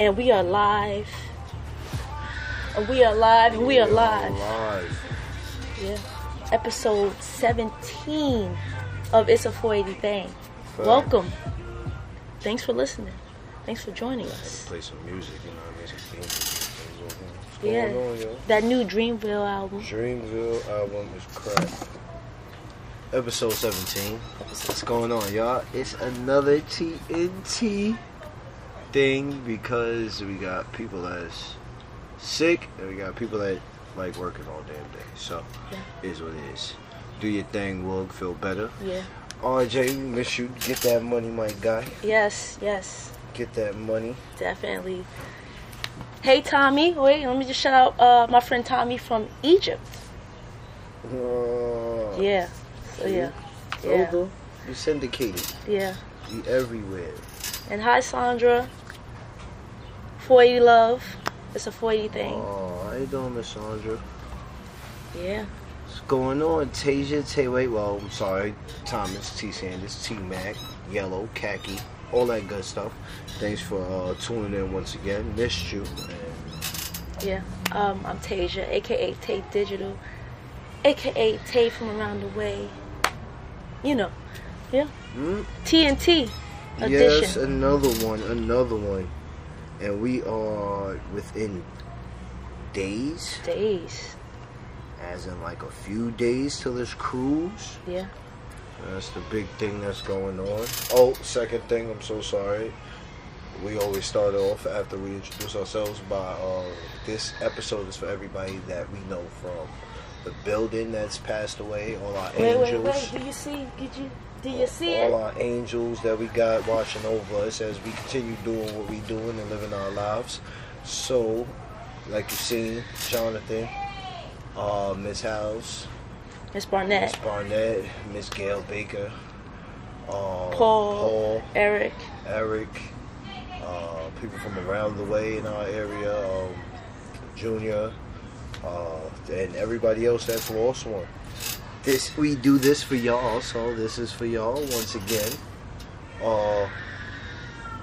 and we are live. And we are live, and we are live. Yeah. Episode 17 of It's a 480 Thing. Welcome. Thanks for listening. Thanks for joining us. Play some music, you know what I mean? Some things. What's Yeah. going on, yo? That new Dreamville album. Dreamville album is crap. Episode 17. What's going on, y'all? It's another TNT thing because we got people that's sick and we got people that like working all damn day. So, Yeah. is what it is. Do your thing, Woog. Feel better. Yeah. RJ, we miss you. Get that money, my guy. Yes, yes. Get that money. Definitely. Hey Tommy, wait, let me just shout out uh, my friend Tommy from Egypt. Uh, Yeah. So yeah. Yeah. Told You syndicated. Yeah. You everywhere. And hi Sandra. 480 love. It's a 480 thing. Oh, how you doing, Miss Sandra? Yeah. What's going on? Tasia, Tay, wait, well, I'm sorry. Thomas, T. Sanders, T. Mac, Yellow, Khaki, all that good stuff. Thanks for uh, tuning in once again. Missed you. And Yeah. Um, I'm Tasia, aka Tay Digital, aka Tay from around the way. You know. Yeah. TNT edition. Yes, another one, another one. And we are within days, Days. as in like a few days till this cruise. Yeah. That's the big thing that's going on. Oh, second thing, I'm so sorry. We always start off after we introduce ourselves by uh, this episode is for everybody that we know from the building that's passed away, all our Wait, wait, angels. wait. Do you see? Did you? Do you see all it? our angels that we got watching over us as we continue doing what we're doing and living our lives. So, like you seen, Jonathan, uh, Miss House, Miss Barnett, Miss Barnett, Barnett, Miss Gail Baker, uh, Paul, Paul, Eric. Eric, uh, people from around the way in our area, um, Junior, uh, and everybody else that's lost one. This we do this for y'all, so this is for y'all once again. Uh,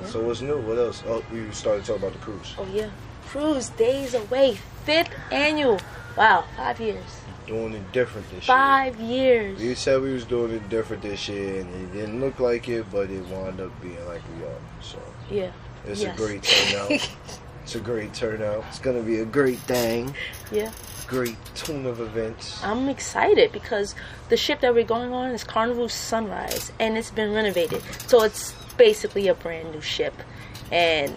Yeah. so what's new? What else? Oh, we started talking about the cruise. Oh yeah. Cruise days away. Fifth annual. Wow. Five years. Doing it different this Five year. years. We said we was doing it different this year, and it didn't look like it, but it wound up being like we are. So. Yeah. It's Yes. a great turnout. it's a great turnout. It's gonna be a great thing. Yeah. Great tune of events. I'm excited because the ship that we're going on is Carnival Sunrise and it's been renovated. So it's basically a brand new ship. And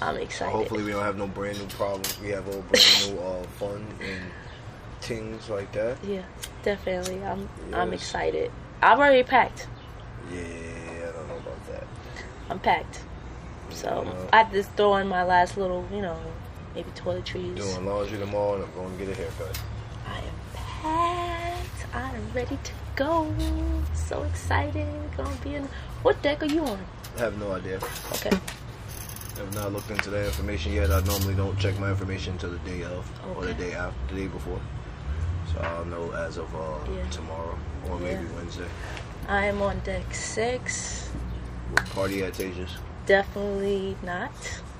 I'm excited. Hopefully we don't have no brand new problems. We have all brand new uh, fun and things like that. Yeah, definitely. I'm I'm excited. I've already packed. Yeah, I don't know about that. I'm packed. So. I just throw in my last little, you know, maybe toiletries. Doing laundry tomorrow, and I'm going to get a haircut. I am packed. I am ready to go. So excited. Gonna be in. What deck are you on? I have no idea. Okay. I've not looked into that information yet. I normally don't check my information until the day of or the day after, the day before. So I'll know as of uh, Yeah. tomorrow or maybe Yeah. Wednesday. I am on deck six. What party at Taja's? Definitely not.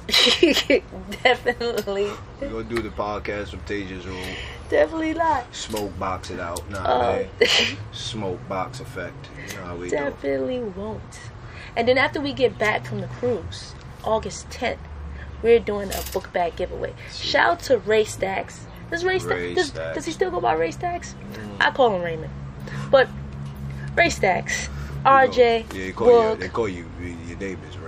definitely, We're gonna do the podcast from Taja's room. definitely not. Smoke box it out. Nah, Uh, man. Smoke box effect. How we definitely won't. And then after we get back from the cruise, August 10th, we're doing a book bag giveaway. Shout out to Ray Stacks. Does Ray, Ray does, Stacks. does he still go by Ray Stacks? I call him Raymond. But Ray Stacks, RJ, Yeah, they call you. They call you. Your name is Raymond.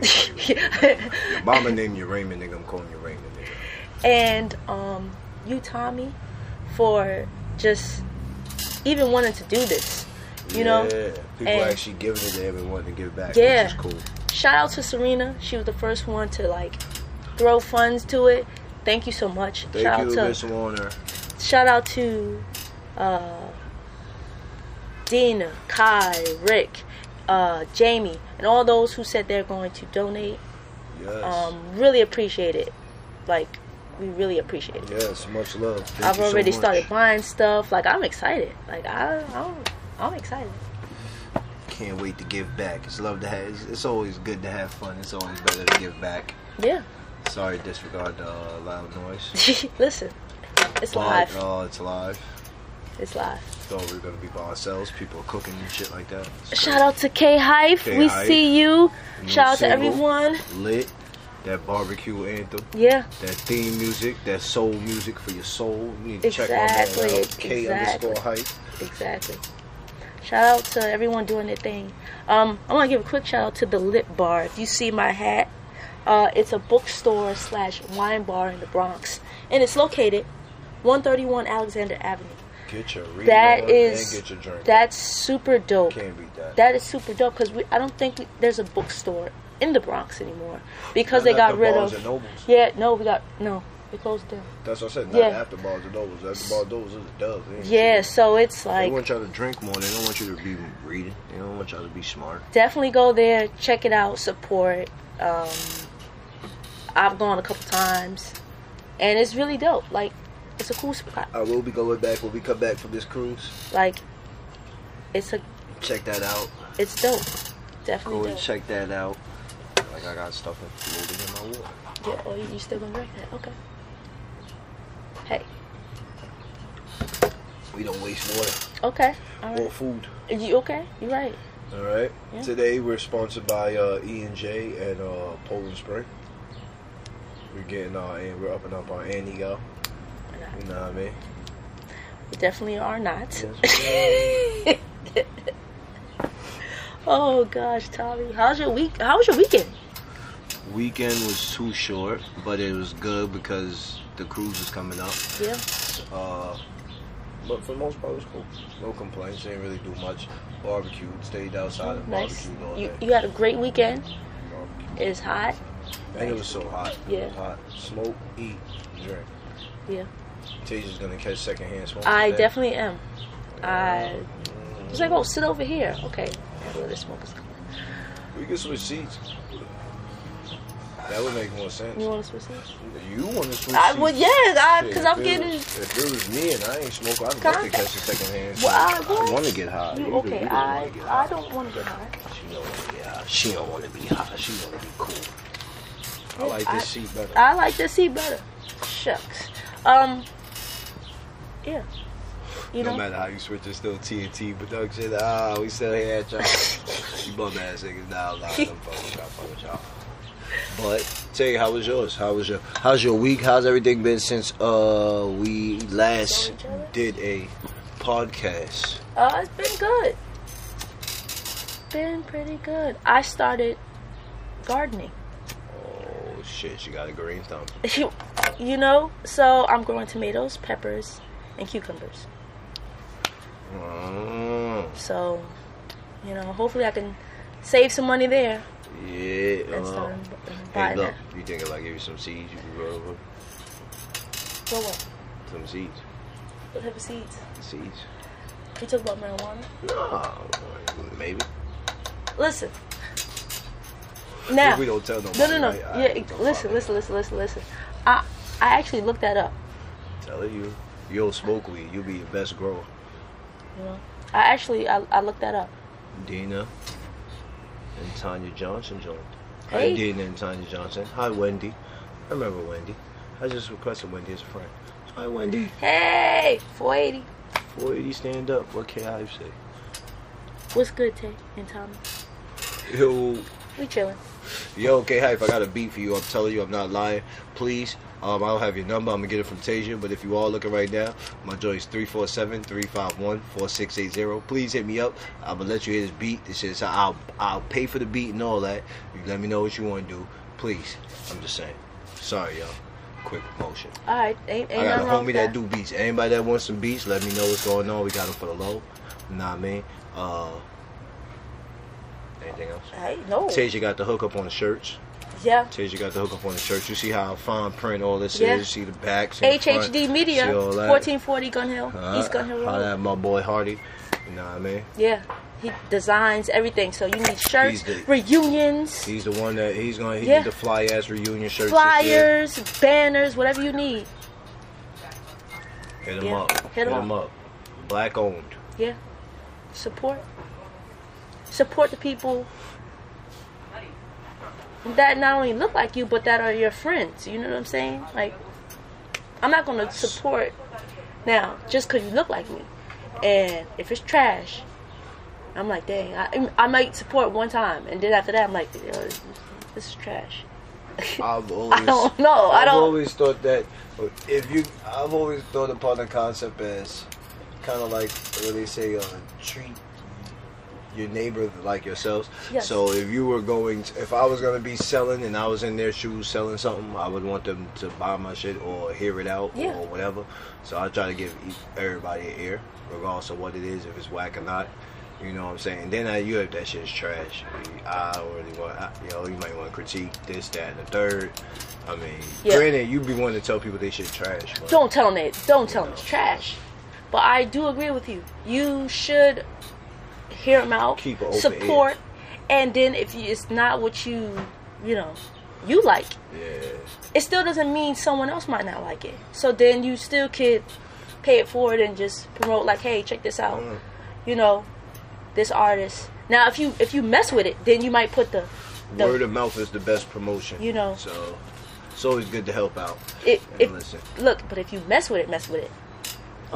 Call you. Raymond. Your mama named you Raymond. Nigga, I'm calling you Raymond. Nigga. and um, you, Tommy, for just even wanting to do this. You know, Yeah, people and- actually giving it to wanting to give back, Yeah. which is cool. shout out to Serena. She was the first one to like throw funds to it. Thank you so much. Thank shout you, out to Miss Warner. shout out to uh, Dina, Kai, Rick, uh, Jamie, and all those who said they're going to donate. Yes. Um, really appreciate it. Like we really appreciate it. yes, much love. Thank I've so already much. started buying stuff. Like I'm excited. Like I, I'm, I'm excited. can't wait to give back. It's love to have. It's, it's always good to have fun. It's always better to give back. Yeah. Sorry, disregard the uh, loud noise. Listen, it's But, live. Oh, it's live. It's live. We were gonna be by ourselves. People are cooking and shit like that. Shout out to K Hype. We see you. New Shout out to everyone. Lit. That barbecue anthem. Yeah. That theme music. That soul music for your soul. You need to check my man Exactly, out. K exactly. underscore hype. Exactly. Shout out to everyone doing their thing. Um, I want to give a quick shout out to the Lit Bar. If you see my hat, uh, it's a bookstore slash wine bar in the Bronx, and it's located 131 Alexander Avenue. Get your read That is and get your drink. that's super dope. Can't beat that. That is super dope because I don't think we, there's a bookstore in the Bronx anymore because Not they got the rid of. and Nobles. Yeah, no, we got no. They closed down. That's what I said. Not Yeah. after Barnes and Nobles. After Barnes and Nobles is the Dove. Yeah, so it's like They want y'all to drink more. They don't want you to be reading. They don't want y'all to be smart. definitely go there, check it out, support. Um, I've gone a couple times, and it's really dope. Like, it's a cool spot. I will be going back when we come back from this cruise. Like, it's a, Check that out. it's dope. Definitely. Go and dope. check that out. Like I got stuff floating in my water. Yeah, oh, you, still gonna drink that? Okay. Hey, We don't waste water okay, All right. or food. You okay? You right? All right. Yeah. Today we're sponsored by uh, E and J and uh, Poland Spring. We're getting our and we're upping up our ante, yo. You know what I mean? We definitely are not. Yes, oh gosh, Tommy, how's your week? How was your weekend? Weekend was too short, but it was good because the cruise is coming up. Yeah. Uh, but for the most part, it was cool. No complaints. Didn't really do much. Barbecued, stayed outside and Nice. barbecued all You day. you had a great weekend. Barbecued. It's hot. And it was so hot. It Yeah. was hot. Smoke, eat, drink. Yeah. Tasha's gonna catch secondhand smoke. I today. definitely am. I was like, oh, sit over here. Okay. Where the smoke is coming. We can switch seats. That would make more sense. You want to switch seats? You want to switch seats? I seats? would, yeah, Shit, because if I'm getting. Was, if it was me and I ain't smoke, I'd love to catch a secondhand Well. I. I want to get high. You, You okay, do- I I don't want to get high. She don't want to get high. She don't want to be high. She want to be cool. I oh, like I- this seat better. I like this seat better. Shucks. Um. Yeah. You no know. matter how you switch, it's still TNT production. Ah, we still here at y'all. you bum ass niggas now. Nah, I'm fucking with y'all. Fuck with y'all. But tell you, how was yours? How was your How's your week? How's everything been since uh we last Saw each other? did a podcast? Uh, it's been good. Been pretty good. I started gardening. Shit, you got a green thumb. You, you know, so I'm growing tomatoes, peppers, and cucumbers. Mm, So, you know, hopefully I can save some money there yeah. and Uh, hey, look, you think if I give you some seeds, you can grow over For what? some seeds? What type of seeds? Seeds? You talk about marijuana? No, maybe. Listen. Now, we don't tell nobody. no, no, no. right? I Yeah, listen, listen, listen, listen, listen. I I actually looked that up. it. Tell you, you don't smoke weed. You'll be the best grower. You know, I actually I, I looked that up. Dina and Tanya Johnson joined. Hey. Hi, Dina and Tanya Johnson. Hi, Wendy. I remember Wendy. I just requested Wendy as a friend. Hi, Wendy. Hey, 480. 480 stand up. What can I say? What's good, Tay and Tommy? Yo, We chilling. Yo, okay, hype. I got a beat for you. I'm telling you, I'm not lying. Please, um, I don't have your number. I'm gonna get it from Tasia. But if you are looking right now, my joint's 347-351-4680. Please hit me up. I'm gonna let you hear this beat. This is I'll I'll pay for the beat and all that. You let me know what you want to do. Please. I'm just saying. Sorry, y'all. Quick promotion. All right, ain't, ain't I got a homie with that do beats. Anybody that wants some beats, let me know what's going on. We got them for the low. You know what I mean? Uh, anything else? Hey, no. Tasia got the hookup on the shirts. Yeah. Tasia got the hookup on the shirts. You see how fine print all this Yeah. is. You see the backs. and the front. HHD Media, See all that? 1440 Gun Hill, Uh, East Gun Hill Holla Road. at my boy Hardy. You know what I mean? Yeah, he designs everything. So you need shirts, He's the- reunions, He's the one that he's gonna he Yeah. did the fly ass reunion shirts. flyers, banners, whatever you need. Hit him Yeah. up. Hit 'em him up. Black owned. Yeah, support. Support the people that not only look like you, but that are your friends. You know what I'm saying? Like, I'm not gonna support now just because you look like me. And if it's trash, I'm like, dang, I, I might support one time, and then after that, I'm like, Yo, this, this is trash. I've always, I don't know. I I've don't. always thought that if you, I've always thought upon the concept as kind of like what they say, uh, treat your neighbor like yourselves. Yes. So if you were going, to, if I was going to be selling and I was in their shoes selling something, I would want them to buy my shit or hear it out Yeah. or whatever. So I try to give everybody an ear, regardless of what it is, if it's whack or not. You know what I'm saying? then I, you if that shit is trash, I don't really want. I, you know, you might want to critique this, that, and the third. I mean, Yeah. granted, you be wanting to tell people they shit trash. But Don't tell them that. Don't tell them it's trash. But I do agree with you. You should hear them out, Keep an open support, and then if you, it's not what you, you know, you like, Yeah. it still doesn't mean someone else might not like it. So then you still could pay it forward and just promote like, hey, check this out. Mm. You know, this artist. Now, if you if you mess with it, then you might put the, the Word of mouth is the best promotion. You know. So it's always good to help out. it, if, listen. look. But if you mess with it, mess with it.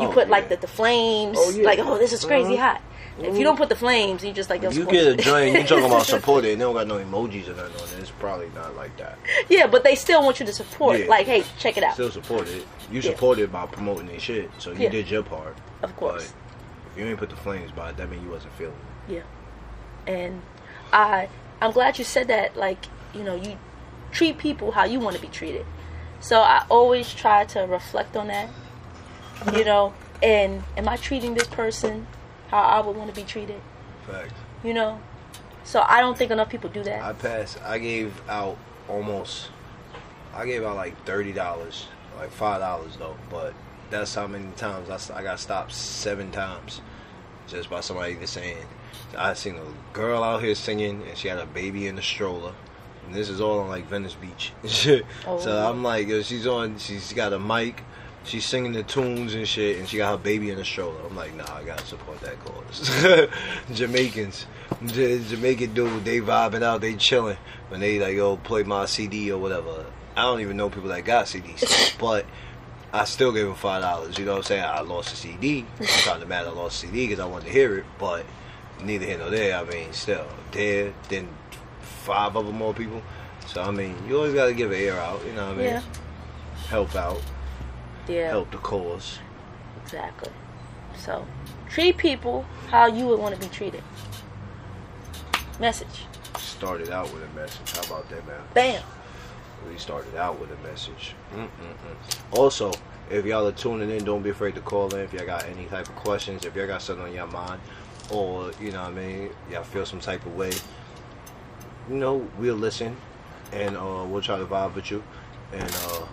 You Oh, put like the, the flames, Oh, yeah. like oh this is crazy Mhm. hot. If you don't put the flames, you just like You get a joint, you talking about support it, they don't got no emojis or nothing on it. It's probably not like that. yeah, but they still want you to support. Yeah. Like hey, check it out. Still support it. You Yeah. support it by promoting their shit, so you Yeah. did your part. of course. But if you ain't put the flames by it, that means you wasn't feeling it. Yeah. And I I'm glad you said that like, you know, you treat people how you want to be treated. So I always try to reflect on that. You know, and am I treating this person how I would want to be treated? Fact. You know? So I don't think enough people do that. I passed. I gave out almost. I gave out like thirty dollars, like five dollars though. But that's how many times I, I got stopped seven times, just by somebody just saying. I seen a girl out here singing, and she had a baby in the stroller. And this is all on like Venice Beach. Oh. So I'm like, yo, she's on. She's got a mic. She's singing the tunes and shit, and she got her baby in the stroller. I'm like, nah, I gotta support that cause. Jamaicans, J- Jamaican dude, they vibing out, they chilling. When they like, yo, play my CD or whatever. I don't even know people that got CDs, but I still gave them five dollars. You know what I'm saying? I lost the CD. I'm kind of mad I lost a CD because I wanted to hear it, but neither here nor there. I mean, still there. Then five other more people. So I mean, you always gotta give an ear out. You know what I mean? Yeah. Help out, yeah. help the cause. Exactly. So treat people how you would want to be treated. Message. Started out with a message. How about that, man? Bam. We started out with a message. Mm-mm-mm. Also, if y'all are tuning in, don't be afraid to call in if y'all got any type of questions. If y'all got something on your mind, or you know what I mean, y'all feel some type of way. You know, we'll listen, and uh, we'll try to vibe with you. And uh,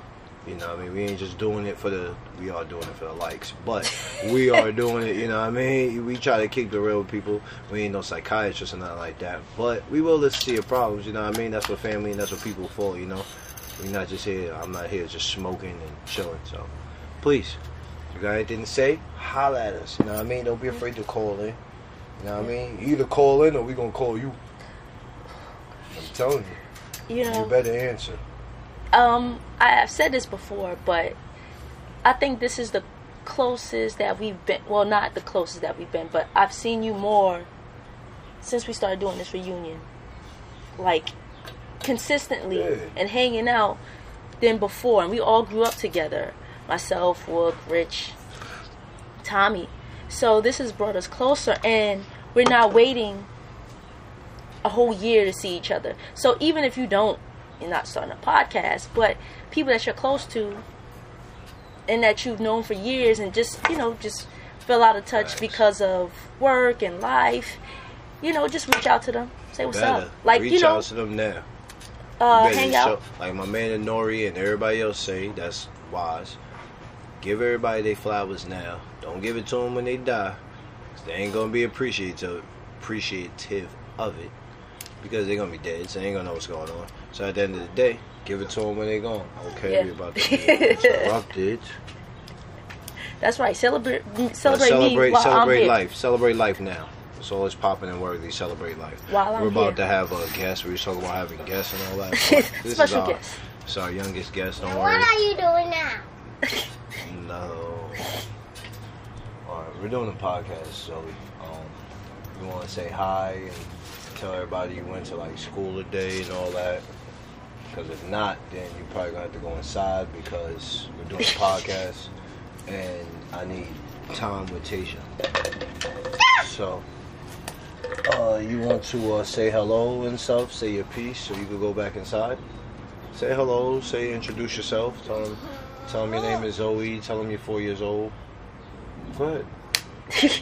you know, what I mean, we ain't just doing it for the. We are doing it for the likes, but we are doing it. You know, what I mean, we try to keep the real people. We ain't no psychiatrists or nothing like that, but we will listen to your problems. You know, what I mean, that's what family and that's what people for. You know, we're not just here. I'm not here just smoking and chilling. So, please, if you got anything to say, holla at us. You know what I mean? Don't be afraid to call in. You know what I mean? You either call in or we gonna call you. I'm telling you, You you better answer. Um, I have said this before, but I think this is the closest that we've been. Well, not the closest that we've been, but I've seen you more since we started doing this reunion. Like consistently Yeah. and hanging out than before, and we all grew up together. Myself, Wook, Rich, Tommy. So this has brought us closer, and we're not waiting a whole year to see each other. So even if you don't, you're not starting a podcast, but people that you're close to and that you've known for years, and just you know, just fell out of touch because of work and life. You know, just reach out to them, say what's better up. Like reach you know, out to them now. uh, hang out. show- like my man and Nori and everybody else say, that's wise. Give everybody their flowers now. Don't give it to them when they die. they ain't gonna be appreciative, appreciative of it because they're gonna be dead. So they ain't gonna know what's going on. So at the end of the day, give it to them when they gone. Okay, Yeah. we about to get interrupted. That's right. Celebrate, But celebrate, celebrate, me while celebrate I'm here. life. Celebrate life now. It's always popping and worthy. Celebrate life. While I'm We're about here. to have a guest. We were talking about having guests and all that. but this is Special our, guest. It's our youngest guest. Don't What worry. are you doing now? No. All right, we're doing a podcast, so um, we want to say hi and tell everybody you went to like school today and all that. Because if not, then you're probably gonna have to go inside because we're doing a podcast, and I need time with Tasha. So, uh, you want to uh, say hello and stuff, say your piece, so you can go back inside. Say hello, say introduce yourself, tell them, tell them your name is Zoe, tell them you're four years old. Go ahead.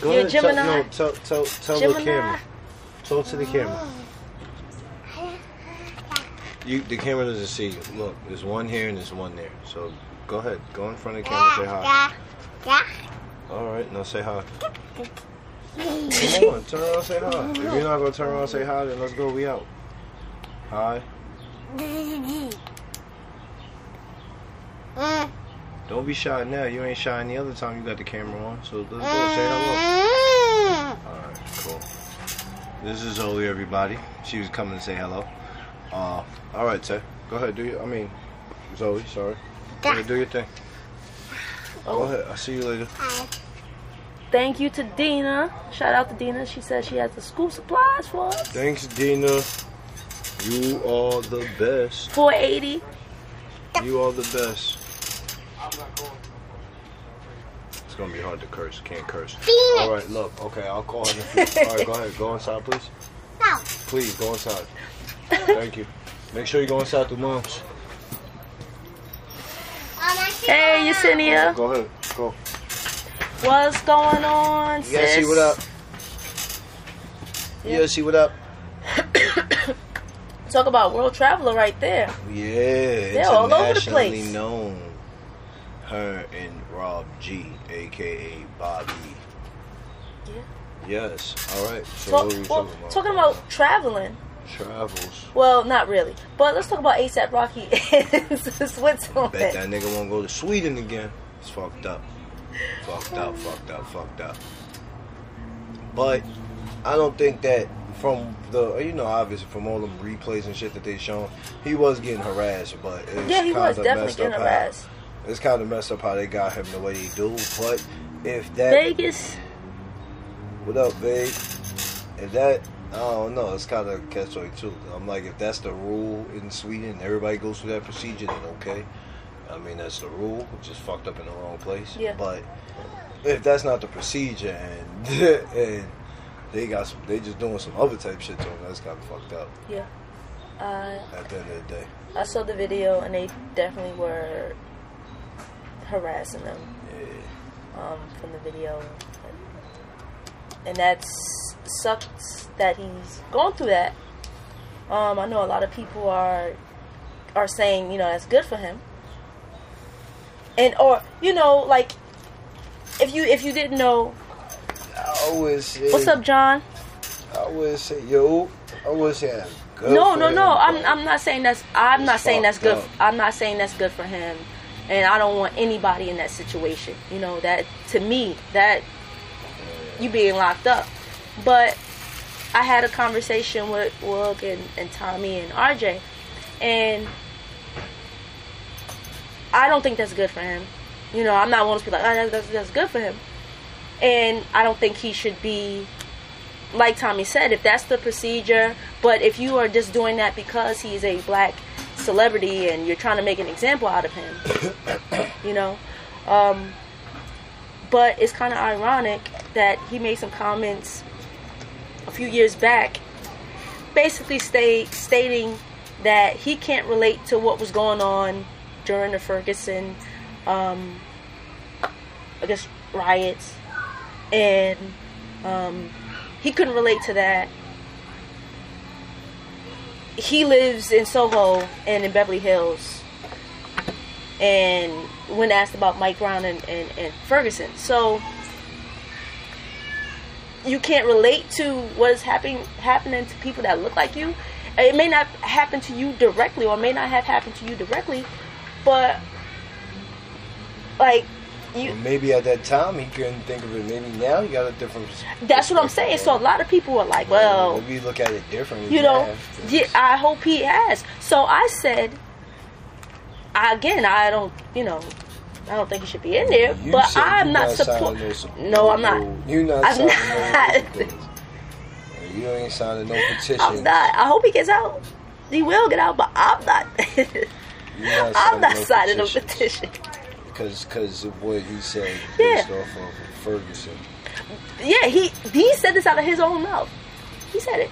Go You're ahead, tell- no, tell, tell, tell the Gemini. camera. Talk to the camera. You, the camera doesn't see you. Look, there's one here and there's one there. So go ahead, go in front of the camera, say hi. Yeah. All right, now say hi. Come on, turn around, say hi. If you're not gonna turn around, and say hi, then let's go. We out. Hi. Mm. Don't be shy now. You ain't shy any other time you got the camera on. So let's go. Say hello. All right, cool. This is Zoe, everybody. She was coming to say hello. Uh, all right, Tay. Go ahead, do your. I mean, Zoe. Sorry. Go ahead, do your thing. Go Oh. ahead. I'll see you later. Hi. Thank you to Dina. Shout out to Dina. She says she has the school supplies for us. Thanks, Dina. You are the best. 480. You are the best. It's gonna be hard to curse. Can't curse. All right, look. Okay, I'll call in. A few. All right, go ahead. Go inside, please. No. Please go inside. Thank you. Make sure you go inside through mom's. Hey, Yesenia. Go ahead. Go. What's going on, You gotta see what up. Gotta see what up. Talk about world traveler right there. Yeah, They're all over the place. known. Her and Rob G, aka Bobby. Yeah. Yes. All right. So Talk, what are we well, about? talking about traveling. Travels. Well, not really. But let's talk about ASAP Rocky in Switzerland. Bet that nigga won't go to Sweden again. It's fucked up. Fucked up, fucked up, fucked up. But I don't think that from the you know obviously from all them replays and shit that they shown, he was getting harassed. But it's yeah, he was definitely getting harassed. How, it's kind of messed up how they got him the way they do. But if that Vegas. what up, babe? If that I don't know, it's kind of catch twenty two. I'm like, if that's the rule in Sweden, everybody goes through that procedure, then okay. I mean, that's the rule. Just fucked up in the wrong place. Yeah. But if that's not the procedure, and and they got some, they just doing some other type shit to them, that's kind of fucked up. Yeah. Uh, At the end of the day, I saw the video and they definitely were harassing them yeah. um, from the video. And that sucks that he's going through that. Um, I know a lot of people are are saying, you know, that's good for him. And or you know, like if you if you didn't know, I would say, what's up, John? I would say, yo, I would say, that's good no, for no, him, no. I'm I'm not saying that's I'm not saying that's good. up. I'm not saying that's good for him, and I don't want anybody in that situation. You know that to me that you being locked up. But I had a conversation with Wook and, and Tommy and RJ, and I don't think that's good for him. You know, I'm not one to be like, oh, that's, that's, good for him. And I don't think he should be like Tommy said, if that's the procedure, but if you are just doing that because he's a black celebrity and you're trying to make an example out of him, you know. Um, but it's kind of ironic that he made some comments a few years back, basically stay, stating that he can't relate to what was going on during the Ferguson, um, I guess, riots, and um, he couldn't relate to that. He lives in Soho and in Beverly Hills. And when asked about Mike Brown and, and, and Ferguson, so you can't relate to what is happening happening to people that look like you. It may not happen to you directly, or may not have happened to you directly, but like you, Well, maybe at that time he couldn't think of it. Maybe now he got a different. that's what I'm saying. So a lot of people are like, well, maybe look at it differently. you know, yeah, I hope he has. So I said, I, again, I don't, you know, I don't think he should be in there, You but I'm not supporting. no I'm not. Oh, you not I'm not. no. You ain't signing no petition. I'm not. I hope he gets out. He will get out, but I'm not. not I'm not no signing petitions. petition. Because because of what he said Yeah. based off of Ferguson. Yeah, he he said this out of his own mouth. He said it.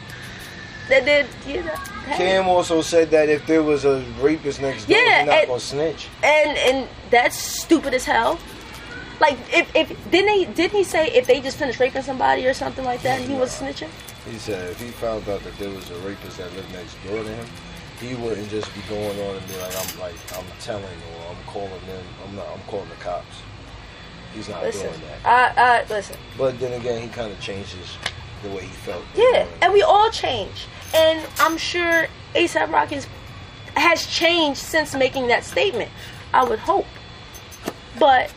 That did you know? Cam also said that if there was a rapist next door, Yeah, he's not and- gonna snitch. and and that's stupid as hell. Like if if didn't he didn't he say if they just finished raping somebody or something like that, he was snitching? He said if he found out that there was a rapist that lived next door to him, he wouldn't just be going on and be like, I'm like I'm telling or I'm calling them. I'm not. I'm calling the cops. He's not Listen, doing that. I I listen. But then again, he kind of changes the way he felt. Yeah, and we all change, and I'm sure ASAP Rocky has changed since making that statement. I would hope, but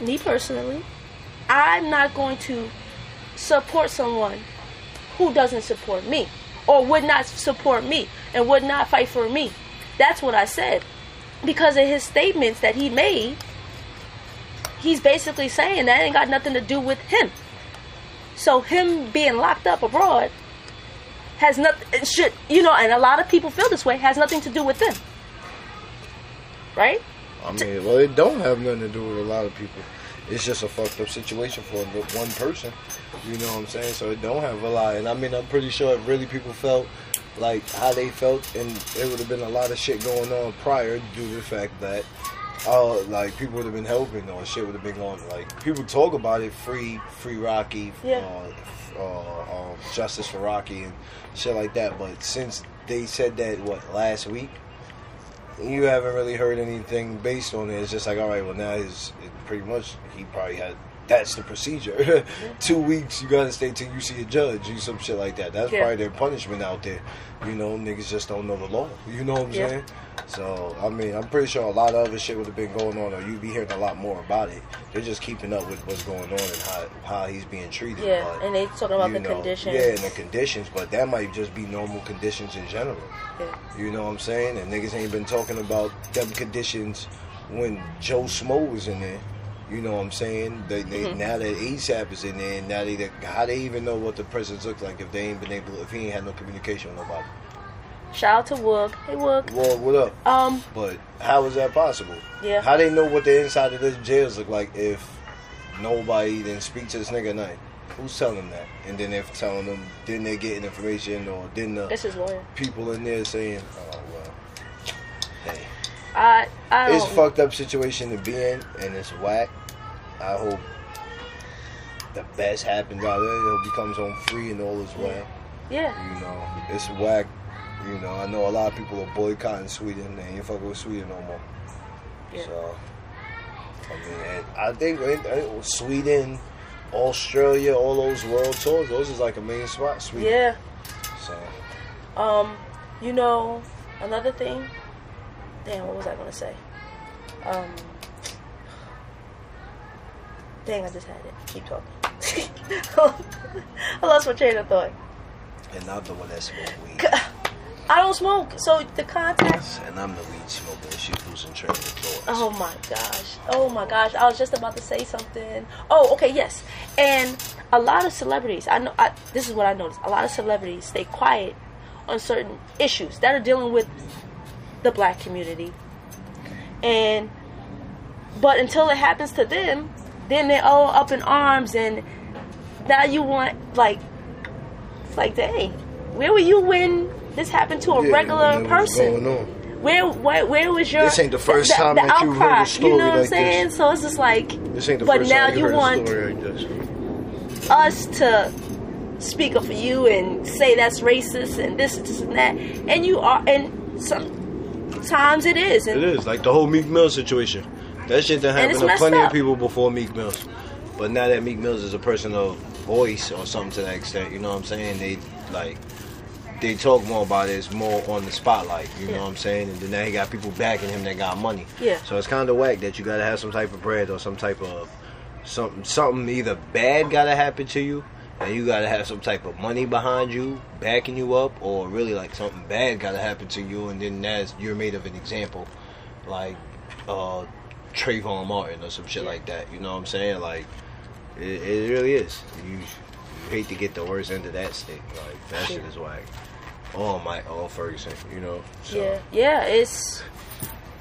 me personally, I'm not going to support someone who doesn't support me or would not support me and would not fight for me. That's what I said. Because of his statements that he made, he's basically saying that ain't got nothing to do with him. So him being locked up abroad has nothing should you know, and a lot of people feel this way, has nothing to do with them. Right? I mean, well, it don't have nothing to do with a lot of people. It's just a fucked up situation for one person. You know what I'm saying? So it don't have a lot. And I mean, I'm pretty sure if really people felt like how they felt, and there would have been a lot of shit going on prior due to the fact that, uh, like people would have been helping or shit would have been going. Like people talk about it, free, free Rocky, Yeah. uh, uh, um, justice for Rocky and shit like that. But since they said that what last week, you haven't really heard anything based on it. It's just like, all right, well now is pretty much he probably had. That's the procedure. Two weeks, you gotta stay till you see a judge, you some shit like that. That's Yeah. probably their punishment out there. You know, niggas just don't know the law. You know what I'm Yeah. saying? So, I mean, I'm pretty sure a lot of other shit would have been going on, or you'd be hearing a lot more about it. They're just keeping up with what's going on and how how he's being treated. Yeah. but, And they talking about the know, conditions. Yeah, and the conditions, but that might just be normal conditions in general. Yeah. You know what I'm saying? And niggas ain't been talking about them conditions when Joe Smo was in there. You know what I'm saying? They, they Mm-hmm. now that ASAP is in there, now they how they even know what the presence looks like if they ain't been able if he ain't had no communication with nobody. Shout out to Wook. Hey Wook. Well, what up? Um, But how is that possible? Yeah. How they know what the inside of this jails look like if nobody then speak to this nigga at night? Who's telling them that? And then they're telling them, then they're getting information, or then the this is lawyer. people in there saying, "Oh well, hey." I I it's fucked up situation to be in, and it's whack. I hope the best happens out of it. He becomes home free and all is well. Yeah. You know, it's whack. You know, I know a lot of people are boycotting Sweden. They ain't fucking with Sweden no more. Yeah. So, I mean, I think it, it Sweden, Australia, all those world tours, those is like a main spot. Sweden. Yeah. So, Um, you know, another thing. Damn, what was I gonna say? Um, dang, I just had it. Keep talking. I lost my train of thought. and I'm the one that smoked weed. I don't smoke, so the contacts. And I'm the weed smoker. She losing train of thought. Oh my gosh. Oh my gosh. I was just about to say something. Oh, okay, yes. And a lot of celebrities, I know I, this is what I noticed. A lot of celebrities stay quiet on certain issues that are dealing with the black community. And but until it happens to them, then they're all up in arms and now you want like it's like dang, where were you when this happened to a Yeah, regular you know what's person? going on. Where, where where was your This ain't the first time that you've heard a story you know what I'm like saying? this. So it's just like This ain't the But first now time you heard want- like us to speak up for you and say that's racist and this, this and that. And you are and sometimes it is. And It is like the whole Meek Mill situation. That shit that happened to plenty up. of people before Meek Mills. But now that Meek Mills is a person of voice or something to that extent, you know what I'm saying? They like they talk more about it is more on the spotlight. You Yeah. know what I'm saying? And then now he got people backing him that got money. Yeah. So it's kind of whack that you gotta have some type of bread or some type of something. Something either bad gotta happen to you, and you gotta have some type of money behind you backing you up, or really like something bad gotta happen to you, and then that's you're made of an example, like uh, Trayvon Martin or some shit like that. You know what I'm saying? Like it, it really is. You, you hate to get the worst end of that stick. Like that shit is whack. Oh my, oh Ferguson. You know. So, Yeah, yeah, it's.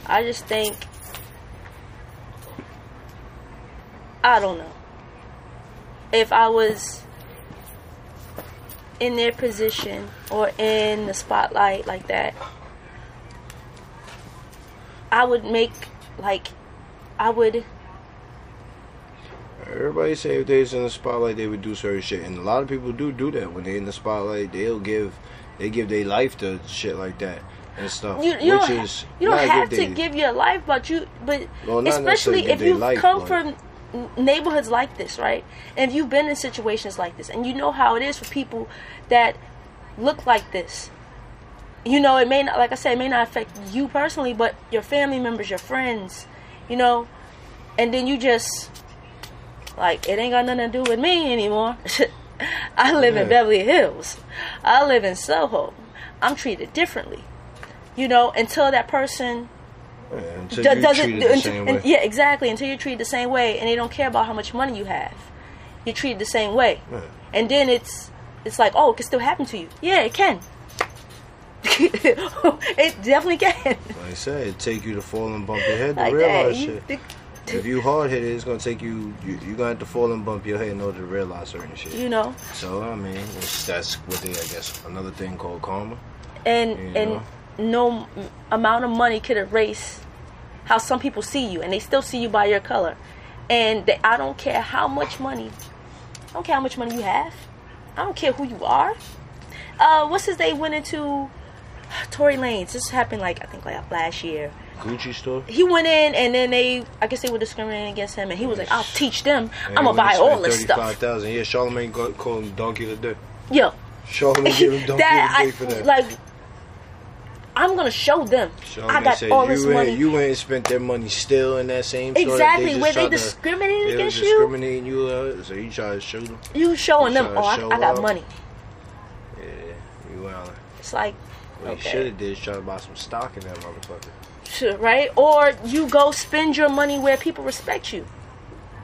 I just think. I don't know. If I was in their position or in the spotlight like that, I would make, like, I would. Everybody say if they was in the spotlight, they would do certain shit, and a lot of people do do that when they're in the spotlight. They'll give, they give their life to shit like that and stuff, You, you which don't, is you don't have to they- give your life, but you, but Well, especially if you come from neighborhoods like this, right? And if you've been in situations like this, and you know how it is for people that look like this. You know, it may not, like I said, it may not affect you personally, but your family members, your friends, you know, and then you just like it ain't got nothing to do with me anymore. I live in Beverly Hills. I live in Soho. I'm treated differently. You know, until that person Yeah, until you does it the and- same and- way. yeah exactly until you're treated the same way and they don't care about how much money you have you're treated the same way Yeah. and then it's it's like oh it can still happen to you yeah it can it definitely can Like I said, it take you to fall and bump your head to like that realize You- shit. If you hard headed, it's gonna take you. You you gonna have to fall and bump your head in order to realize certain shit. you know So I mean, it's, that's what they, I guess, another thing called karma. and You and no amount of money could erase how some people see you and they still see you by your color and they, i don't care how much money i don't care how much money you have i don't care who you are uh what's his they went into Tory Lanez this happened like i think like last year Gucci store. he went in and then they i guess they were discriminating against him and he was like i'll teach them i'm gonna buy all this stuff 35,000. Yeah, Charlamagne got, called him Donkey of the Day. yo Charlamagne gave him Donkey that of the I, Day for that. like i'm gonna show them Charlamagne i got said, all you this money You ain't spent their money still in that same store. that Exactly, just where they tried to- discriminated they was against you. discriminating you. Uh, so you try to show them. You showing You them, oh, to I, I got money. Yeah, you wildin'. It's like, What Okay. you should have did is try to buy some stock in that motherfucker. Right? Or you go spend your money where people respect you.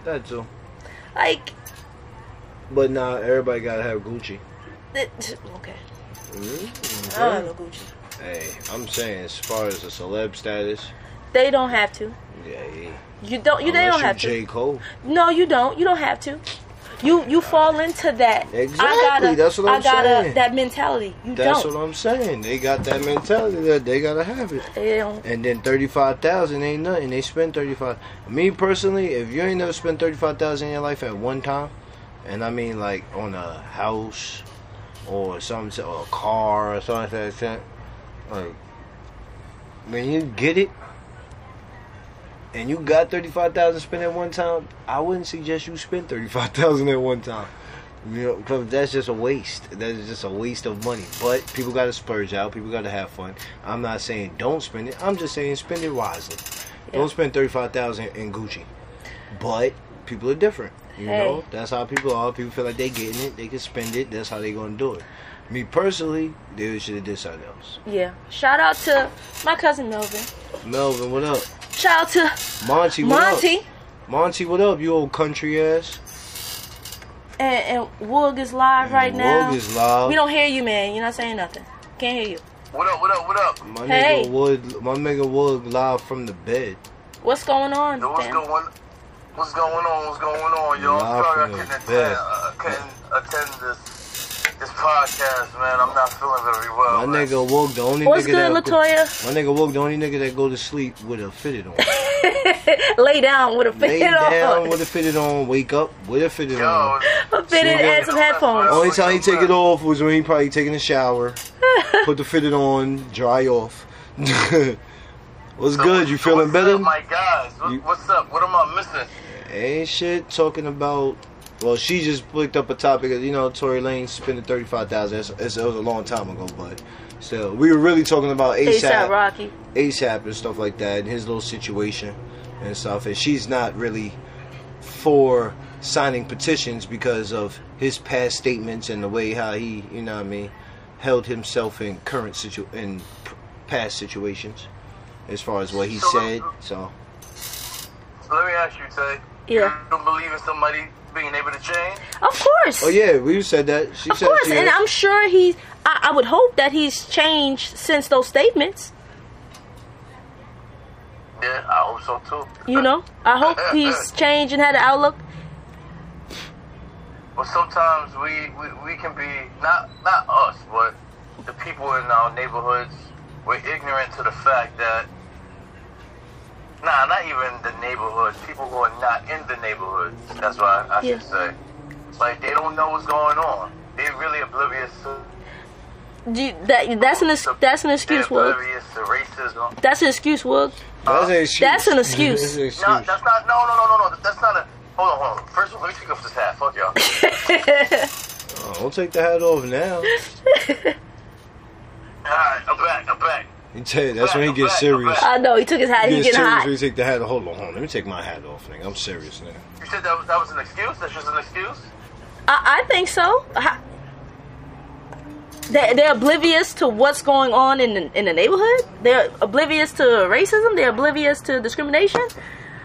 That too. Like, But now everybody gotta have Gucci. it, okay, Mm-hmm. I don't Gucci. Hey, I'm saying as far as the celeb status, They don't have to. yeah, yeah. You don't. You they don't have to. J Cole. No, you don't. You don't have to. You you fall into that. I Exactly, gotta, that's what I'm I gotta saying. that mentality. You That's don't. what I'm saying. They got that mentality that they gotta have it. they don't. And then thirty five thousand ain't nothing. They spend thirty five. Me personally, if you ain't never spent thirty five thousand in your life at one time, and I mean like on a house or something, or a car or something like that, like when you get it. And you got thirty five thousand spent at one time. I wouldn't suggest you spend thirty five thousand at one time. You know, because that's just a waste. That is just a waste of money. But people got to splurge out. People got to have fun. I'm not saying don't spend it. I'm just saying spend it wisely. Yeah. Don't spend thirty five thousand in Gucci. But people are different. You Hey. know, that's how people are. People feel like they getting it. They can spend it. That's how they gonna do it. Me personally, they should have did something else. Yeah. Shout out to my cousin Melvin. Melvin, what up? Shout out to Monty, what Monty. up? Monty, what up? You old country ass. And, and Woog is live right Woog now. is live. We don't hear you, man. You're not saying nothing. Can't hear you. What up, what up, what up? My Hey. nigga Wood, my nigga Wood live from the bed. What's going on? Yo, what's fam? going What's going on? What's going on, yo? Live I'm sorry I couldn't attend, uh, couldn't attend this this podcast, man. I'm not feeling very well. My man. nigga woke the only What's nigga good, that Latoya? my nigga Woog, the only nigga that go to sleep with a fitted on. Lay down with a fitted Lay fitted down on. with a fitted on, wake up with a fitted Yo, on. A fitted See, and some headphones. Only time he take it off was when he probably taking a shower, put the fitted on, dry off. What's so good? You feeling what's better? Up, my guys, what, You- what's up? What am I missing? Ain't shit talking about Well, she just picked up a topic. Of, you know, Tory Lane spending thirty five thousand. It was a long time ago, but still, we were really talking about ASAP ASAP, Rocky. ASAP and stuff like that, and his little situation and stuff. And she's not really for signing petitions because of his past statements and the way how he, you know, what I mean, held himself in current situ in past situations, as far as what he So said. let- So. So let me ask you, Tay. Yeah. You don't believe in somebody being able to change? Of course. Oh yeah, we said that. She Of said course, she and. I'm sure he. I, I would hope that he's changed since those statements. Yeah, I hope so too. You know, I hope he's changed and had an outlook. Well, sometimes we, we, we can be not not us, but the people in our neighborhoods. We're ignorant to the fact that nah, not even the neighborhoods. People who are not in the neighborhoods. That's what I, I Yeah. should say. Like they don't know what's going on. They're really oblivious to. Do you- that that's an ex- that's an excuse, They're Woog. oblivious to racism. That's an excuse, Woog. That's an excuse. That's an excuse. That's an excuse. No, that's not. No, no, no, no, no. That's not a. Hold on, hold on. First of all, let me take off this hat. Fuck y'all. Oh, don't take the hat off now. Alright, I'm back. I'm back. You tell you, that's when he gets serious. I know he took his hat. He He's gets getting serious hot. when he take the hat off. Hold on, hold on. Let me take my hat off, nigga. I'm serious now. You said that was, that was an excuse? That's just an excuse? I, I think so. I- They're, they're oblivious to what's going on in the, in the neighborhood. They're oblivious to racism. They're oblivious to discrimination.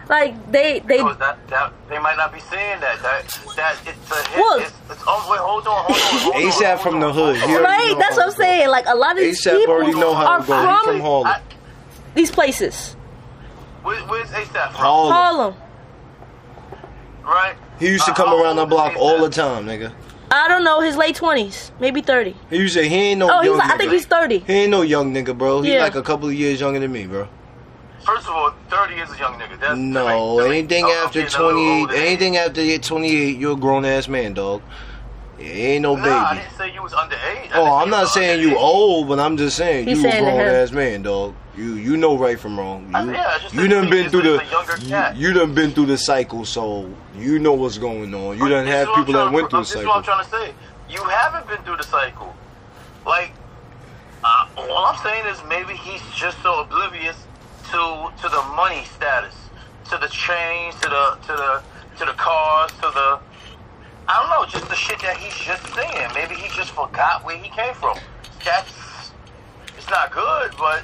Like they they Because that, that, they might not be saying that. That, that it's a hit. Look. It's, it's, oh, wait, hold on, hold on. ASAP from the hood. hold He on. already right. That's what I'm it saying. Like a lot of these ASAP people already know how are to go. From from Harlem. I, these places. where, where's ASAP from? Harlem. Harlem. Right? He used to Uh, come how around the block A$AP? all the time, nigga. I don't know his late twenties, maybe thirty. He used to say he ain't no Oh, he's young like, I think he's thirty. he ain't no young nigga, bro. He's Yeah. like a couple of years younger than me, bro. First of all, 30 is a young nigga. That's No, that make- anything I'm- I'm after getting 28, anything after 28, you're a grown ass man, dog. You ain't no Nah, I baby. didn't say you was underage. I Oh, I'm not was saying you old, but I'm just saying He's you a saying to grown ass man, dog. You you know right from wrong. Uh, You, yeah, I just you done been through the you, you done been through the cycle, so you know what's going on. You But done this have is what people that went through the This is what I'm trying to say. You haven't been through the cycle. Like, uh, all I'm saying is maybe he's just so oblivious to to the money status, to the chains, to the to the to the cars, to the I don't know, just the shit that he's just saying. Maybe he just forgot where he came from. That's it's not good, but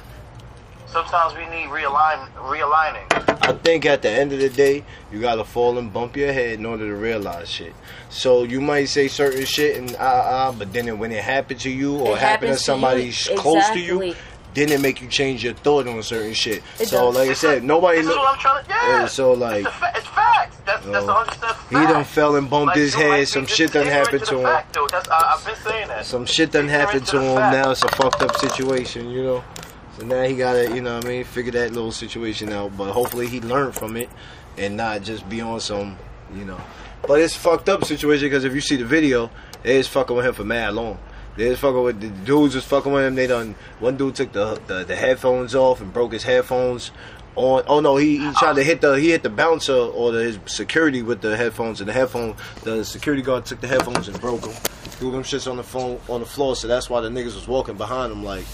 sometimes we need realign realigning. I think at the end of the day, you gotta fall and bump your head in order to realize shit. So you might say certain shit and ah ah, but then it- when it happened to you or It happened to happens to somebody you. sh- close to you, Exactly. Then it make you change your thought on certain shit. It so does. like I said, nobody. This look- what I'm trying to. Yeah. Yeah, so, like- it's, fa- it's facts. That's that's Yo, 100 percent he done fell and bumped Like, his head. Some shit done happened to to him. fact. That's, I, I've been saying that. Some shit done happened to to him. fact. Now it's a fucked up situation, you know. So now he gotta, you know, what I mean, figure that little situation out. But hopefully he learned from it and not just be on some, you know. But it's fucked up situation because if you see the video, they is fucking with him for mad long. They was fucking with the dudes was fucking with him. They done one dude took the the, the headphones off and broke his headphones. On oh no, he, he tried to hit the he hit the bouncer or the, his security with the headphones and the headphone. The security guard took the headphones and broke them. Threw them shits on the phone on the floor. So that's why the niggas was walking behind him like.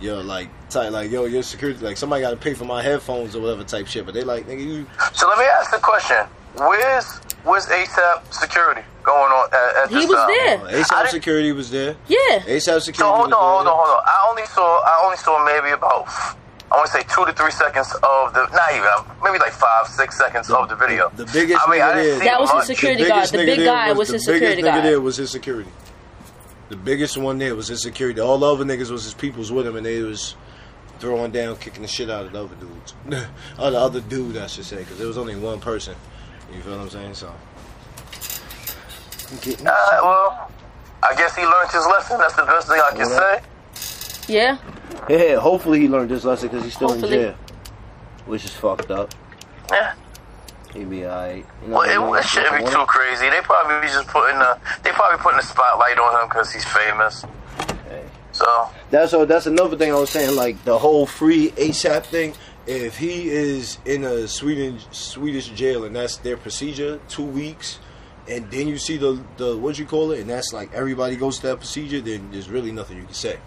Yo, like, type, like, yo, your security, like, somebody got to pay for my headphones or whatever type shit. But they like, nigga, you, So let me ask the question: Where's where's ASAP security going on at, at He this was time? there. uh, ASAP security was there. Yeah. ASAP security So hold was on, hold on, hold on. I only saw I only saw maybe about I want to say two to three seconds of the not even maybe like five six seconds of the video. The biggest I mean, I nigga didn't there- see That was his security The guard. The big guy was the his security biggest nigga guard. there was his security. The biggest one there was his security. All the other niggas was his peoples with him, and they was throwing down, kicking the shit out of the other dudes. or the other dude, I should say, because there was only one person. You feel what I'm saying? So. Getting- Uh, well, I guess he learned his lesson. That's the best thing I can Well, say. Yeah. Yeah, hopefully he learned his lesson because he's still Hopefully. in jail, which is fucked up. Yeah. He be alright. You know Well, it, it shouldn't be too crazy. They probably be just putting a, they probably putting the spotlight on him because he's famous. Hey. So That's uh, that's another thing I was saying. Like the whole free ASAP thing. If he is in a Sweden Swedish jail and that's their procedure, two weeks, and then you see the the what you call it, and that's like everybody goes to that procedure, then there's really nothing you can say.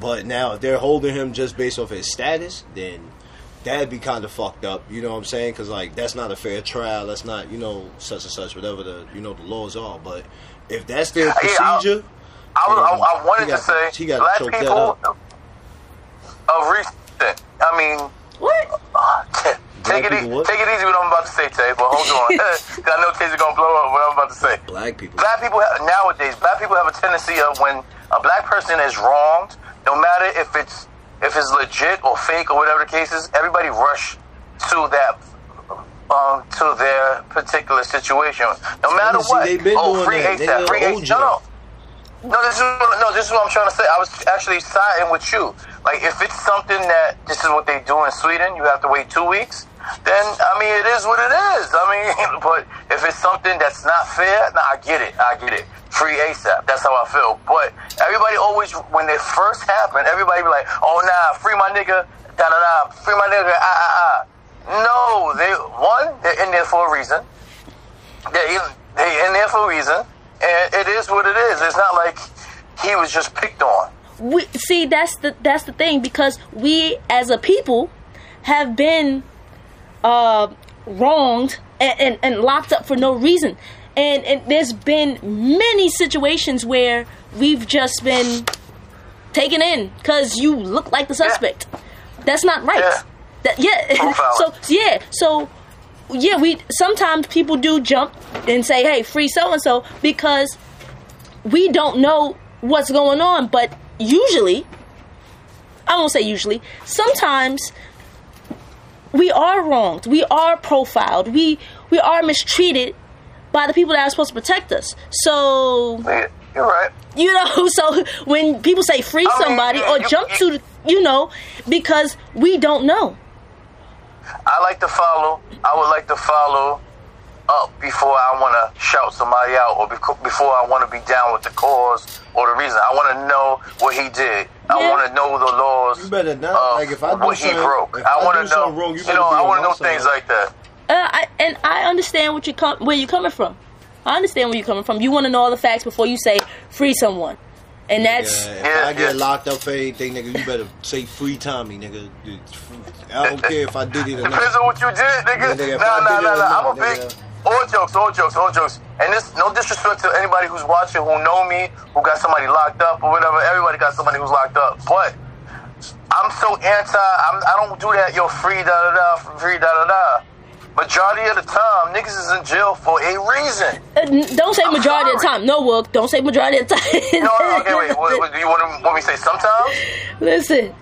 But now if they're holding him just based off his status, then that'd be kind of fucked up. You know what I'm saying? Because like that's not a fair trial. That's not you know such and such whatever the you know the laws are. But if that's their Yeah, I- procedure, I, was, then I, I wanted he got to say he got black to choke that people up. of recent. I mean, What? Ah, take it, what? take it easy with what I'm about to say, Tay. But hold on, I know Tay's gonna blow up what I'm about to say. Black people. Black people have, nowadays, black people have a tendency of when a black person is wronged, no matter if it's if it's legit or fake or whatever the case is, everybody rush to that um, to their particular situation. No matter what. they been oh, free that. ASAP, free. ASAP. No, no. No, this is what, no, this is what I'm trying to say. I was actually siding with you. Like, if it's something that this is what they do in Sweden, you have to wait two weeks. Then I mean, it is what it is. I mean, but if it's something that's not fair, nah, I get it. I get it. Free ASAP. That's how I feel. But everybody always, when it first happened, everybody be like, "Oh nah, free my nigga, da da da, free my nigga, ah ah ah." No, they one, they're in there for a reason. They they in there for a reason, and it is what it is. It's not like he was just picked on. we see that's the that's the thing because we as a people have been uh wronged and, and, and locked up for no reason. And, and there's been many situations where we've just been taken in because you look like the suspect. That's not right. Yeah. that yeah. So yeah. So yeah we sometimes people do jump and say hey free so and so because we don't know what's going on, but usually, I won't say usually, sometimes we are wronged, we are profiled, we we are mistreated by the people that are supposed to protect us. So You're right. you know, so when people say free I mean, somebody you- or jump to, you know, because we don't know. I like to follow. I would like to follow up before I want to shout somebody out or beco- before I want to be down with the cause or the reason. I want to know what he did. I want to know the laws. You better not. of Like, if I do what he something- broke. if I I want to know. something wrong, you you better know, I want to know things side. like that. Uh, I, and I understand what you come where you're coming from. I understand where you're coming from. You want to know all the facts before you say free someone, and that's Yeah, if Yeah, I get yeah. locked up for anything, nigga, you better say free Tommy, nigga. I don't care if I did it or Depends not. on what you did, Yeah, nigga. nigga, nah, nah, nah, nah. I'm a big. All jokes, all jokes, all jokes. And this, no disrespect to anybody who's watching who know me, who got somebody locked up or whatever. Everybody got somebody who's locked up. But I'm so anti. I'm, I don't do that. Yo, free da da da, free da da da. Majority of the time, niggas is in jail for a reason. uh, don't say I'm majority of the time. No, Woog, don't say majority of the time. No, no, okay, wait. What, what, do you want, to, want me to say sometimes? Listen,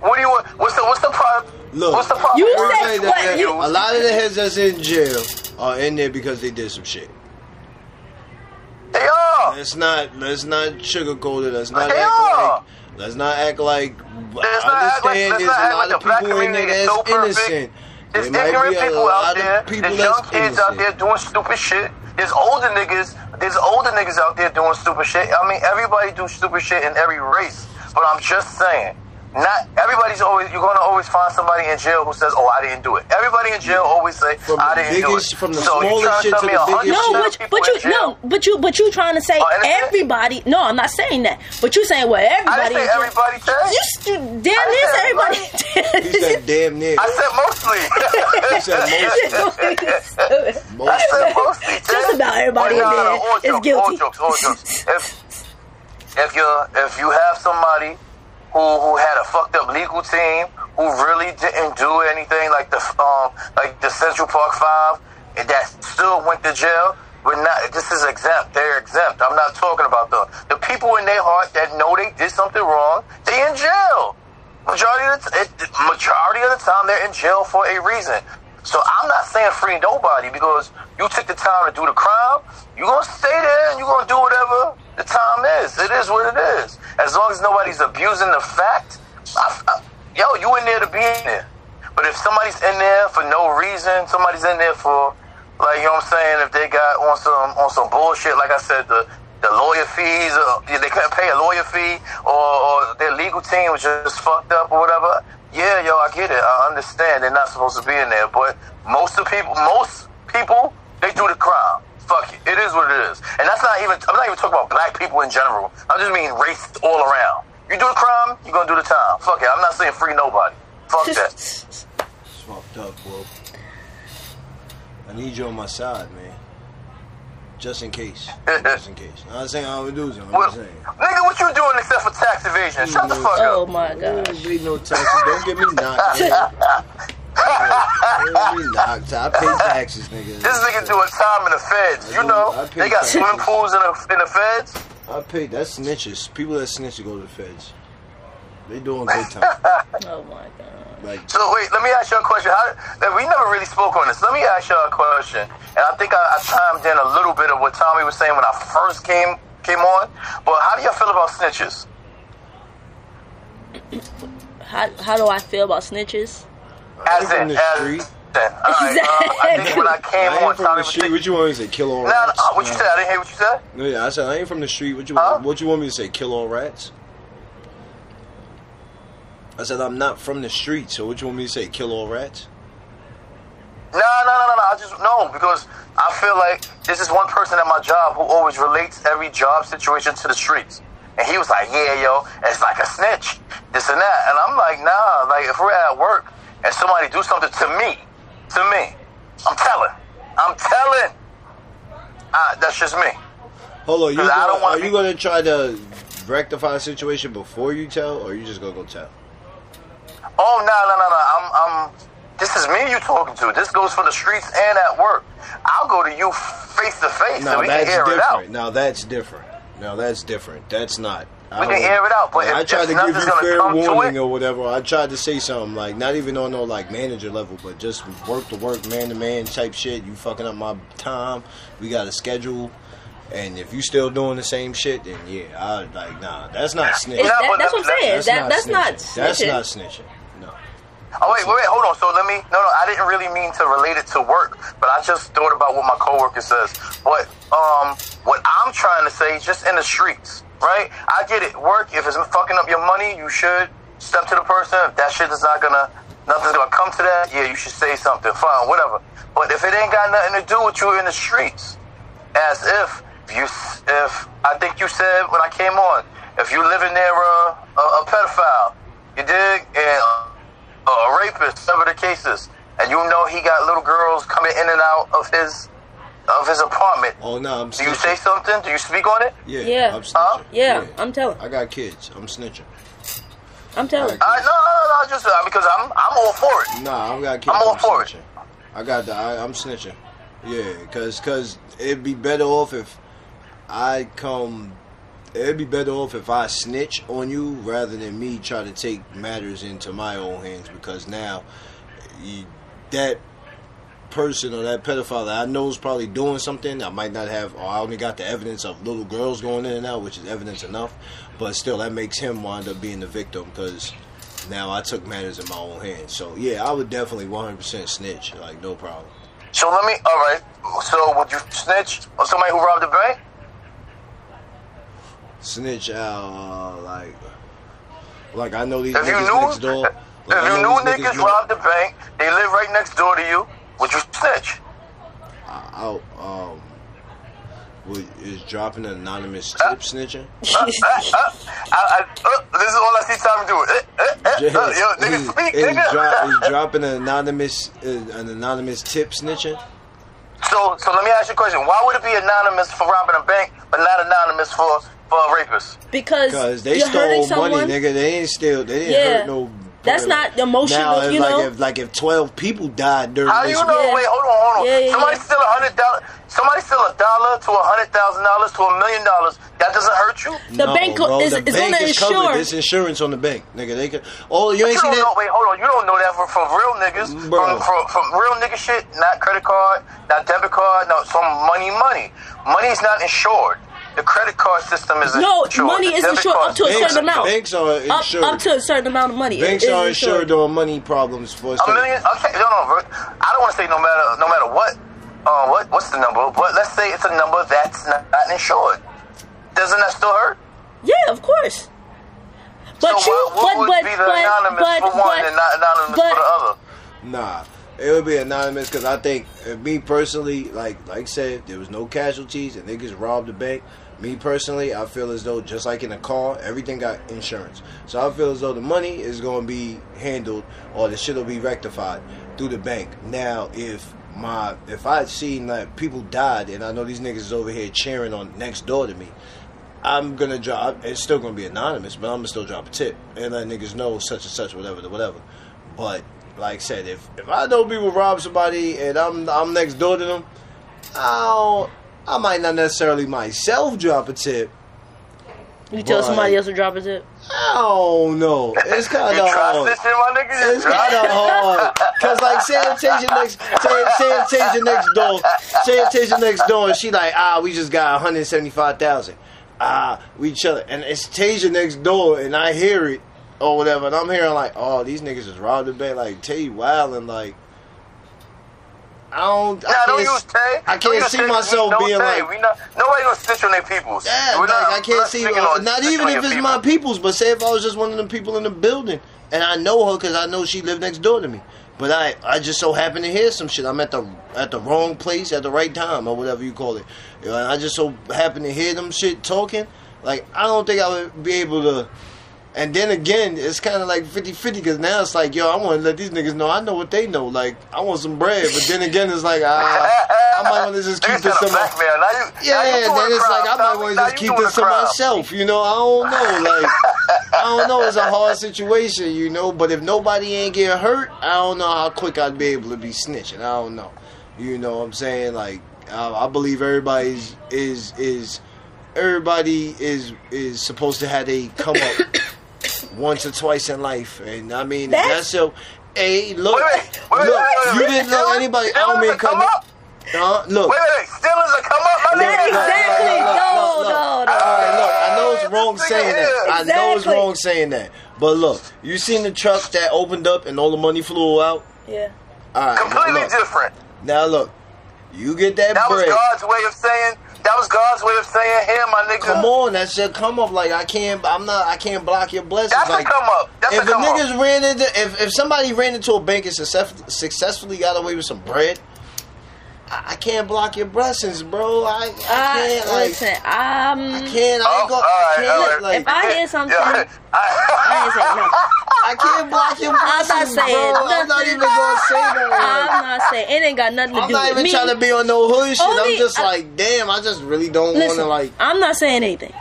What do you want? What's the what's the problem? Look, what's the problem? You said that- what? that You- a lot of the heads that's in jail are in there because they did some shit. They are. Let's not let's not sugarcoat it. Let's not They act are. like let's not act like Let's I not act like- understand there's not a lot like of people in there that's so innocent. There's There might ignorant be a people out lot of there. people There's young that's kids out there doing stupid shit. There's older niggas. There's older niggas out there doing stupid shit. I mean, everybody do stupid shit in every race. But I'm just saying, not everybody's always. You're gonna always find somebody in jail who says, "Oh, I didn't do it." Everybody in jail always say, From "I didn't biggest- do it." from the so you smallest trying shit tell to me the 100% biggest no, shit. but, but you no, but you but you trying to say Oh, innocent? everybody? No, I'm not saying that. But you saying well, I everybody. didn't say in everybody. Tay. You st- damn near said said everybody. He said damn near. I said mostly. He said most. I said mostly. Just about everybody But in no, no, there all is jokes, guilty. All jokes, all jokes. If if you if you have somebody who who had a fucked up legal team who really didn't do anything like the um like the Central Park Five and that still went to jail. We're not. This is exempt. They're exempt. I'm not talking about the the people in their heart that know they did something wrong. They in jail. Majority of the t- it, majority of the time they're in jail for a reason. So I'm not saying free nobody because you took the time to do the crime. You're gonna stay there and you're gonna do whatever the time is. It is what it is. As long as nobody's abusing the fact, I, I, yo, you in there to be in there. But if somebody's in there for no reason, somebody's in there for, like, you know what I'm saying? If they got on some on some bullshit, like I said, the the lawyer fees, uh, they couldn't pay a lawyer fee, or, or their legal team was just fucked up or whatever. Yeah, yo, I get it. I understand they're not supposed to be in there, but most of people, most people, they do the crime. Fuck it. It is is what it is, and that's not even. I'm not even talking about black people in general. I just mean race all around. You do the crime, you're gonna do the time. Fuck it. I'm not saying free nobody. Fuck that. It's fucked up, bro. I need you on my side, man. Just in case. Just in case. I'm not saying I would do something. I'm Well, saying. nigga, what you doing except for tax evasion? Shut the fuck oh up. Oh my Don't gosh. pay no taxes. Don't get me knocked. nigga. Don't get me knocked. I pay taxes, nigga. This nigga doing time in the feds. You know, they got swimming pools in the in the feds. I pay. That's snitches. People that snitch go to the feds. They doing good time. Oh my god. Like So wait, let me ask you a question. How, we never really spoke on this. Let me ask you a question, and I think I, I chimed in a little bit of what Tommy was saying when I first came came on. But how do y'all feel about snitches? How how do I feel about snitches? As from in, the as street. in. All right, um, I think when I came I on, from Tommy the was street. saying. What you want me to say? Kill all Nah, nah, rats? what you said? I didn't hear what you said. No, yeah, I said I ain't from the street. What you Huh? want? What you want me to say? Kill all rats? I said I'm not from the street. So what you want me to say? Kill all rats? No, no, no, no, no. I just no because I feel like this is one person at my job who always relates every job situation to the streets. And he was like, "Yeah, yo, it's like a snitch, this and that." And I'm like, "Nah, like if we're at work and somebody do something to me, to me, I'm telling, I'm telling. Uh, that's just me. Hold on, you 'Cause I don't gonna, are you gonna try to rectify the situation before you tell, or are you just gonna go tell? Oh no, no, no, no. I'm, I'm. This is me you talking to. This goes for the streets and at work. I'll go to you face to face so Now we can that's air it out. Now that's different. Now that's different. That's not. I We can air it out, but I if- tried if to give you fair warning or whatever. I tried to say something like not even on no like manager level, but just work to work, man to man type shit. You fucking up my time. We got a schedule. And if you still doing the same shit, then yeah, I like nah. That's not snitching. That, that's what I'm saying. That's that not that's not snitching. That's not snitching. Oh wait, wait, wait, hold on. So let me. No, no, I didn't really mean to relate it to work, but I just thought about what my coworker says. But um, what I'm trying to say just in the streets, right? I get it. Work. If it's fucking up your money, you should step to the person. If that shit is not gonna, nothing's gonna come to that. Yeah, you should say something. Fine, whatever. But if it ain't got nothing to do with you in the streets, as if you, if I think you said when I came on, if you living near a, a, a pedophile, you dig, and a rapist, whatever the case is, and you know he got little girls coming in and out of his of his apartment. Oh no, I'm Do you say something? Do you speak on it? Yeah, Yeah. I'm snitching. Huh? Yeah, I'm telling. I got kids. I'm snitching. I'm telling. Alright. Uh, no, no, no, just uh, because I'm I'm all for it. Nah, I got kids. I'm all I'm for it. I got the. I, I'm snitching. Yeah, cause cause it'd be better off if I come. It'd be better off if I snitch on you rather than me try to take matters into my own hands. Because now, you, that person or that pedophile that I know is probably doing something. I might not have, or I only got the evidence of little girls going in and out, which is evidence enough. But still, that makes him wind up being the victim because now I took matters in my own hands. So yeah, I would definitely 100% snitch, like no problem. So let me. All right. So would you snitch on somebody who robbed a bank? Snitch out, uh, like, like I know these If niggas knew, next door. if Like, I you knew these niggas robbed the bank, they live right next door to you. Would you snitch? I, I, um, would, is dropping an anonymous tip snitching? Uh, uh, uh, I, I, uh, this is all I see time to do. Uh, uh, uh, uh, yo, nigga, is, speak, is, nigga. dro- is dropping an anonymous uh, an anonymous tip snitching? So, so let me ask you a question. Why would it be anonymous for robbing a bank, but not anonymous for for a rapist? because Because they you're hurting stole money, someone. nigga. They ain't steal. They didn't Yeah. hurt no. That's not emotional, Now, if, you like know? if like if twelve people died during How this, you know? Yeah. Wait, hold on, hold on. Yeah, yeah, somebody yeah. steal a hundred dollars. Somebody steal a dollar to a hundred thousand dollars to a million dollars. That doesn't hurt you. The bank bro, is- the is bank gonna is covered. insure. There's insurance on the bank, nigga. They can. Oh, you You ain't see don't that? know. Wait, hold on. You don't know that from, from real niggas. Mm, bro. From, from from real nigga shit. Not credit card. Not debit card. No, some money. Money. Money's not insured. The credit card system is No, insured. money is debit insured up to a Banks, certain amount. banks are insured. up to a certain amount of money. banks It is are insured on money problems for A million. Okay, no, no. bro. I don't want to say no matter no matter what. Uh, what what's the number? But let's say it's a number that's not, not insured. Doesn't that still hurt? Yeah, of course. But so you, what, what but would but be the but anonymous but for one but, and not anonymous but- for the other? Nah, It would be anonymous because I think uh, me personally, like like I said, there was no casualties and niggas robbed the bank. Me personally, I feel as though just like in a car, everything got insurance. So I feel as though the money is going to be handled or the shit will be rectified through the bank. Now, if my if I seen like people died and I know these niggas is over here cheering on next door to me, I'm gonna drop. It's still gonna be anonymous, but I'm gonna still drop a tip and let niggas know such and such, whatever, whatever. But like I said, if if I know people rob somebody and I'm I'm next door to them, I I might not necessarily myself drop a tip. You tell somebody else to drop a tip. I don't know. It's kind of try hard. snitching, my nigga? It's kind of hard. Cause like sanitation next, san- sanitation next door, sanitation next door, and she like, ah, we just got one hundred seventy five thousand. Ah, we chill, and it's Tasia next door, and I hear it or whatever, and I'm hearing like, oh, these niggas just robbed the bank, like Tay Wild, and like, I don't, Nah, I don't can't, use Tay. I can't see myself being Tay. like, we not, nobody gonna snitch on their peoples. yeah, like, not, I can't see, on not even if it's people. my people's, but say if I was just one of the people in the building and I know her because I know she lived next door to me, but I, I just so happen to hear some shit. I'm at the at the wrong place at the right time or whatever you call it. You know, I just so happen to hear them shit talking. Like I don't think I would be able to. And then again, it's kind of like 50-50 because now it's like, yo, I want to let these niggas know I know what they know. Like I want some bread, but then again, it's like, ah, I might want to just keep Niggas this to myself. my. blackmail. Now you, Yeah, now then it's crime, like I might want to just keep doing this to myself. You know, I don't know. Like I don't know. It's a hard situation, you know. But if nobody ain't get hurt, I don't know how quick I'd be able to be snitching. I don't know. You know what I'm saying? Like I, I believe everybody's is is everybody is is supposed to have a come up once or twice in life, and I mean That's- that's so. Hey, look, Wait, wait, wait, look, wait, wait, you wait. didn't know anybody. I stealing don't mean is a come cutting. up? Uh, look, Wait, wait, wait. Stealing's a come up, my Not nigga. exactly. look, No, look, look. no, no. All right, look, I know it's wrong saying that. here. I know it's wrong saying that. But look, you seen the truck that opened up and all the money flew out? Yeah. All right, Completely look. different. Now look, you get that, That was. God's way of saying. That was God's way of saying, "Here, my nigga." Come on, that shit come up. Like I can't, I'm not, I can't block your blessings. That's like, a come up. That's if a a come up. niggas ran into, if if somebody ran into a bank and success, successfully got away with some bread, I, I can't block your blessings, bro. I, I Uh, can't, like, listen, um, I can't, I Oh, ain't go, all I right, can't, all right. like, if I hear something, Yeah. I ain't saying nothing. I can't block your I'm not blessings, saying bro. I'm not even gonna say that. I'm not saying it ain't got nothing to I'm do with me. I'm not even trying to be on no hood shit. Only- I'm just I- like, damn, I just really don't want to like. I'm not saying anything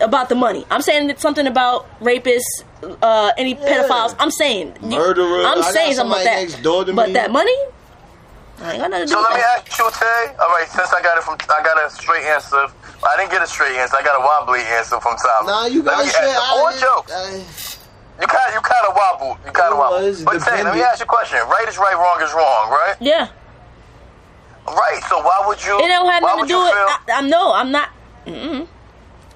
about the money. I'm saying it's something about rapists, uh, any pedophiles. I'm saying Murderer. I'm I saying something somebody about that. next door to but me. that money, I ain't got nothing to do So with let me that. ask you, Tay. All right, since I got it from, I got a straight answer. I didn't get a straight answer. I got a wobbly answer from Tommy. Nah, you got me shit. ask you- Or I, jokes. I, You kind, you kind of wobble. You kind of Well, wobble. it's But Tay, let me ask you a question. Right is right, wrong is wrong, right? Yeah, Right. So why would you? it don't have nothing to do you with. I, I know I'm not. Mm-mm.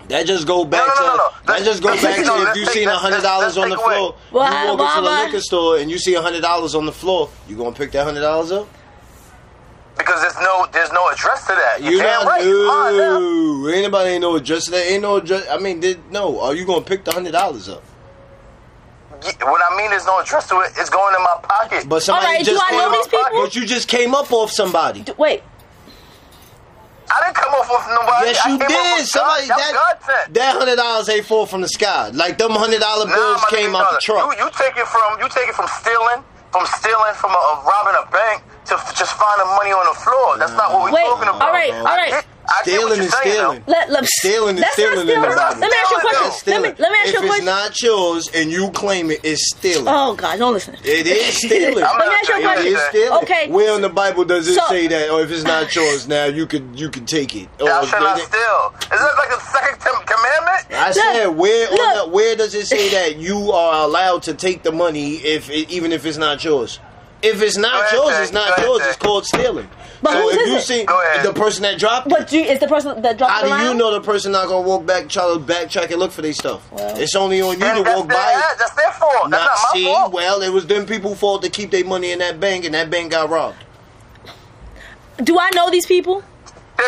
that just go back No, no, no, no, no. to that just go back let's- to if you take- seen a hundred dollars on the floor. Why- you walk why- into the liquor store and you see a hundred dollars on the floor. You gonna pick that hundred dollars up? Because there's no, there's no address to that. You You damn not right. Mine now. no. Anybody ain't no address to that. Ain't no address. I mean, did, no. Are you gonna pick the hundred dollars up? Yeah, What I mean is no address to it. It's going in my pocket. But somebody All right, do just I know came these up- people? But you just came up off somebody. D- Wait, I didn't come off with nobody. Yes, I you came did. Off with Somebody God. That, was God that sent. that hundred dollars ain't fall from the sky. Like them hundred dollar bills my came nigga, out the truck. You, you take it from you take it from stealing, from stealing, from a, of robbing a bank to f- just finding money on the floor. That's not what we're Wait, talking about. all right, all right. I I Stealing is stealing. though. let, let, Stealing is that's stealing not in the stealing. Bible. Let me ask you a question. That's. Let me let me ask if you a question. If it's not yours and you claim it, it's stealing. oh God, don't listen. It is stealing. I'm Let me ask you a question. is that. stealing. Okay. Where in the Bible does it So- say that? Or if it's not yours, now you could you could take it. Or Thou shalt not it- steal. Is that like the second tem- commandment? I said where on look. the, where does it say that you are allowed to take the money if it, even if it's not yours? If it's not ahead, yours, it's not Go yours. It's called stealing. But so whose if you it? see Go ahead. the person that dropped it, But you, is the person that dropped how do you know the person not gonna walk back, try to backtrack and look for their stuff? Well. it's only on you And to walk their, by. that- that's their fault. That's Not not my see, fault. well, it was them people fault to keep their money in that bank, and that bank got robbed. Do I know these people? They-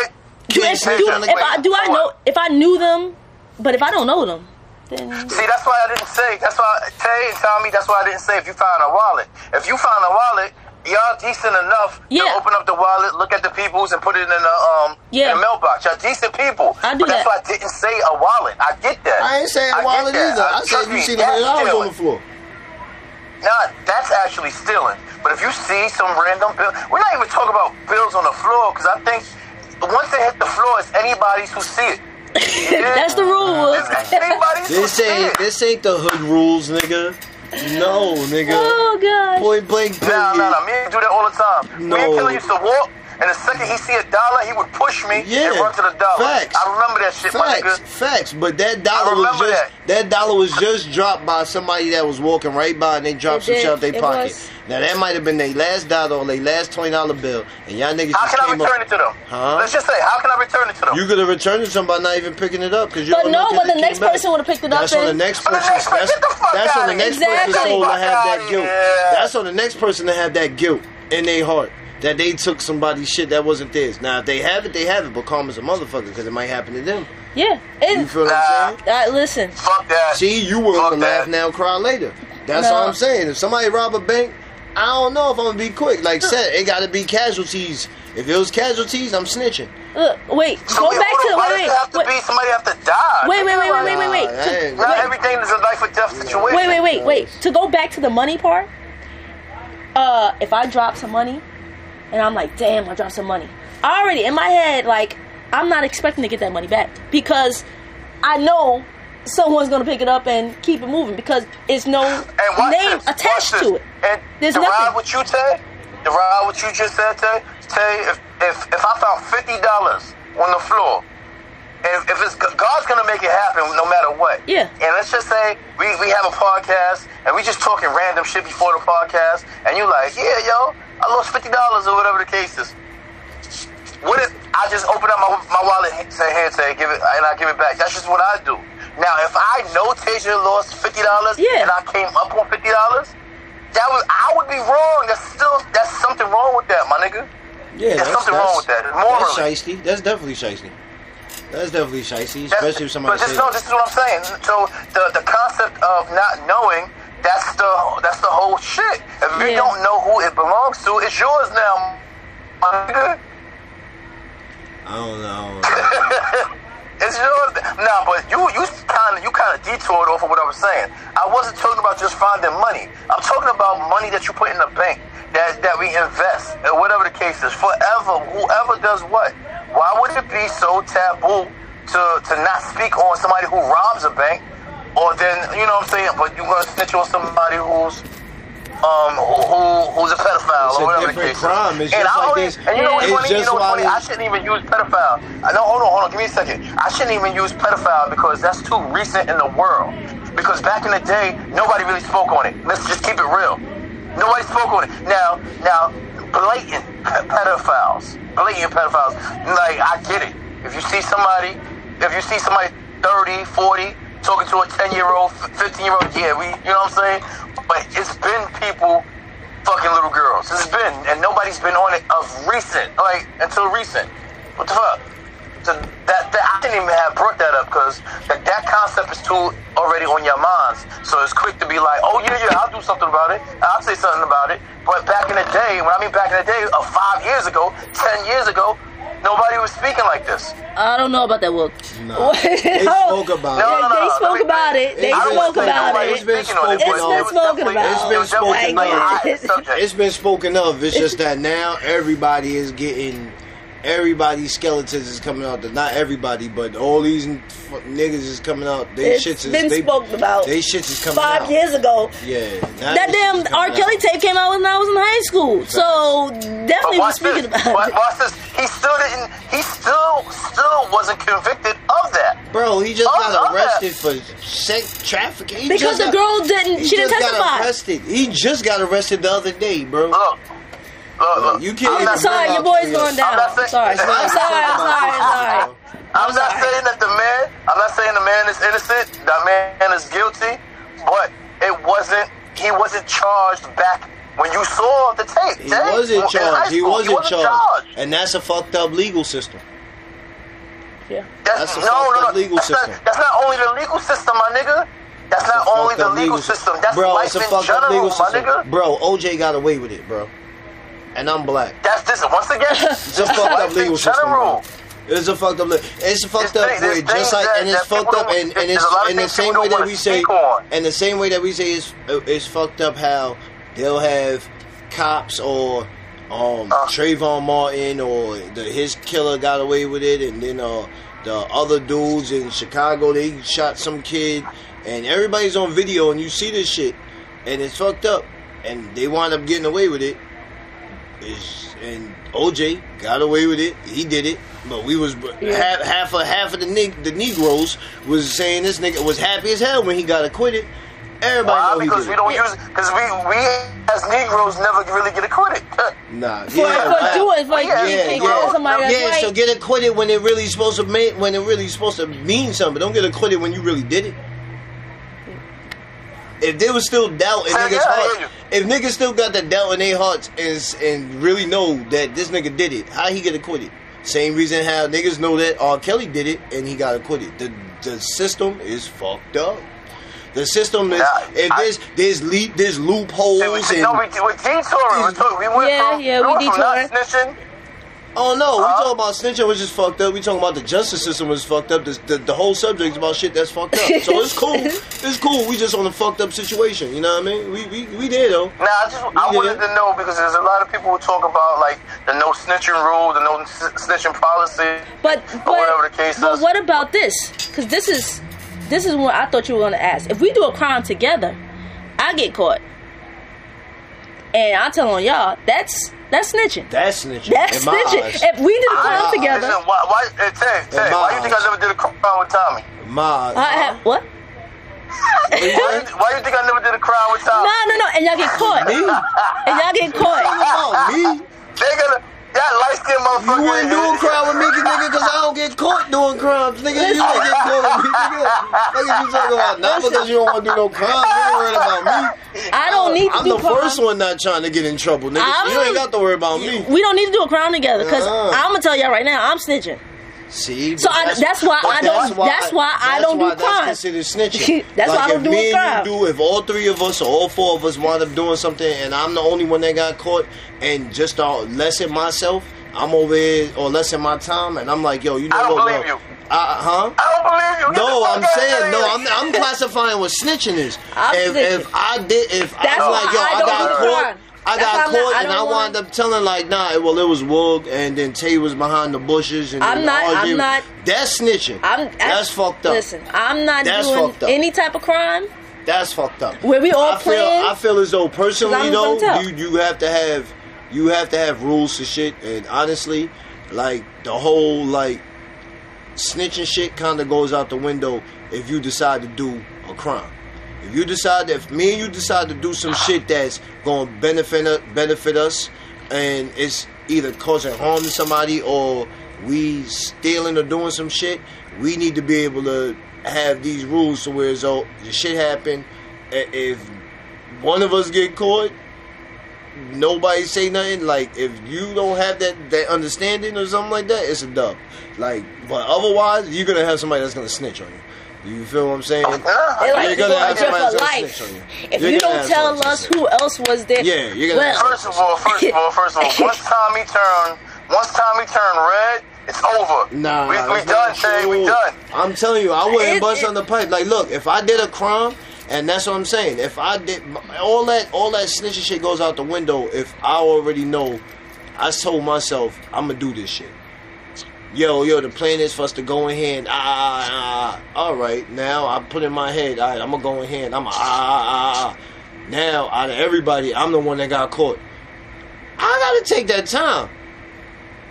Do, Can't if, do, if I do I know if I knew them, but if I don't know them, then See, that's why I didn't say. That's why Tay and Tommy. That's why I didn't say if you found a wallet. If you found a wallet y'all decent enough Yeah. to open up the wallet, look at the people's, and put it in the um Yeah. in the mailbox. Y'all decent people. I do but that's why I didn't say a wallet. I get that. I ain't saying I get wallet either. Uh, I said trust you see seen a hundred dollars on the floor. Nah, that's actually stealing. But if you see some random bill, we're not even talking about bills on the floor because I think once they hit the floor, it's anybody's who see it. Yeah. That's the rule. It's This ain't this ain't the hood rules, nigga. No, nigga. oh gosh. Point blank period. No, no, no. Me and do that all the time. No. Me and Killer used to walk, and the second he see a dollar, he would push me Yeah. and run to the dollar. Facts. I remember that shit, my Facts, nigga. facts. But that dollar was just that. dollar was just dropped by somebody that was walking right by, and they dropped It some did. shit out their pocket. was. Now that might have been their last dollar or their last twenty dollar bill, and y'all niggas just. How just can I return up. it to them? Huh? Let's just say, how can I return it to them? You could have returned it to them by not even picking it up because you But don't know but the next person would have picked it up That's on the and- next But the person. next person- That's, get the fuck that's on outta the here. next person's Exactly. soul to Fuck have that outta guilt. here. That's on the next person to have that guilt in their heart that they took somebody's shit that wasn't theirs. Now if they have it, they have it. But karma's a motherfucker because it might happen to them. Yeah. You And feel what Nah. I'm saying? uh, listen, Fuck that. See, you were Fuck on the laugh that. now, cry later. That's No. all I'm saying. If somebody rob a bank, I don't know if I'm gonna be quick. Like said, it gotta be casualties. If it was casualties, I'm snitching. look, wait, So go wait, back to on, why wait, wait, have to wait, be somebody have to die? wait, wait, wait, wait, wait, wait, wait. Nah, To- that ain't- Not everything is a life or death situation. Wait, wait, wait, wait. To go back to the money part, uh, if I drop some money and I'm like, damn, I dropped some money. I already in my head, like, I'm not expecting to get that money back because I know someone's gonna pick it up and keep it moving because it's no name this, attached to it. And There's to ride nothing. what you say, to ride what you just said, Tay, Tay, if, if, if I found $50 on the floor, if, if it's God's gonna make it happen no matter what. Yeah. And let's just say we, we have a podcast and we just talking random shit before the podcast, and you like, yeah, yo, I lost fifty dollars or whatever the case is. What if I just open up my, my wallet, say, here, say, give it, and I give it back? That's just what I do. Now, if I know Tasia lost fifty dollars Yeah. and I came up on fifty dollars, that was I would be wrong. That's still that's something wrong with that, my nigga. Yeah, There's something wrong with that. That's Morally. shiesty. That's definitely shiesty. That's definitely shiesty, That's- especially if somebody But this, says. no, this is what I'm saying. So the the concept of not knowing that's the that's the whole shit. If you don't know who it belongs to, it's yours now, my nigga. I don't know. It's yours. Nah, but you you kind of you kind of detoured off of what I was saying. I wasn't talking about just finding money. I'm talking about money that you put in the bank that that we invest or whatever the case is. Forever, whoever does what. Why would it be so taboo to to not speak on somebody who robs a bank, or then you know what I'm saying? But you're gonna snitch on somebody who's um who, who who's a pedophile It's a or whatever the different case crime. It's and just I like this. And you know what's It's funny? You just know what's why funny? I shouldn't even use pedophile. I know. Hold on, hold on. Give me a second. I shouldn't even use pedophile because that's too recent in the world. Because back in the day, nobody really spoke on it. Let's just keep it real. Nobody spoke on it. Now, now, blatant pedophiles, blatant pedophiles. Like I get it. If you see somebody, if you see somebody 30, 40 talking to a 10 year old, 15 year old, yeah, we, you know what I'm saying. But it's been people fucking little girls. It's been, and nobody's been on it of recent, like until recent. What the fuck? So that, that I didn't even have brought that up because that, that concept is too already on your minds. So it's quick to be like, oh yeah, yeah, I'll do something about it. I'll say something about it. But back in the day, when I mean back in the day, of five years ago, ten years ago, nobody was speaking like this. I don't know about that book. Nah. They spoke about No, it. no, no, they spoke Let me- about it. They spoke about it. It's been Speaking on it, spoken of. it It's was been spoken definitely- about. It's been it was definitely spoken of. It's been spoken of. It's just that now everybody is getting. Everybody's skeletons is coming out. Not everybody, but all these niggas is coming out. They It's shits is been they, spoken about They shits is coming Five out. years ago. Yeah. That damn shit R. Kelly out. tape came out when I was in high school. So definitely was speaking this. about Watch, it. watch this. He still didn't. He still, still wasn't convicted of that. Bro, he just Oh, got arrested for sex trafficking. He Because the got- girl didn't, He she didn't just got testify. arrested. He just got arrested the other day, bro. Look, Uh, look, look. Uh, you can't I'm I'm sorry, your boy's going down. I'm not I'm saying- sorry. I'm sorry. I'm sorry. I'm sorry. I'm I'm not saying that the man. I'm not saying the man is innocent. That man is guilty, but it wasn't. He wasn't charged back when you saw the tape. He Jay. wasn't In high charged. He wasn't charged. And that's a fucked up legal system. Yeah. That's, That's a no, fucked no, no. up legal that's system. Not, that's not only the legal system, my nigga. That's, It's a not only the legal system. That's bro, life it's a in fucked general, up legal my nigga. Bro, OJ got away with it, bro. And I'm black. That's this. Once again, It's a fucked up legal system. bro. It's a fucked up. It's fucked It's up. it's just like that- and it's fucked up, and, and it's a in the same way that we say, and the same way that we say it's it's fucked up how they'll have cops or um Uh. Trayvon Martin or the his killer got away with it, and then uh the other dudes in Chicago they shot some kid, and everybody's on video, and you see this shit, and it's fucked up, and they wind up getting away with it. Is and OJ got away with it. He did it, but we was Yeah. half half of half of the neg- the Negroes was saying this nigga was happy as hell when he got acquitted. Everybody Why? know he Because did we it. don't use because we we as Negroes never really get acquitted. Nah, yeah, for right. doing, for Yeah, you yeah, yeah. somebody yeah, white. so get acquitted when it really supposed to mean when it really supposed to mean something. Don't get acquitted when you really did it. If there was still doubt in Yeah, niggas' yeah, hearts, if niggas still got that doubt in their hearts and and really know that this nigga did it, how he get acquitted? Same reason how niggas know that R. Kelly did it and he got acquitted. The the system is fucked up. The system is Nah, if I- there's there's le- there's loopholes See, we, and no, we, we detouring. We, took, we went Yeah, from, yeah, we we went from not detouring. Snitching. Oh no, we Huh? talking about snitching, which is fucked up. We talking about the justice system was fucked up. The, the, the whole subject is about shit that's fucked up. So it's cool. it's cool. We just on a fucked up situation. You know what I mean? We we, we there though. Now, I just I Yeah. wanted to know because there's a lot of people who talk about like the no snitching rule, the no snitching policy. But or but, whatever the case but is. what about this? Because this is this is what I thought you were going to ask. If we do a crime together, I get caught, and I tell on y'all that's that's snitching. That's snitching. That's in snitching. eyes. If we did a crime together, Listen, why? Why? Hey, Tay, Tay, my why you think I never did a crime with Tommy? My. I have what? why, you, why you think I never did a crime with Tommy? No, no, no, and y'all get caught. Me? And y'all get caught. me? They gonna that light skinned motherfucker. You wouldn't do a crime with me, nigga, because I don't get caught doing crimes, nigga. You don't get caught with me, nigga. What you talking about? Not because you don't want to do no crime. You ain't worried about me. I don't need to I'm do the crime. first one not trying to get in trouble, nigga. I'm- you ain't got to worry about me. We don't need to do a crime together because Uh-uh. I'm gonna tell y'all right now, I'm snitching. See, So I- that's why but I don't- that's why I that's don't do crime. That's considered snitching. That's like why I don't if do me crime. do, if all three of us or all four of us wind up doing something, and I'm the only one that got caught, and just to lessen myself, I'm over here or lessen my time, and I'm like, yo, you know I don't what? believe bro? you. Uh, huh? I don't believe you. Get No, I'm saying no. I'm, I'm classifying what snitching is. I'm if, snitching. if I did, if That's I was like, yo, I I, don't got caught, crime. I That's got I'm not- caught, I and I wound up telling like, nah, well, it was Woog, and then Tay was behind the bushes, and I'm not- RJ I'm was- not- That's snitching. I'm That's fucked up. Listen, I'm not That's doing any type of crime. That's fucked up. Where we all I feel, playing? I feel as though personally though, you you have to have you have to have rules to shit, and honestly, like the whole like snitching shit kind of goes out the window if you decide to do a crime. If you decide if me and you decide to do some shit that's gonna benefit benefit us, and it's either causing harm to somebody or we stealing or doing some shit, we need to be able to have these rules to where so the shit happen. If one of us get caught, nobody say nothing. Like if you don't have that that understanding or something like that, it's a dub. Like, but otherwise, you're gonna have somebody that's gonna snitch on you. You feel what I'm saying? Uh, yeah, They like You're gonna go have in somebody for that's gonna life. snitch on you. If You're you don't tell us who else was there, Yeah, you're gonna have well, First of all, first of all, first of all, once Tommy turned, once Tommy turned red, it's over. Nah, we, we done, not Tay. We done. I'm telling you, I wouldn't It- bust it- on the pipe. Like, look, if I did a crime, and that's what I'm saying. If I did all that, all that snitching shit goes out the window. If I already know, I told myself I'm gonna do this shit. Yo, yo, the plan is for us to go in here and ah, ah, ah. All right, now I put in my head. All right, I'm gonna go in here and I'm a ah, ah, ah, ah. Now, out of everybody, I'm the one that got caught. I gotta take that time.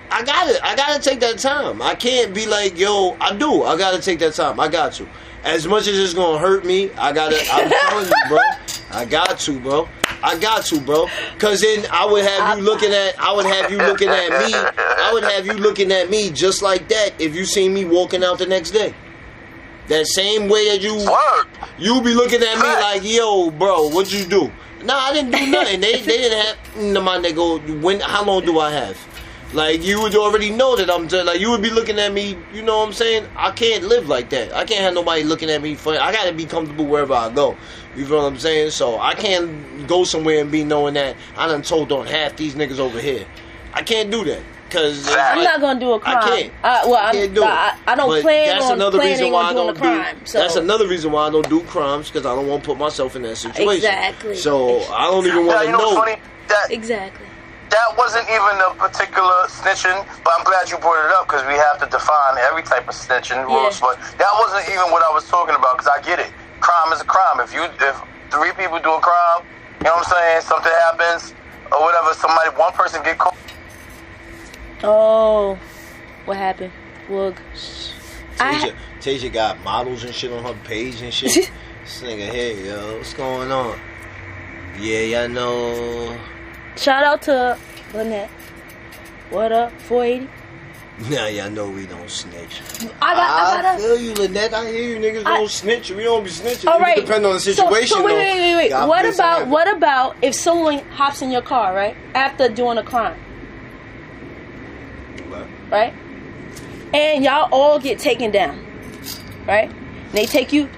I gotta, I gotta take that time. I can't be like, yo, I do. I gotta take that time. I got to. As much as it's gonna hurt me, I gotta. I'm telling you, bro. I got to, bro. I got to, bro. Cause then I would have you looking at, I would have you looking at me. I would have you looking at me just like that if you seen me walking out the next day. That same way that you, Word. you be looking at me like, yo, bro, what'd you do? Nah, I didn't do nothing. They, they didn't have. No, my nigga. When? How long do I have? Like you would already know that I'm just, like you would be looking at me. You know what I'm saying? I can't live like that. I can't have nobody looking at me for. I gotta be comfortable wherever I go. You feel what I'm saying? So I can't go somewhere and be knowing that I done told on half these niggas over here. I can't do that because I'm not gonna do a crime. I can't. Uh, well, I can't do it. I, I don't But plan that's on another reason why I don't a crime. do. so That's another reason why I don't do crimes because I don't want to put myself in that situation. Exactly. So I don't even want to know funny? That exactly. That wasn't even a particular snitching, but I'm glad you brought it up because we have to define every type of snitching rules. Yeah. But that wasn't even what I was talking about because I get it. Crime is a crime. If you if three people do a crime, you know what I'm saying? Something happens or whatever. Somebody, one person get caught. Oh, what happened? Woog. Tasia, Tasia got models and shit on her page and shit. this nigga here, yo, what's going on? Yeah, y'all know. Shout out to Lynette. What up, 480? Now y'all know we don't snitch. I got, I I got a. feel you, Lynette. I hear you. Niggas I- don't snitch. We don't be snitching. All It right. Depend on the situation. So, wait, though. wait, wait, wait. God What about what about if someone hops in your car, right, after doing a crime, What? right, and y'all all get taken down, right? And they take you.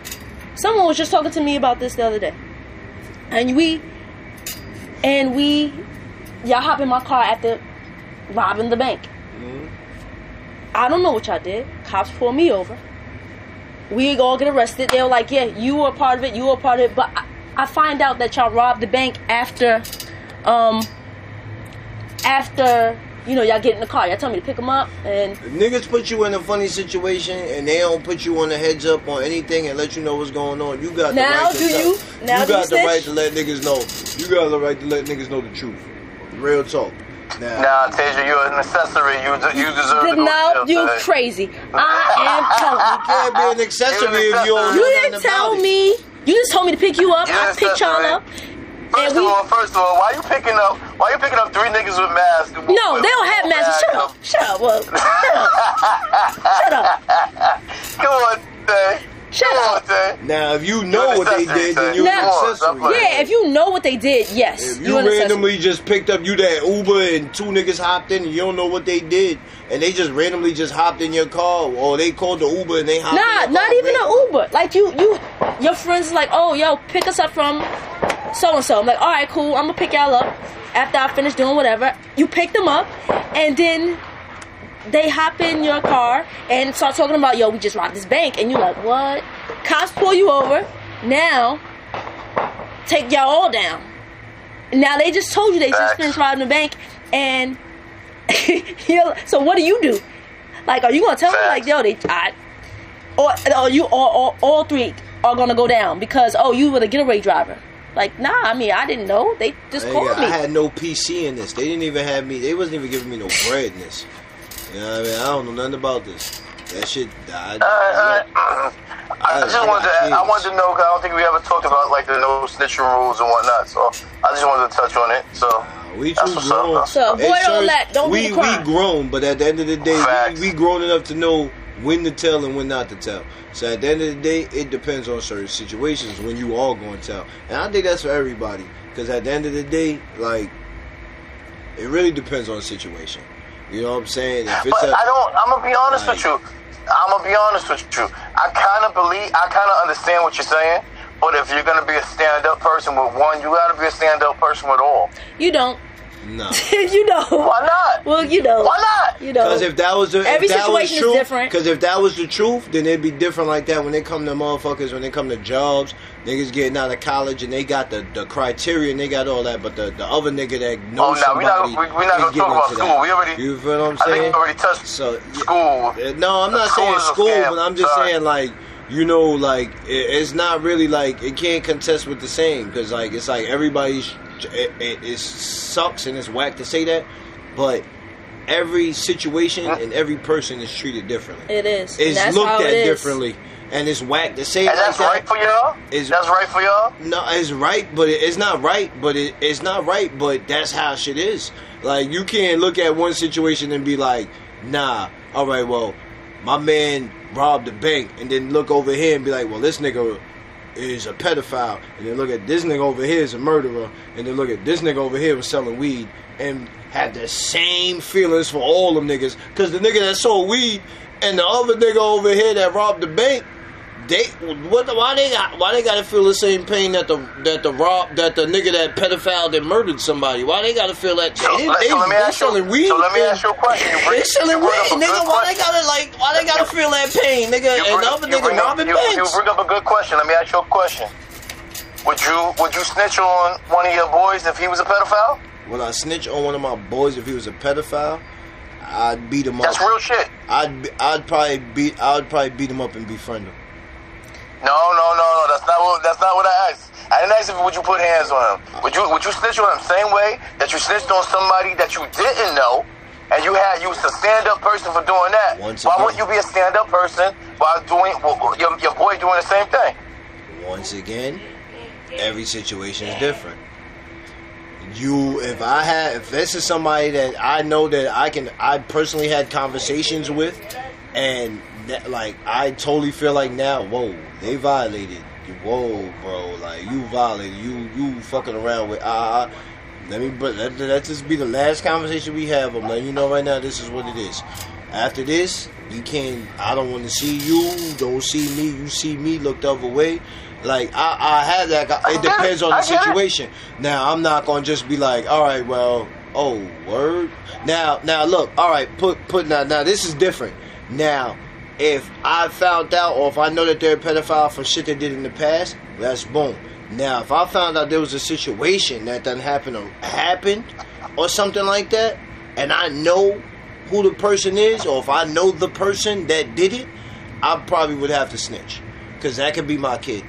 Someone was just talking to me about this the other day, and we, and we, y'all hop in my car after robbing the bank. Mhm. I don't know what y'all did. Cops pull me over. We all get arrested. They were like, "Yeah, you were a part of it. You were a part of it." But I, I find out that y'all robbed the bank after, um, after you know y'all get in the car. Y'all tell me to pick them up, and niggas put you in a funny situation and they don't put you on the heads up on anything and let you know what's going on, you got the Now right to do tell- you- now you do got you the right to let niggas know. You got the right to let niggas know the truth. Real talk. Now, Nah, Tasia, you're an accessory. You de- you deserve to go to now you today. crazy. I am telling you can't be an accessory if you don't you. know You nothing didn't tell me. You just told me to pick you up. You're I an picked y'all up. First And of we- all, first of all, why you picking up? Why you picking up three niggas with masks? No, they don't have masks. Shut up. Shut up. Well, shut up. Shut up. Come on, Tay. Shut up. Now, if you know what they did, then you're Now- an accessory. Yeah, if you know what they did, yes. If you you an accessory. randomly just picked up you that Uber and two niggas hopped in and you don't know what they did and they just randomly just hopped in your car or they called the Uber and they hopped in Nah, your not car, even man. an Uber. Like you, you, your friends like, oh, yo, pick us up from so and so. I'm like, all right, cool. I'm gonna pick y'all up after I finish doing whatever. You pick them up, and then they hop in your car and start talking about, yo, we just robbed this bank, and you're like, what? Cops pull you over. Now, take y'all all down. Now they just told you they just finished robbing the bank, and you're, so what do you do? Like, are you gonna tell them like, yo, they, I, or, or you, or, or all three are gonna go down because oh, you were the getaway driver? Like, nah, I mean, I didn't know. They just Nigga, called me. I had no PC in this. They didn't even have me. They wasn't even giving me no bread in this. You know what I mean? I don't know nothing about this. That shit died. Uh, uh, I just wanted to. I wanted to know. 'cause I don't think we ever talked about like the no snitching rules and whatnot. So I just wanted to touch on it. So We That's too what's up, grown. So avoid Hey, all that. Don't we the crime. we grown, but at the end of the day, Facts. we, we grown enough to know when to tell and when not to tell. So at the end of the day, it depends on certain situations when you are going to tell. And I think that's for everybody because at the end of the day, like it really depends on the situation. You know what I'm saying? If it's But a, I don't. I'm gonna be honest with you. I'm gonna be honest with you. I kind of believe. I kind of understand what you're saying. But if you're gonna be a stand-up person with one, you gotta be a stand-up person with all. You don't. No. you know. Why not? Well, you know. Why not? You know. Because if that was the if Every that was situation is different. Because if that was the truth, then it'd be different like that when they come to motherfuckers, when they come to jobs, niggas getting out of college and they got the, the criteria and they got all that, but the, the other nigga that knows Oh, knows no, we're not. We, we're not is gonna talk about school. that. We already. You feel what I'm I think saying? we already touched So yeah, school. uh, No, I'm not School saying school, but I'm just Sorry. saying like you know, like it, it's not really like it can't contest with the same because like it's like everybody's it, it, it sucks and it's whack to say that, but every situation and every person is treated differently. it is. And It's that's looked how at it is. differently, and it's whack to say it And like that's that. right for y'all. Is- that's right for y'all. No, it's right, but it, it's not right. But it, it's not right. But that's how shit is. Like you can't look at one situation and be like, "Nah, all right, well, my man robbed the bank," and then look over here and be like, "Well, this nigga is a pedophile, and then look at this nigga over here is a murderer, and then look at this nigga over here was selling weed, and have the same feelings for all them niggas. Cause the nigga that sold weed and the other nigga over here that robbed the bank, they what? Why they got? Why they got to feel the same pain that the that the rob that the nigga that pedophile that murdered somebody? Why they got to feel that? So, they, let- they, so let me they ask you- selling weed. so let me ask you a question. You bring- they selling you up weed, a nigga. good Why they question. gotta like? Why they gotta feel that pain, nigga? You bring the up- other you nigga bring up- robbing you, you bring up a good question. Let me ask you a question. Would you would you snitch on one of your boys if he was a pedophile? Would I snitch on one of my boys if he was a pedophile? I'd beat him That's up. That's real shit. I'd I'd probably beat I'd probably beat him up and befriend him. No, no, no, no. That's not what. That's not what I asked. I didn't ask if would you put hands on him. Would you Would you snitch on him same way that you snitched on somebody that you didn't know, and you had you was a stand up person for doing that? Once Why wouldn't you be a stand up person while doing your your boy doing the same thing? Once again, every situation is different. You, if I had, if this is somebody that I know that I can, I personally had conversations with, and like I totally feel like now, whoa, they violated. Whoa, bro, like you violated. You, you fucking around with. Uh, let me, but let, let this be the last conversation we have. I'm letting you know right now. This is what it is. After this, you can't. I don't want to see you. Don't see me. You see me. Look the other way. Like I, I have that. It depends on the situation. Now I'm not gonna just be like, all right, well, oh word. Now, now look, all right, put put now now this is different. Now, if I found out or if I know that they're a pedophile for shit they did in the past, that's boom. Now, if I found out there was a situation that done happened or happened or something like that, and I know who the person is, or if I know the person that did it, I probably would have to snitch, because that could be my kid.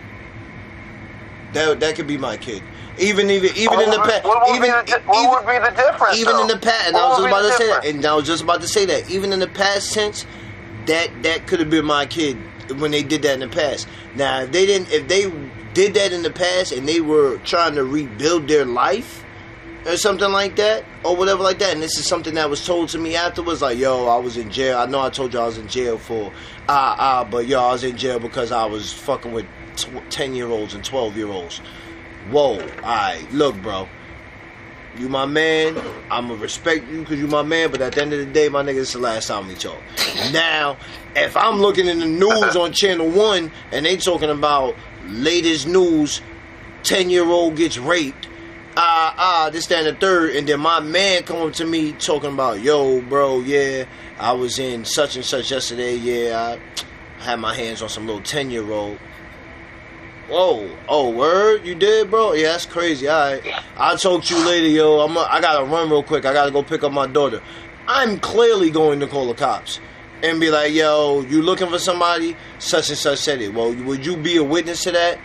That that could be my kid. Even even even in the past, what would even be the, what even- would be the difference? even though? in the past, and What I was just about to say that, and I was just about to say that, even in the past tense, that that could have been my kid when they did that in the past. Now, if they didn't, if they did that in the past and they were trying to rebuild their life or something like that, or whatever like that, and this is something that was told to me afterwards, like, yo, I was in jail. I know I told you I was in jail for ah ah, but yo, I was in jail because I was fucking with ten year olds and twelve year olds. Whoa, alright, look, bro. You my man. I'ma respect you because you my man. But at the end of the day, my nigga, it's the last time we talk. Now, if I'm looking in the news on Channel One and they talking about latest news, ten year old gets raped, ah ah, this that, and the third, and then my man come up to me talking about, yo, bro, yeah, I was in such and such yesterday. Yeah, I had my hands on some little ten year old. Whoa, oh, word, you did, bro? Yeah, that's crazy. All right, I'll talk to you later, yo. I'm, a, I gotta run real quick. I gotta go pick up my daughter. I'm clearly going to call the cops and be like, yo, you looking for somebody? Such and such said it. Well, would you be a witness to that?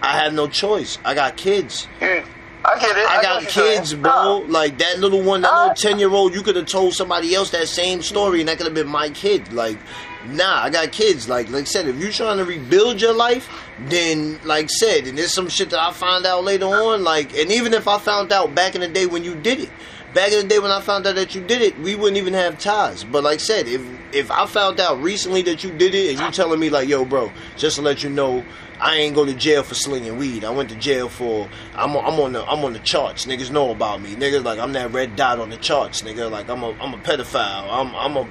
I have no choice. I got kids. You- I get it. I get got kids, bro. Like that little one, that Uh, little ten year old. You could have told somebody else that same story, and that could have been my kid. Like, nah, I got kids. Like, like I said, if you're trying to rebuild your life, then, like I said, and there's some shit that I find out later on. Like, and even if I found out back in the day when you did it, back in the day when I found out that you did it, we wouldn't even have ties. But like I said, if if I found out recently that you did it, and you telling me like, yo, bro, just to let you know. I ain't go to jail for slinging weed. I went to jail for I'm on, I'm on the I'm on the charts. Niggas know about me. Niggas like I'm that red dot on the charts. Nigga like I'm a I'm a pedophile. I'm I'm a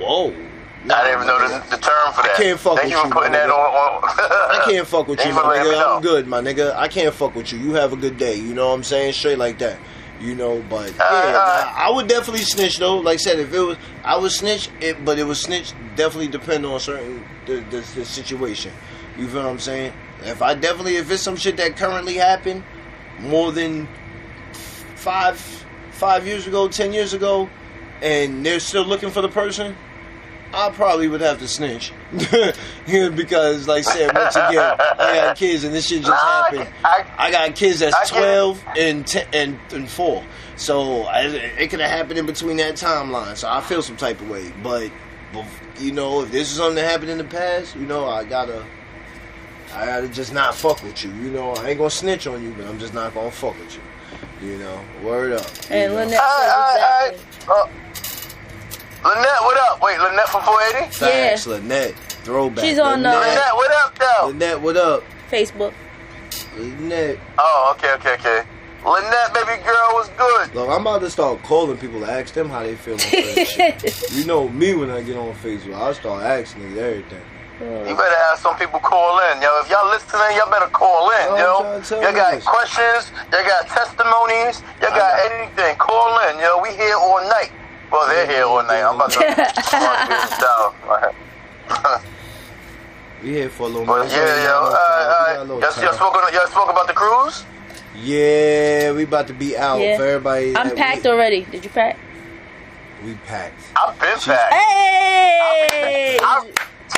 whoa. Nah, I didn't even know the, the term for that. I can't fuck Thank with you for you, putting that nigga. on. on I can't fuck with you, my for letting me nigga. I'm good, my nigga. I can't fuck with you. You have a good day. You know what I'm saying? Straight like that. You know, but yeah, nah. I would definitely snitch though. Like I said, if it was, I would snitch it, but it would snitch definitely depend on certain the, the, the situation. You feel what I'm saying? If I definitely, if it's some shit that currently happened more than five five years ago, ten years ago, and they're still looking for the person, I probably would have to snitch. Because, like I said, once again, I got kids and this shit just Nah, happened. get- I- I got kids that's I 12 and 10, and, and 4. So I, it could have happened in between that timeline. So I feel some type of way. But, but, you know, if this is something that happened in the past, you know, I gotta. I gotta just not fuck with you. You know, I ain't gonna snitch on you, but I'm just not gonna fuck with you. You know, word up. And know. Lynette All said right, exactly. Oh, all right, all right. Uh, Lynette, what up? Wait, Lynette from 480? Facts, Lynette. Throwback. She's on, uh, Lynette, Lynette, what up, though? Lynette, what up? Facebook. Lynette, Oh, okay, okay, okay. Lynette, baby girl, was good. look, I'm about to start calling people to ask them how they feel. You know me when I get on Facebook, I'll start asking niggas everything. You better have some people call in, yo. If y'all listening, y'all better call in, yo. trying to tell You got niggas. questions, you got testimonies, you I got got- anything. Call in, yo. We here all night. Well, they're here all night. I'm about to mark this down. We here for a little But minute. yeah, yo. We got a Uh, uh, little y'all, spoke, spoke about the cruise? Yeah, we about to be out Yeah. for everybody. I'm that packed we, already. Did you pack? We packed. I've been She's- back. Hey! I,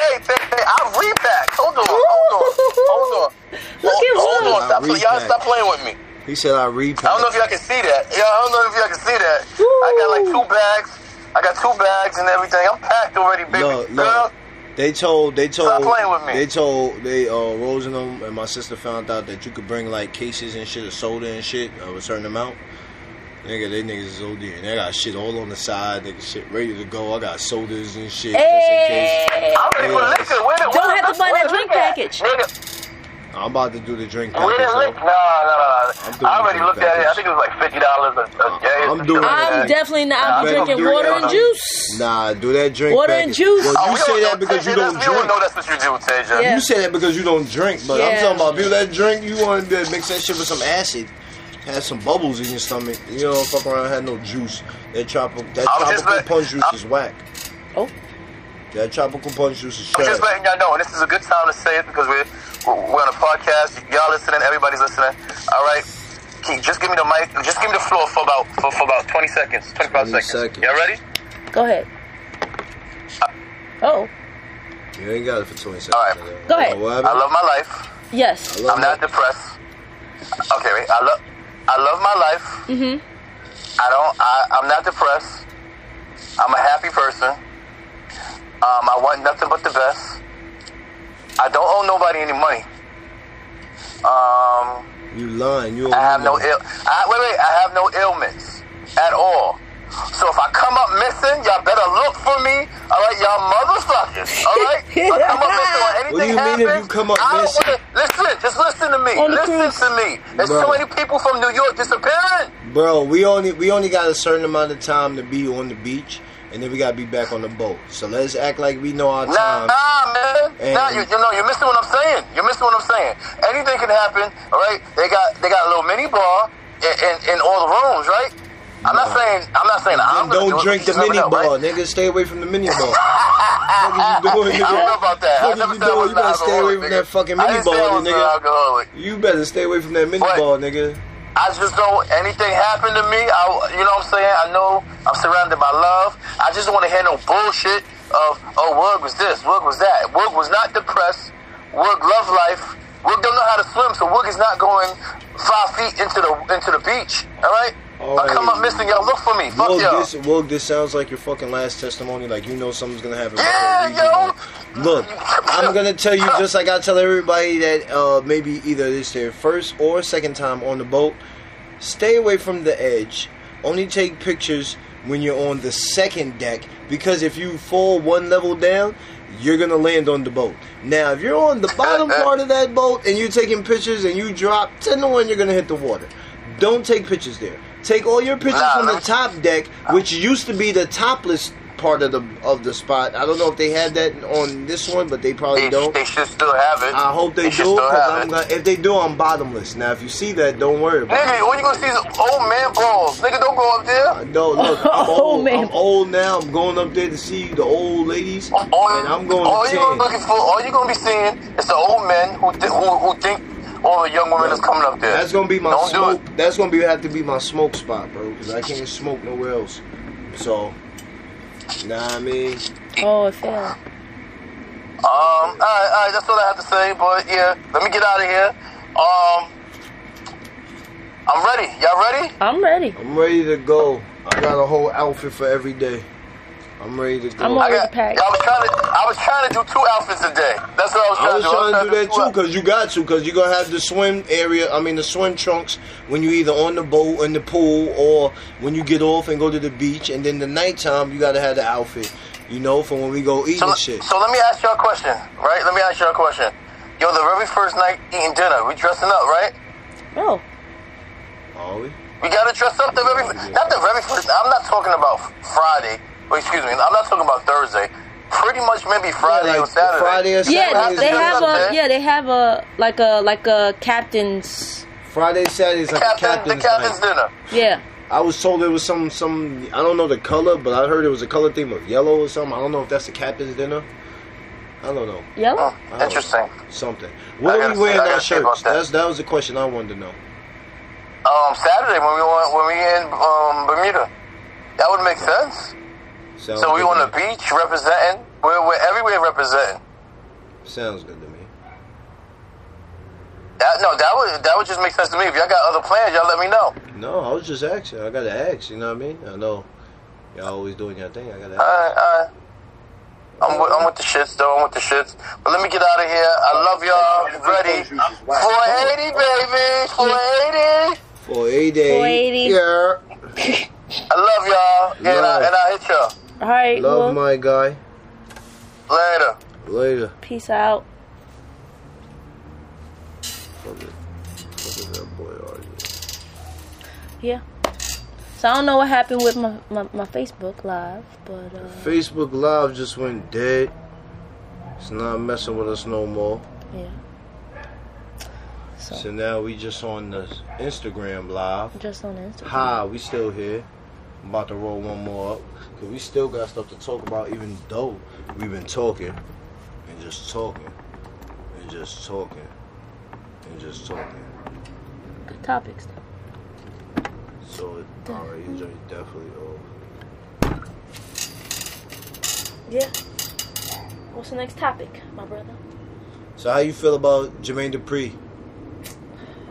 hey, baby, I repacked. Hold on, hold on, hold on. Look at hold, hold on, stop, y'all stop playing with me. He said I repacked. I don't know if y'all can see that. Yeah, I don't know if y'all can see that. I got like two bags. I got two bags and everything. I'm packed already, baby. Look, Girl, look. They told they told Stop playing with me. they told they uh Rose and them and my sister found out that you could bring like cases and shit of soda and shit of a certain amount. Nigga, they niggas is OD and they got shit all on the side, nigga shit ready to go. I got sodas and shit just in case. I'm ready for liquor. Where the, Don't where have to buy that drink package. Nigga, I'm about to do the drink where package. the liquor? though. No, no, no. I'm doing I already the looked at it. I think it was like fifty dollars a, a day. I'm doing that. I'm that. definitely not. I'll be drinking do it. water and juice. Nah, do that drink Water and juice. Well, Oh, you we say that because you don't that's- We drink. know that's what you do, Tasia. Yeah. You say that because you don't drink, but I'm talking about people that drink. You want to mix that shit with some acid, have some bubbles in your stomach. You don't fuck around, have no juice. That tropical, that I was just tropical let- punch juice I- is whack. Oh. That tropical punch juice is I'm just letting y'all know, and this is a good time to say it because we're we're on a podcast. Y'all listening, everybody's listening. All right, Keith, just give me the mic. Just give me the floor for about for, for about 20 seconds, 25 20 seconds. seconds. Y'all ready? Go ahead. Oh, You ain't got it for 20 seconds. All right. nigga. Go ahead. I love my life. yes. I love I'm not my- depressed. Okay, wait. I love I love my life. Mhm. I don't. I, I'm not depressed. I'm a happy person. Um, I want nothing but the best. I don't owe nobody any money. Um, You lying. You I have no lying. ill. I, wait, wait. I have no ailments at all. So if I come up missing, y'all better look for me. All right, y'all motherfuckers. All right. If I come up missing or anything What do you mean if happens, you come up missing? wanna- listen, just listen to me. Listen cruise. to me. There's Bro. so many people from New York disappearing. Bro, we only we only got a certain amount of time to be on the beach, and then we gotta be back on the boat. So let's act like we know our Nah, time. nah, man. And- nah, you, you know, you're missing what I'm saying. You're missing what I'm saying. Anything can happen. All right. They got they got a little mini bar in, in, in all the rooms, right? I'm not saying I'm not saying I'm don't do drink the mini bar, right? nigga. Stay away from the mini bar. what you doing, nigga? I don't know about that. I What never you doing? You better stay away from nigga. that fucking mini I bar, nigga. You better stay away from that mini But- bar, nigga. I just don't. Anything happen to me, I, you know what I'm saying. I know I'm surrounded by love. I just don't want to hear no bullshit of oh, Woog was this, Woog was that. Woog was not depressed. Woog loved life. Woog don't know how to swim, so Woog is not going five feet into the into the beach. All right. I come up missing, y'all look for me. Fuck Woke, y'all. this, this sounds like your fucking last testimony. Like you know something's gonna happen. Yeah, yo. Look, I'm gonna tell you just like I tell everybody that uh, maybe either this their first or second time on the boat. Stay away from the edge. Only take pictures when you're on the second deck because if you fall one level down, you're gonna land on the boat. Now, if you're on the bottom part of that boat and you're taking pictures and you drop, ten to one, you're gonna hit the water. Don't take pictures there. Take all your pictures from the top deck, which used to be the topless part of the of the spot. I don't know if they had that on this one, but they probably They, don't. they should still have it. I hope they, should do. still 'cause have I'm it. gonna, if they do, I'm bottomless. Now, if you see that, don't worry about it. Nigga, all you gonna see is old man balls. Nigga, don't go up there. Uh, no, look, I'm Oh, old. man. I'm old now. I'm going up there to see the old ladies, All, and I'm going all to you gonna tan. looking for, all you gonna be seeing is the old men who th- who, who think all the young women is coming up there. That's gonna be my Don't do smoke. it. That's gonna be have to be my smoke spot, bro, because I can't smoke nowhere else. So, nah, I mean, Oh, it failed. Um, all right, all right, that's all I have to say. But yeah, let me get out of here. Um, I'm ready. Y'all ready? I'm ready. I'm ready to go. I got a whole outfit for every day. I'm ready to go. I'm I already got. packed. I was trying to. I was trying to do two outfits a day. That's what I was I trying was to do. trying to do that too, cause you got to, cause you're gonna have the swim area. I mean, the swim trunks when you're either on the boat, in the pool, or when you get off and go to the beach. And then the nighttime, you gotta have the outfit, you know, for when we go eat So, and shit. so let me ask y'all a question, right? Let me ask y'all a question. Yo, the very first night eating dinner, we dressing up, right? Oh, Are we? We gotta dress up the very, oh, not the very first. I'm not talking about Friday. Well, excuse me, I'm not talking about Thursday. Pretty much maybe Friday yeah, or like Saturday. Friday or Saturday. yeah. is They have a there. yeah. They have a like a like a captain's Friday, Saturday is like Captain, a captain's, the captain's night. dinner. yeah. I was told it was some some I don't know the color, but I heard it was a color theme of yellow or something. I don't know if that's the captain's dinner. I don't know Yellow. Oh, interesting. something. What are we wearing I our gotta see about shirts? that. That's that was the question I wanted to know. Um, Saturday when we went, when we in um Bermuda, that would make sense. Sounds So we on the me. beach representing. We're, we're everywhere representing. Sounds good to me. That no, that would that would just make sense to me. If y'all got other plans, y'all let me know. No, I was just asking. I gotta ask. You know what I mean? I know y'all always doing your thing. I gotta. All Ask. right, all right. I'm with, I'm with the shits though. I'm with the shits. But let me get out of here. I love y'all. Ready? 480, baby. 480. For a day. 480. Yeah. I love y'all. And I, Love. and I hit y'all. All right. Love well, my guy. Later. Later. peace out. Fuck it. Fuck that boy RJ. Yeah. So I don't know what happened with my, my, my Facebook live, but uh, Facebook Live just went dead. It's not messing with us no more. yeah. So So now we just on the Instagram Live. just on Instagram. Hi, we still here. I'm about to roll one more up. Cause we still got stuff to talk about even though we've been talking and just talking and just talking and just talking. Good topics. Though. So it, alright, he's definitely off. Yeah. What's the next topic, my brother? So how you feel about Jermaine Dupri?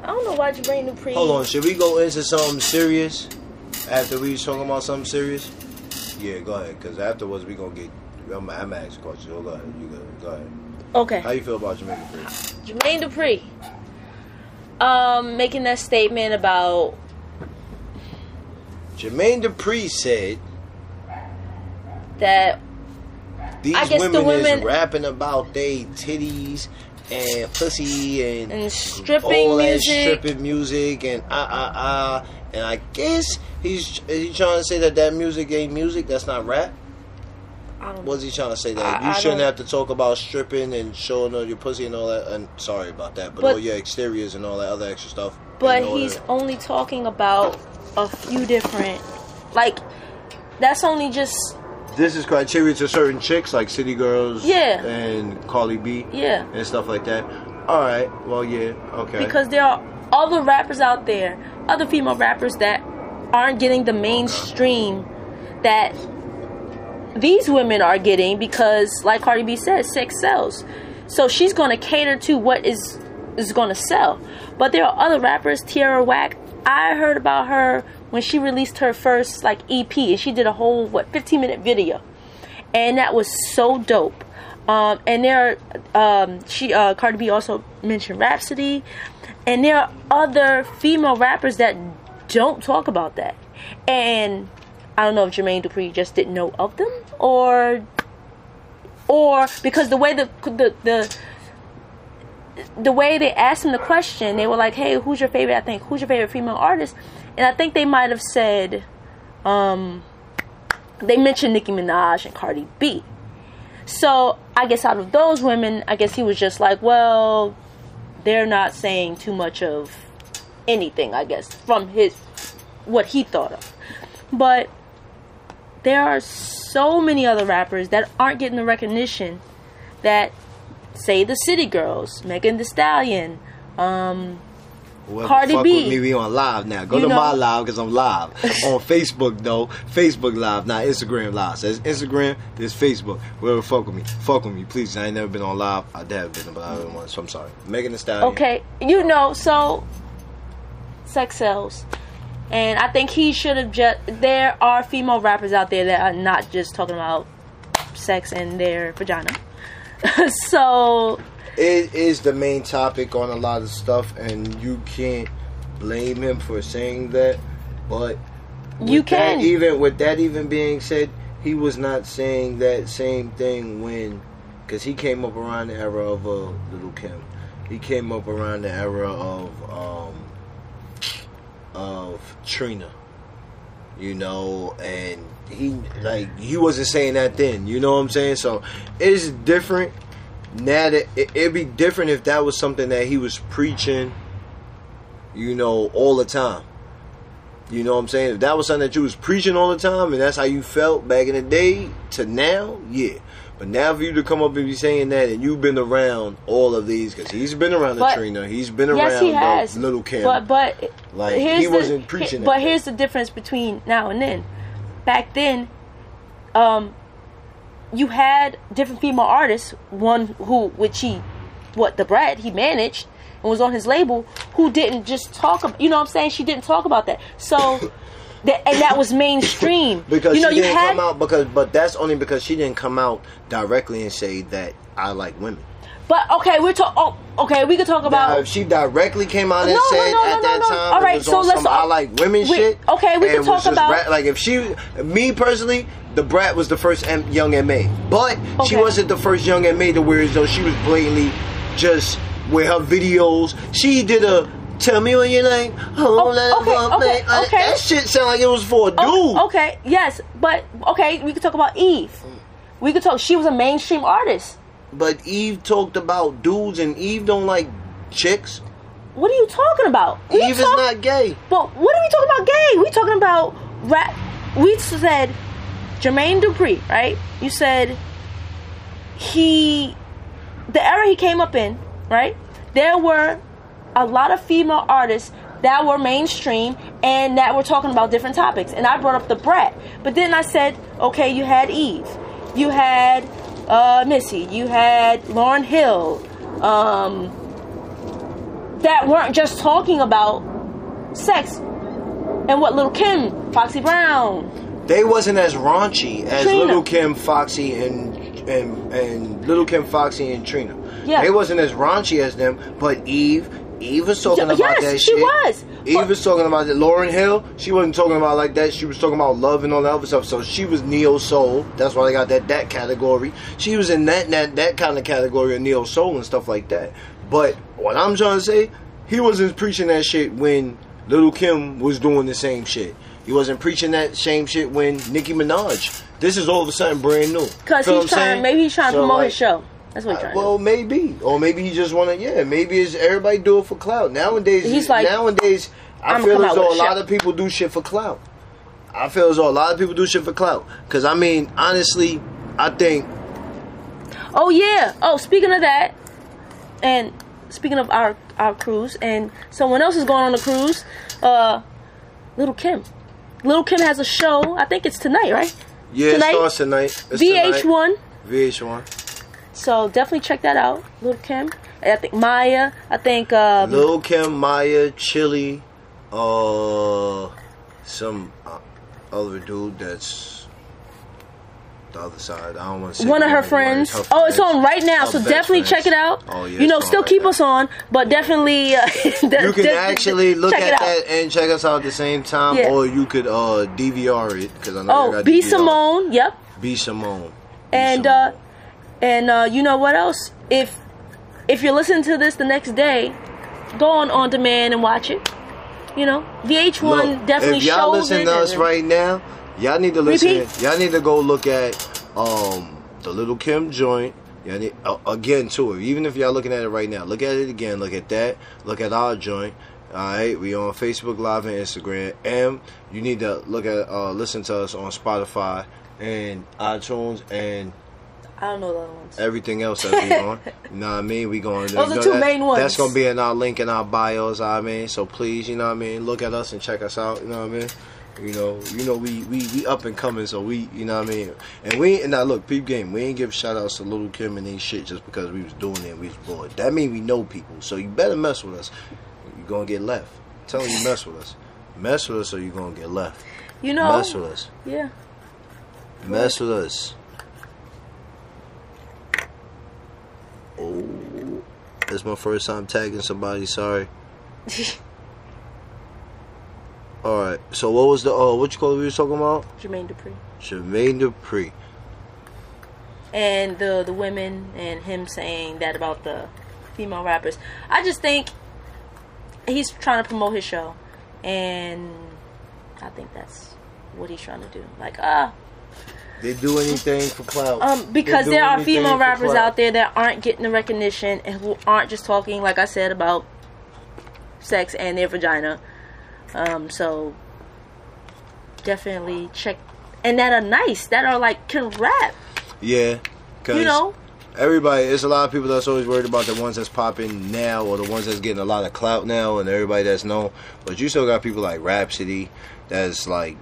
I don't know why Jermaine Dupri. Hold on, should we go into something serious after we talking about something serious? Yeah, go ahead. Cause afterwards we gonna get. I'm, I'm gonna ask a. So go ahead. You go. Go ahead. Okay. How you feel about Jermaine Dupri? Jermaine Dupri. Um, making that statement about Jermaine Dupri said that these I guess the women, women- is rapping about they titties and pussy and, and stripping all that music. stripping music and ah ah ah. And I guess he's he's trying to say that that music ain't music. That's not rap. I. Was he trying to say that I- you I shouldn't have to talk about stripping and showing all your pussy and all that? And sorry about that, but, But- all your exteriors and all that other extra stuff. But he's only talking about a few different, like, that's only just This is criteria to certain chicks like City Girls, Yeah. and Cardi B, yeah. and stuff like that. All right, well, yeah, okay. Because there are other rappers out there, other female rappers that aren't getting the mainstream that these women are getting because, like Cardi B says, sex sells. So she's going to cater to what is is going to sell. But there are other rappers, Tierra Whack. I heard about her when she released her first like EP, and she did a whole what 15 minute video, and that was so dope. Um, and there, um, she uh, Cardi B also mentioned Rapsody, and there are other female rappers that don't talk about that. And I don't know if Jermaine Dupri just didn't know of them, or or because the way the the the the way they asked him the question, they were like, "Hey, who's your favorite?" I think who's your favorite female artist, and I think they might have said, um, they mentioned Nicki Minaj and Cardi B. So I guess out of those women, I guess he was just like, well, they're not saying too much of anything. I guess from his what he thought of, but there are so many other rappers that aren't getting the recognition that say the City Girls, Megan Thee Stallion, um, Whoever Cardi fuck B. with me, we on live now. Go You to know- my live because I'm live on Facebook though. Facebook live, not Instagram live. Says Instagram, there's Facebook. Whoever fuck with me, fuck with me, please. I ain't never been on live. I have been, but I don't want. So I'm sorry. Megan Thee Stallion. okay, you know, so sex sells. And I think he should have just. There are female rappers out there that are not just talking about sex and their vagina. so It is the main topic on a lot of stuff, and you can't blame him for saying that. But you with that can. even with that even being said, he was not saying that same thing when, because he came up around the era of uh, Little Kim. he came up around the era of um, of Trina. You know, and he like he wasn't saying that then. You know what I'm saying? So it's different now. That it, it'd be different if that was something that he was preaching. You know, all the time. You know what I'm saying? If that was something that you was preaching all the time and that's how you felt back in the day to now, yeah. But now for you to come up and be saying that and you've been around all of these because he's been around But- the Trina, he's been around yes, he the has. Little Kim. But but Like, he the, wasn't preaching he- that But here's the difference between now and then. Back then, um, you had different female artists. One who, which he, what Da Brat he managed and was on his label, who didn't just talk. About, you know what I'm saying? She didn't talk about that. So. That, and that was mainstream because you know she you didn't had come out because but that's only because she didn't come out directly and say that I like women. But okay we're talking oh, okay we could talk about Now, if she directly came out and No, no, said no, at that no, no. time, All right, so let's- some I like women we- shit. okay, we can talk about- like if she, me personally, Da Brat was the first M, Young M.A, but she wasn't the first Young M.A to wear as though she was blatantly just with her videos. She did a. Tell me what you like. Oh, Oh, okay, okay. Like, okay. That shit sound like it was for a oh, dude. Oh, okay, yes, but okay, we could talk about Eve. We could talk. She was a mainstream artist. But Eve talked about dudes, and Eve don't like chicks. What are you talking about? We Eve is not gay. But what are we talking about? Gay? We talking about rap? We said Jermaine Dupri, right? You said he, the era he came up in, right? There were a lot of female artists that were mainstream and that were talking about different topics. And I brought up Da Brat. But then I said, okay, you had Eve, you had uh, Missy, you had Lauryn Hill, um, that weren't just talking about sex. And what Little Kim, Foxy Brown, They wasn't as raunchy as Trina. Little Kim, Foxy, and and and Little Kim, Foxy, and Trina. Yeah. They wasn't as raunchy as them, but Eve. Eve was talking about yes, that she shit. was. Eve But- was talking about it. Lauryn Hill, she wasn't talking about like that. She was talking about love and all that other stuff. So she was neo soul. That's why they got that that category. She was in that that that kind of category of neo soul and stuff like that. But what I'm trying to say, he wasn't preaching that shit when Little Kim was doing the same shit. He wasn't preaching that same shit when Nicki Minaj. This is all of a sudden brand new. because Feel he's trying. saying? Maybe he's trying to promote like, his show. That's what he's uh, trying. Well, maybe, or maybe he just want to. Yeah, maybe it's everybody do it for clout. Nowadays, He's like, nowadays, I "I'ma feel come as out though a with lot show." of people do shit for clout. I feel as though a lot of people do shit for clout. Because I mean, honestly, I think. Oh yeah. Oh, speaking of that, and speaking of our our cruise, and someone else is going on the cruise. Uh, Little Kim. Little Kim has a show. I think it's tonight, right? yeah, Tonight? it starts tonight. It's VH1. tonight. VH1. So definitely check that out, Little Kim. And I think Maya. I think um, Lil Kim, Maya, Chili, uh, some uh, other dude that's the other side. I don't want to say one of her friends. Oh, it's on right now, Her so definitely friends. check it out. Oh, yeah, you know, still right keep now. us on, but definitely uh, You can actually look at that and check us out at the same time, Yeah. or you could uh, DVR it because I know Oh, B DVR. Simone. Yep. B Simone. B And uh, Simone. And uh, you know what else? If if you're listening to this the next day, go on on demand and watch it. You know, VH1 Look, definitely if y'all listen to us and- right now, y'all need to listen. Repeat. Y'all need to go look at um the Little Kim joint. Y'all need, uh, again too. Even if y'all looking at it right now, look at it again. Look at that. Look at our joint. All right, we on Facebook Live and Instagram, and you need to look at uh listen to us on Spotify and iTunes and I don't know the other ones. everything else that we on. You know what I mean? We going. Those are two that- main ones. That's gonna be in our link in our bios. I mean, so please, you know what I mean, look at us and check us out. You know what I mean? You know, you know we we we up and coming, so we, you know what I mean. And we and now look, peep game. We ain't give shout outs to Little Kim and these shit just because we was doing it. and We was bored. That mean we know people, so you better mess with us. You gonna get left. Tell them you mess with us. Mess with us, or you gonna get left. You know, Mess with us. yeah. Mess with us. Oh, it's my first time tagging somebody. Sorry. All right. So what was the uh what you call it we was talking about? Jermaine Dupri. Jermaine Dupri. and the the women and him saying that about the female rappers. I just think he's trying to promote his show, and I think that's what he's trying to do. Like, ah, They do anything for clout. um, because there are female rappers out there that aren't getting the recognition and who aren't just talking, like I said, about sex and their vagina. Um, so definitely check, and that are nice, that are like can rap. Yeah, because You know, everybody, it's a lot of people that's always worried about the ones that's popping now or the ones that's getting a lot of clout now and everybody that's known. But you still got people like Rapsody that's like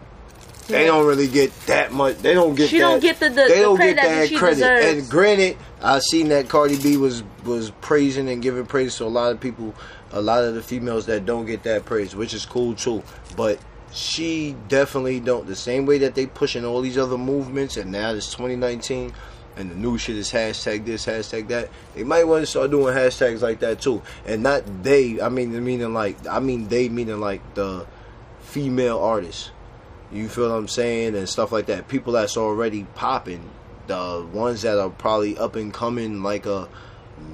they Yeah. don't really get that much. They don't get She that. don't get the- the- they the don't credit get that that credit. deserves. And granted, I seen that Cardi B was was praising and giving praise to a lot of people, a lot of the females that don't get that praise, which is cool too. But she definitely don't. The same way that they pushing all these other movements, and now it's 2019. And the new shit is hashtag this, hashtag that. They might want to start doing hashtags like that too, and not they. I mean, meaning like I mean they meaning like the female artists. You feel what I'm saying? And stuff like that. People that's already popping. The ones that are probably up and coming, like a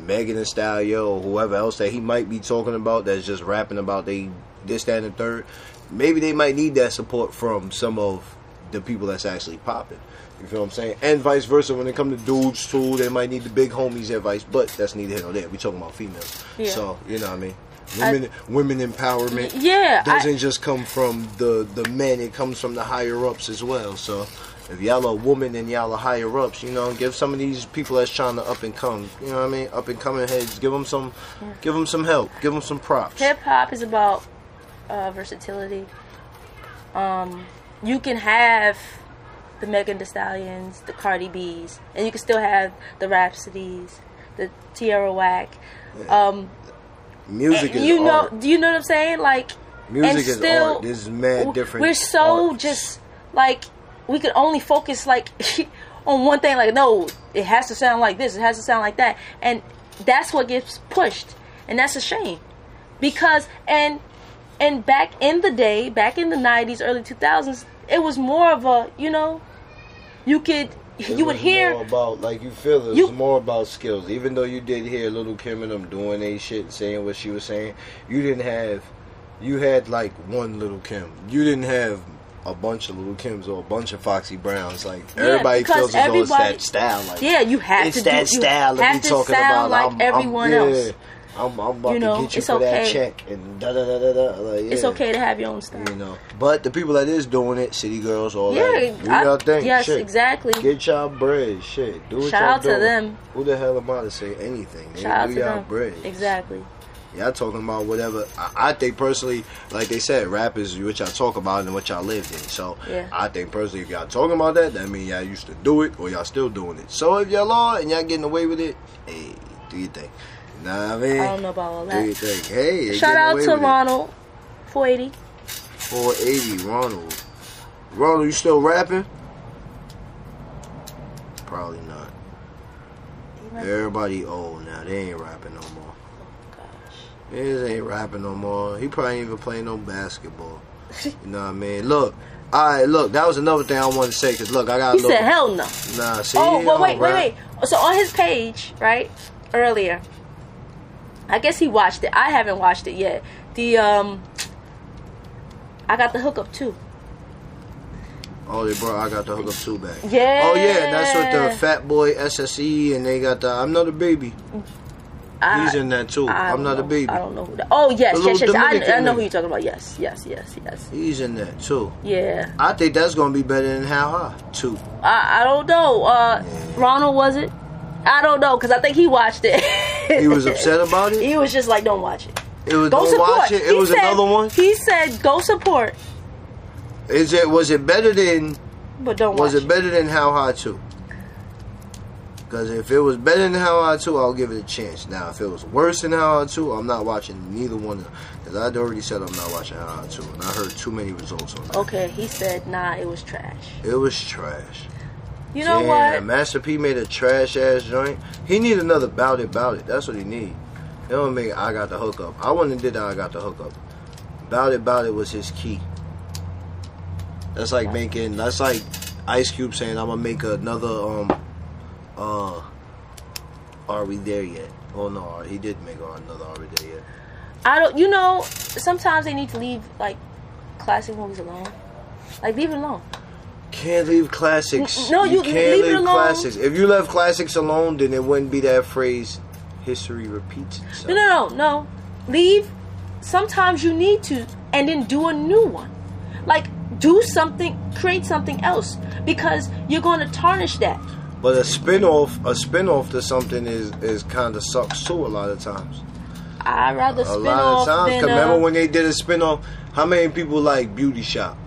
Megan Thee Stallion or whoever else that he might be talking about that's just rapping about they this, that, and the third. Maybe they might need that support from some of the people that's actually popping. You feel what I'm saying? And vice versa. When it comes to dudes too, they might need the big homies advice, but that's neither here nor there. We talking about females. Yeah. So, you know what I mean? Women women empowerment yeah, doesn't just come from the the men; it comes from the higher ups as well. So, if y'all are women and y'all are higher ups, you know, give some of these people that's trying to up and come, you know what I mean, up and coming heads, give them some, give them some help, give them some props. hip hop is about uh, versatility. Um, you can have the Megan Thee Stallions, the Cardi B's, and you can still have the Rapsodies, the Tierra Whack. Um, Music and is you know, art. do you know what I'm saying? Like, Music and is still, art. There's mad different. We're so arts. just like we could only focus like on one thing. Like, no, it has to sound like this. It has to sound like that, and that's what gets pushed, and that's a shame because and and back in the day, back in the '90s, early 2000s, it was more of a you know, you could you would hear more about like you feel it was more about skills. Even though you did hear Little Kim and them doing a shit saying what she was saying, you didn't have. You had like one Little Kim. You didn't have a bunch of Little Kims or a bunch of Foxy Browns. Like Yeah, everybody feels as though it's that style. Like yeah, you have it's to that do, you style have to talking sound about. like I'm, everyone I'm, else. Yeah, I'm, I'm about You know, to get you it's for that okay. check and da da da da da. Like, It's okay to have your own style. You know, but the people that is doing it, city girls, all Yeah, that, do I- y'all thing. yes, shit. exactly. Get y'all bread, shit. Do what Shout y'all out to them. Who the hell am I to say anything? Shout out to y'all them. bread. Exactly. Y'all talking about whatever. I, I think personally, like they said, rap is what y'all talk about and what y'all lived in. So Yeah. I think personally, if y'all talking about that, that means y'all used to do it or y'all still doing it. So if y'all are and y'all getting away with it, hey, do your thing. Nah, I mean, I don't know about all do your that. Hey, Shout out to it. Ronald, 480. 480, Ronald. Ronald, you still rapping? Probably not. Everybody old now. They ain't rapping no more. Oh, gosh. He ain't rapping no more. He probably ain't even playing no basketball. You know what I mean? Look, all right, look. That was another thing I wanted to say. Cause look, I got. He little, said, hell no. Nah, see. Oh, he wait, wait, wait. So on his page, right, earlier, I guess he watched it. I haven't watched it yet. The, um, I got the hookup too. Oh, they brought. I got the hookup too back. Yeah. Oh yeah, that's with the Fat Boy SSE, and they got the. I'm not a baby. I, He's in that too. I I'm don't know. a baby. I don't know who that. Oh, yes, yes, yes. I, I know who you're talking about. Yes, yes, yes, yes. He's in that too. Yeah. I think that's gonna be better than How High too. I, I don't know. Uh, Ronald, was it? I don't know, because I think he watched it. He was upset about it. He was just like, don't watch it. It was Go don't support. watch it. It He was said- another one. He said, go support, Is it was it better than but don't was watch it better than How High two? Because if it was better than How High two, I'll give it a chance. Now, if it was worse than How High two, I'm not watching neither one. Because I'd already said I'm not watching How High two, and I heard too many results on that. Okay, he said, nah, it was trash. It was trash. You know Damn, what? Master P made a trash ass joint. He need another bout it, bout it. That's what he need. He don't make I got the hookup. I wouldn't have did that. I got the hookup. Bout it, bout it was his key. That's like making. That's like Ice Cube saying I'm gonna make another um uh Are we there yet? Oh no, he did make another Are we there yet? I don't. You know, sometimes they need to leave like classic movies alone. Like leave it alone. Can't leave classics. No, you- can't leave it leave alone. classics. If you left classics alone, then it wouldn't be that phrase. History repeats itself. No, no, no, no. Leave. Sometimes you need to, and then do a new one. Like do something, create something else, because you're going to tarnish that. But a spin-off, a spin-off to something is is kind of sucks too. A lot of times. I'd rather A spin lot off of times. than uh, remember when they did a spin-off? How many people like Beauty Shop?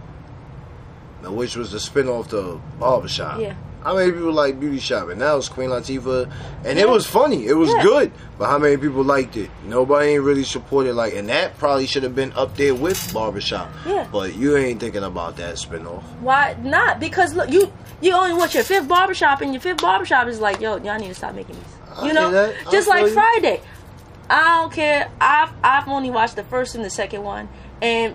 Now, Which was the spin-off to Barbershop. Yeah. How many people like Beauty Shop? And that was Queen Latifah, and Yeah. it was funny. It was Yeah. good. But how many people liked it? Nobody ain't really supported. Like, and that probably should have been up there with Barbershop. Yeah. But you ain't thinking about that spin-off. Why not? Because look, you you only want your fifth barbershop, and your fifth barbershop is like, yo, y'all need to stop making these. I You know, hear that. Just like you. Friday. I don't care. I've I've only watched the first and the second one, and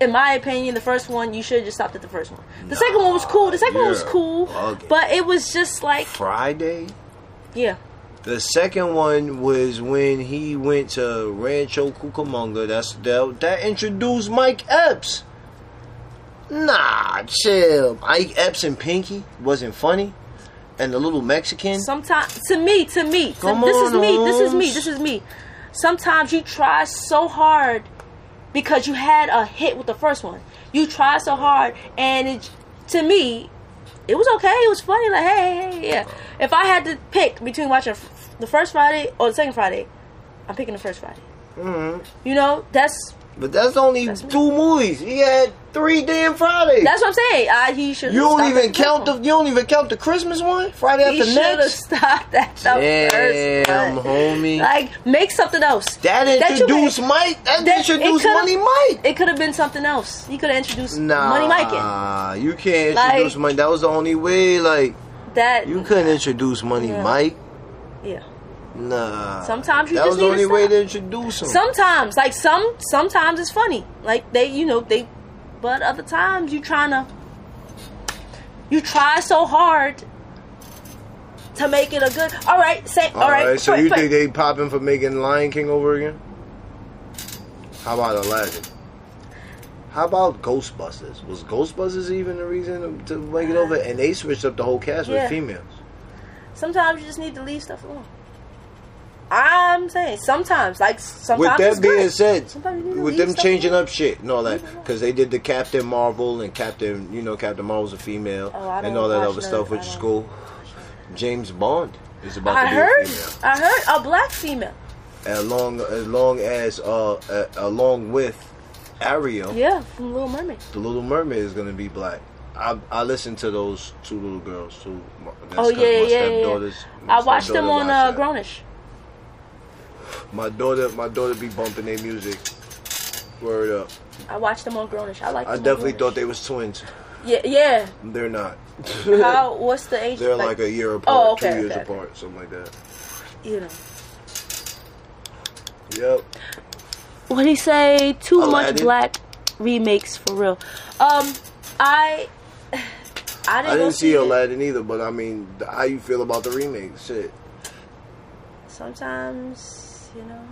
in my opinion, the first one you should have just stopped at the first one. The second one was cool. The second one was cool, bugging. but it was just like, Friday. yeah, The second one was when he went to Rancho Cucamonga. That's that, that introduced Mike Epps. Nah, chill. Mike Epps and Pinky wasn't funny, and the little Mexican. sometimes to me, to me, to- this is me, this is me, this is me. Sometimes you try so hard because you had a hit with the first one. You tried so hard, and it, to me, it was okay. It was funny. Like, hey, hey, yeah. If I had to pick between watching the first Friday or the second Friday, I'm picking the first Friday. Mhm. You know, that's But that's only That's two movies. He had three damn Fridays. that's what I'm saying. I, he should. you don't even count the. You don't even count the Christmas one. Friday after He after should have stopped at the first Damn, one. homie. Like, make something else. that that introduced made- Mike. That, that- introduced Money Mike. It could have been something else. He could have introduced Nah, Money Mike in. you can't Like- introduce Money. That was the only way. Like That you couldn't introduce Money Yeah. Mike. yeah. Nah. Sometimes you that just was the need only to way to introduce him. Sometimes, like some, sometimes it's funny. Like they, you know, they, but other times you trying to, you try so hard to make it a good. All right, say all right. so for- you think they popping for making Lion King over again? How about Aladdin? How about Ghostbusters? Was Ghostbusters even the reason to, to make it over? Uh, and they switched up the whole cast Yeah. with females. sometimes you just need to leave stuff alone. I'm saying sometimes, like sometimes. with that being said, Sometimes you need to with them changing up shit and all that, because they did the Captain Marvel and Captain, you know, Captain Marvel's a female Oh, and all that other stuff, which is cool. James Bond is about I to be heard, a female. I heard a black female. along as long as uh, uh along with Ariel, Yeah, from Little Mermaid. the Little Mermaid is gonna be black. I I listened to those two little girls too. Oh yeah, yeah, yeah. I watched them on uh. Grownish. My daughter, my daughter be bumping their music. Word up! I watched them on Grownish. I like. I definitely thought they was twins. Yeah, yeah. They're not. How? What's the age? They're like, a year apart, Oh, okay, two years okay, apart, something like that. you know. Yep. What he say? Too much black remakes for real. Um, I. I didn't, I didn't see it. Aladdin either, but I mean, how you feel about the remake? Shit. Sometimes, you know.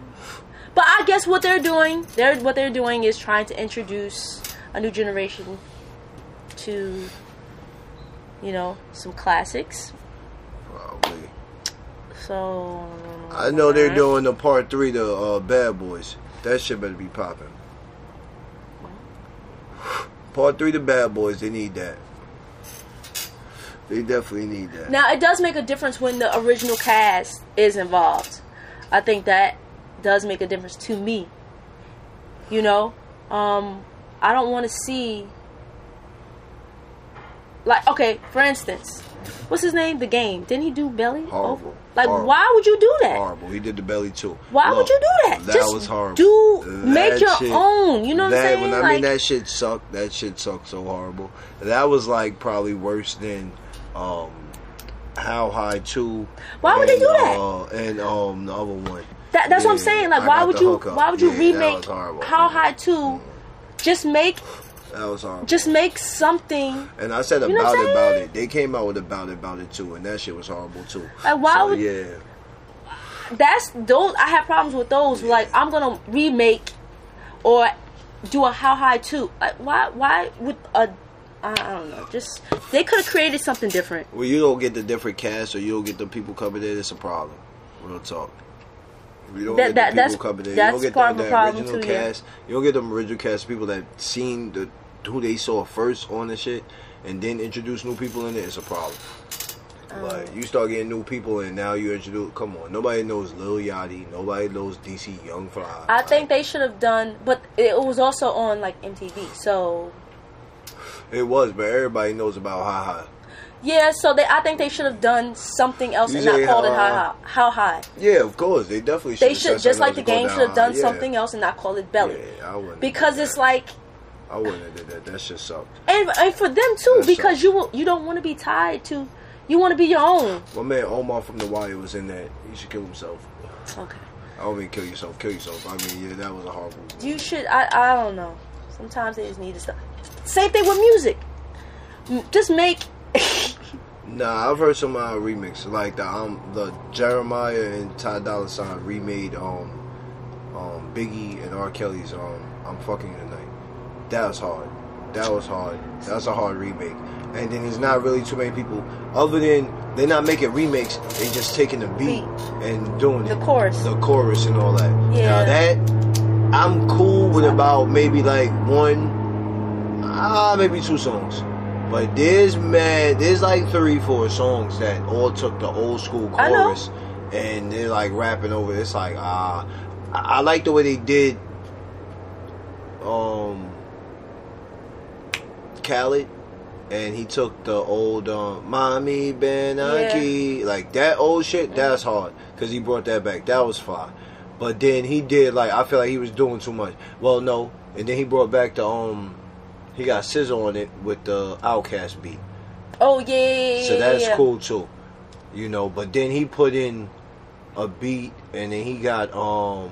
But I guess what they're doing, they're what they're doing is trying to introduce a new generation to, you know, some classics. Probably. So I know they're doing the part three to uh, Bad Boys. That shit better be popping. Part three to Bad Boys, they need that. They definitely need that. Now it does make a difference when the original cast is involved. I think that does make a difference to me. You know, um, I don't want to see like okay, for instance, what's his name? The game. Didn't he do Belly? Horrible. Like, Horrible. why would you do that? Horrible. He did the belly too. Why would you do that? That Just was horrible. do- That make your shit- own, you know what I'm that, saying? When I Like- mean that shit sucked. That shit sucked so horrible. That was like probably worse than um, How High Two. Why would they do that? Uh, and um, the other one. That, that's what I'm saying. Like, I why would you? Why would you Yeah, remake. How High Two? Just make, That was horrible. just make something. And I said You know about it, about it. They came out with about it, about it too, and that shit was horrible too. Like, why so, would- Yeah, that's those. I have problems with those. Like I'm gonna remake or do a how high two. Like why? Why would a I I don't know. Just they could have created something different. Well, you don't get the different cast, or you don't get the people coming in. It's a problem. Real talk. You don't That- get that- the people coming in, you don't get the, the original too, yeah. cast. You don't get the original cast people that seen the who they saw first on the shit, and then introduce new people in it. It's a problem. Um, Like you start getting new people, and now you introduce. Come on, nobody knows Lil Yachty. Nobody knows DC Young Fly. I think they should have done, but it was also on like MTV. So it was, but everybody knows about Ha Ha. yeah, so they I think they should have done something else You and not called it how how high. Uh, how high? Yeah, of course, they definitely. They should've should just like the game should have done. Yeah. something else and not call it Belly. Yeah, I wouldn't. Because it's like. I wouldn't have did that. That shit sucked. and, and for them too That's because so- you you don't want to be tied to you want to be your own. My man Omar from The Wire was in that. He should kill himself. Okay. I don't mean kill yourself, kill yourself. I mean, yeah, that was a horrible. You should I I don't know. Sometimes they just need to stop. Same thing with music. Just make Nah, I've heard some uh, remix like the um the Jeremih and Ty Dolla Sign remade um um Biggie and R Kelly's um I'm fucking You tonight. That was hard. That was hard. That's a hard remake. And then there's not really too many people other than they're not making remakes. They just taking the beat and doing The it. chorus. the chorus and all that. Yeah. Now that I'm cool with about maybe like one, ah, maybe two songs. But there's mad, there's like three, four songs that all took the old school chorus and they're like rapping over. it. It's like ah, I, I like the way they did. Um, Khaled. And he took the old um, "Mommy Ben Aki," like that old shit. That's hard because he brought that back. That was fire. But then he did like I feel like he was doing too much. Well, no, and then he brought back the um, he got SZA on it with the OutKast beat. Oh yeah, So that's yeah. cool too, you know. But then he put in a beat, and then he got um.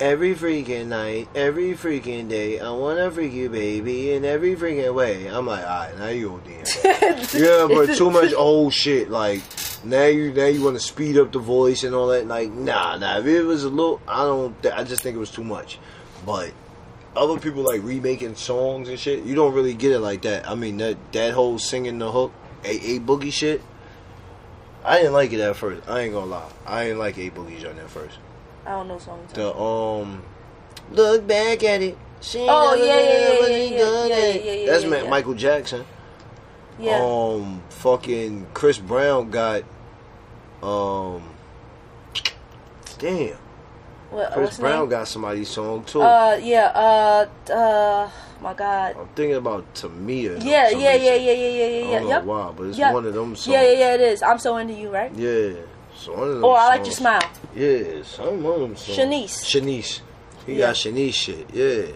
Every freaking night, every freaking day, I wanna freak you, baby, in every freaking way. I'm like, alright, now you ODing. yeah, but too much old shit. Like now you now you want to speed up the voice and all that. Like nah, nah. If it was a little, I don't. th- I just think it was too much. But other people like remaking songs and shit. You don't really get it like that. I mean that that whole singing the hook, a a boogie shit. I didn't like it at first. I ain't gonna lie. I didn't like a boogie joint at first. I don't know songs. The um, look back at it. She Oh, yeah, yeah, yeah, yeah, yeah, yeah, yeah, yeah, That's yeah. Michael Jackson. yeah. Um, fucking Chris Brown got, um, damn, what, Chris Brown name? got somebody's song too. Uh, yeah. Uh, uh, my God. I'm thinking about Tamia. for Yeah, some yeah, yeah, yeah, yeah, yeah, I yeah, don't yeah. know why, but it's Yeah. one of them songs. Yeah, yeah, yeah. It is. I'm so into you, right? Yeah, so one of them. Or I like your songs- smile. Yeah, some one of them songs. Shanice. Shanice. He Yeah. got Shanice shit. Yeah.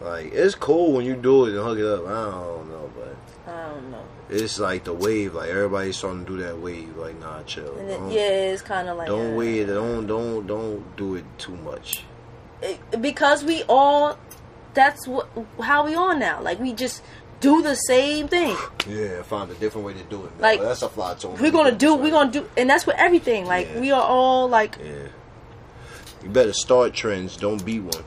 Like it's cool when you do it and hook it up. I don't know, but I don't know. It's like the wave. Like everybody's starting to do that wave. Like nah, chill. And it, yeah, it's kind of like Don't uh, wait. Don't don't don't do it too much. it- because we all. That's what how we on now. Like we just do the same thing. Yeah, find a different way to do it. Man. Like, that's a fly tone. We're gonna do. We're gonna do, and that's with everything. Like Yeah. we are all like, Yeah. You better start trends. Don't be one.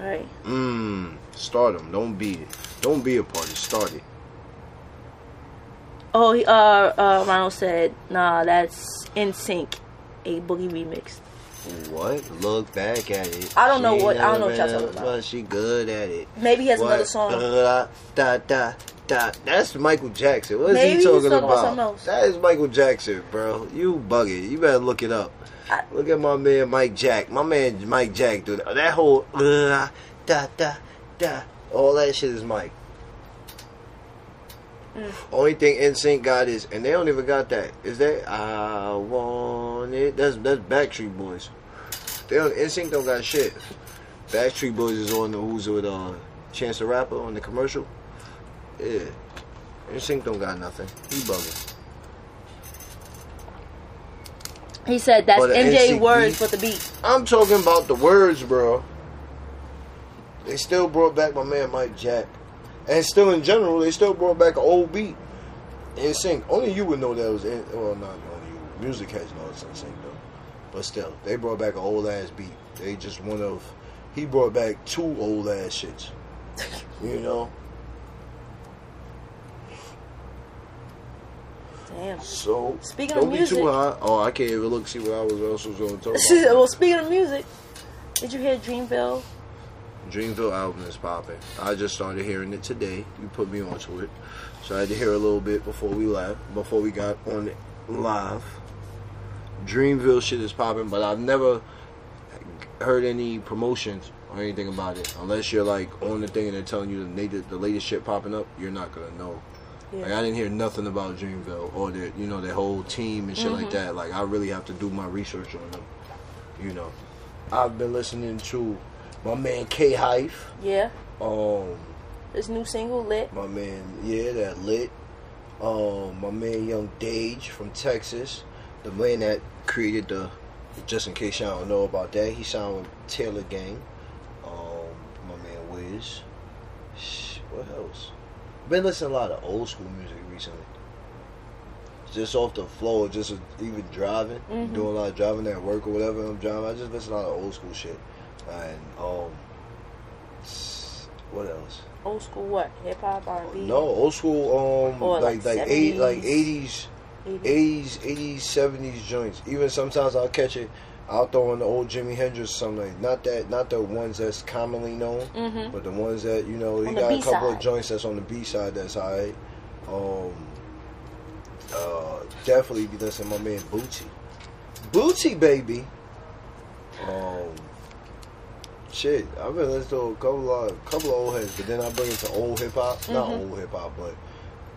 right. Mmm. Start them. Don't be it. Don't be a party. Start it. Oh, uh, uh, Ronald said, "Nah, that's NSYNC, a boogie remix." What? Look back at it. I don't know what- I don't know what y'all talking about. But she good at it. Maybe he has What? another song. Da, da, da, da. That's Michael Jackson. What is Maybe he talking talking about about? That is Michael Jackson, bro. You bugging. You better look it up. I- look at my man Mike Jack. My man Mike Jack, dude. That whole uh, da da da. All that shit is Mike. Mm. Only thing NSYNC got is, and they don't even got that. Is that I want it? That's that's Backstreet Boys. They don't NSYNC don't got shit. Backstreet Boys is on the who's with uh Chance the Rapper on the commercial. Yeah. NSYNC don't got nothing. He bugging. He said that's MJ words for the beat. I'm talking about the words, bro. They still brought back my man Mike Jack. And still in general, they still brought back an old beat. NSYNC. Only you would know that was in well not only you. music heads know it's insane though. But still, they brought back an old ass beat. They just one of he brought back two old ass shits. You know? Damn. So Speaking don't of be music- too hot. Oh, I can't even look see what I was also going to talk about. well, speaking of music, did you hear Dreamville? Dreamville album is popping. I just started hearing it today. You put me onto it, so I had to hear a little bit before we left, before we got on it live. Dreamville shit is popping, but I've never heard any promotions or anything about it. Unless you're like on the thing and they're telling you the latest, the latest shit popping up, you're not gonna know. Like I didn't hear nothing about Dreamville or their, you know, their whole team and shit like mm-hmm. that. Like I really have to do my research on them. You know, I've been listening to my man K Hype. Yeah. Um, This new single, Lit. my man, yeah, that lit. Um, my man Young Dage from Texas, the man that created the. Just in case y'all don't know about that, he signed with Taylor Gang. Um, my man Wiz. What else? Been listening to a lot of old school music recently. Just off the floor, just even driving, Mhm. doing a lot of driving at work or whatever I'm driving. I just listen to a lot of old school shit. And um, what else? Old school what? Hip hop, R&B? No, old school. Um, Or like like like eight, like eighties, 80s. eighties, eighties, seventies joints. Even sometimes I'll catch it. I'll throw in the old Jimi Hendrix something. Like, not that, not the ones that's commonly known, Mhm. but the ones that you know. He got a couple of joints that's on the B side that's alright. Um, uh, definitely be listening my man Bootsy. Bootsy baby. Um, shit, I've been listening to a couple of couple of old heads, but then I bring it to old hip hop. Not Mhm. old hip hop, but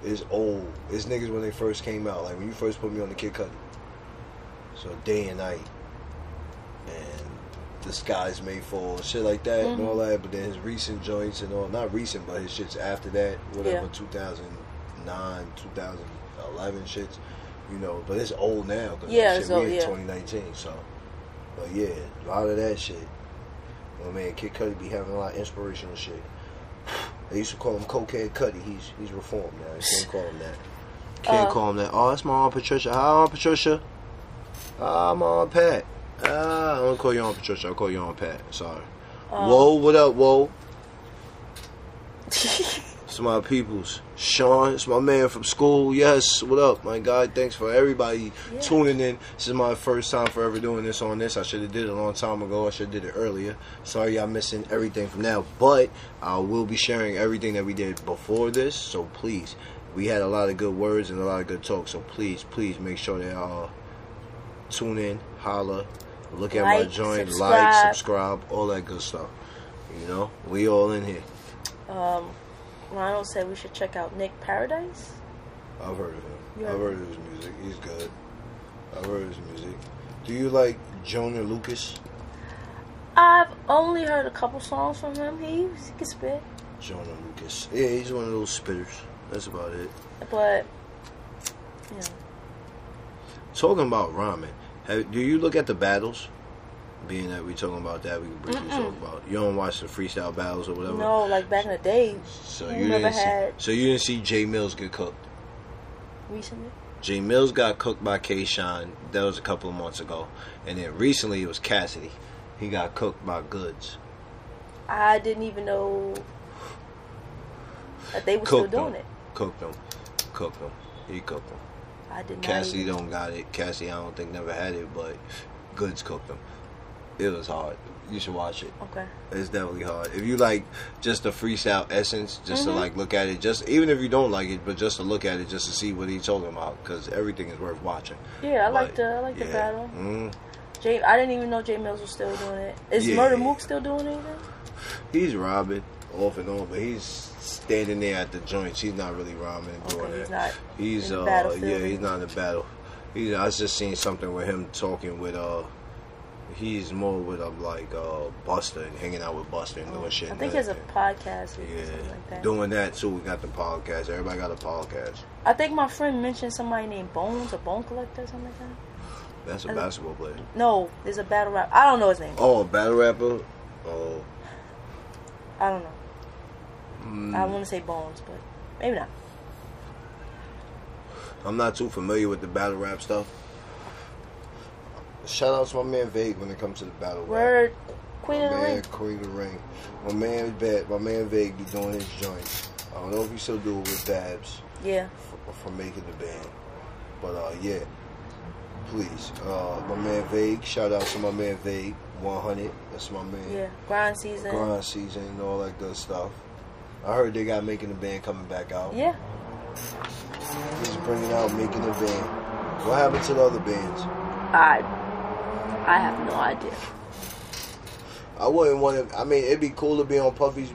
it's old. It's niggas when they first came out. Like when you first put me on the Kid Cudi. So day and night, and the skies may fall, shit like that, and Mhm. all that. But then his recent joints and all, not recent, but his shits after that, whatever, Yeah. 2009, 2011 shits. You know, but it's old now. Cause Yeah, shit, it's old, in yeah. 2019, so. But yeah, a lot of that shit. My man Kid Cudi be having a lot of inspirational shit. They used to call him Cokehead Cudi. He's he's reformed now. You can't call him that. Can't Uh, call him that. Oh, that's my aunt Patricia. Hi, Aunt Patricia. Ah, my aunt Pat. Ah, I'm gonna call you Aunt Patricia. I'll call you Aunt Pat. Sorry. Um, Whoa, what up, whoa? It's my peoples. Sean, it's my man from school. Yes, what up, my guy? Thanks for everybody Yeah. tuning in. This is my first time for ever doing this on this. I should have did it a long time ago. I should have did it earlier. Sorry y'all missing everything from now, but I will be sharing everything that we did before this. So please, we had a lot of good words and a lot of good talk. So please, please make sure that y'all tune in, holla, look at my Like, joint, like, subscribe. subscribe, all that good stuff. You know, we all in here. um, Ronald said we should check out Nick Paradise. I've heard of him. You I've heard of his music. He's good. I've heard of his music. Do you like Joyner Lucas? I've only heard a couple songs from him. He, he can spit, Joyner Lucas. Yeah, he's one of those spitters. That's about it. but know, Talking about rhyming, have, do you look at the battles? Being that we talking about that, we can briefly Mm-mm. talk about. You don't watch the freestyle battles or whatever. no, like back in the day, So you never didn't see. had- So you didn't see Jay Mills get cooked. recently. Jay Mills got cooked by K. Shine. That was a couple of months ago, and then recently it was Cassidy. He got cooked by Goodz. I didn't even know that they were Cooked still doing it. Cooked them. Cooked them. He cooked them. I did not. Cassidy even, don't got it. Cassidy I don't think never had it, but Goodz cooked them. It was hard. You should watch it. Okay. It's definitely hard. If you like just the freestyle essence, just Mhm. to like look at it, just even if you don't like it, but just to look at it, just to see what he's talking about, because everything is worth watching. Yeah, I like the I like the battle. Mm. Jay, I didn't even know Jay Mills was still doing it. Is Yeah. Murder Mook still doing anything? He's robbing off and on, but he's standing there at the joints. He's not really robbing and doing Okay, that. he's not. He's in uh yeah, he's not in the battle. He's I just seen something with him talking with uh he's more with um like uh Buster and hanging out with Buster and doing shit. I think he has a podcast or yeah, something like that. doing that too. We got the podcast. Everybody got a podcast. I think my friend mentioned somebody named Bones, a Bone Collector, or something like that. That's a I- basketball player. No, there's a battle rap. I don't know his name. Oh, a battle rapper. Oh, I don't know. mm, I want to say Bones, but maybe not. I'm not too familiar with the battle rap stuff. Shout out to my man Vague when it comes to the battle. rap. Word. Queen of the my man Ring. Queen of the Ring. My man Bad, my man Vague be doing his joint. I don't know if he still do it with Babs Yeah. for, for making the band, but uh, yeah. Please, uh, my man Vague. Shout out to my man Vague. 100. That's my man. Yeah. Grind season. Grind season and all that good stuff. I heard they got making the band coming back out. Yeah. He's bringing out making the band. What happened to the other bands? I I have no idea. I wouldn't want to. I mean, it'd be cool to be on Puffy's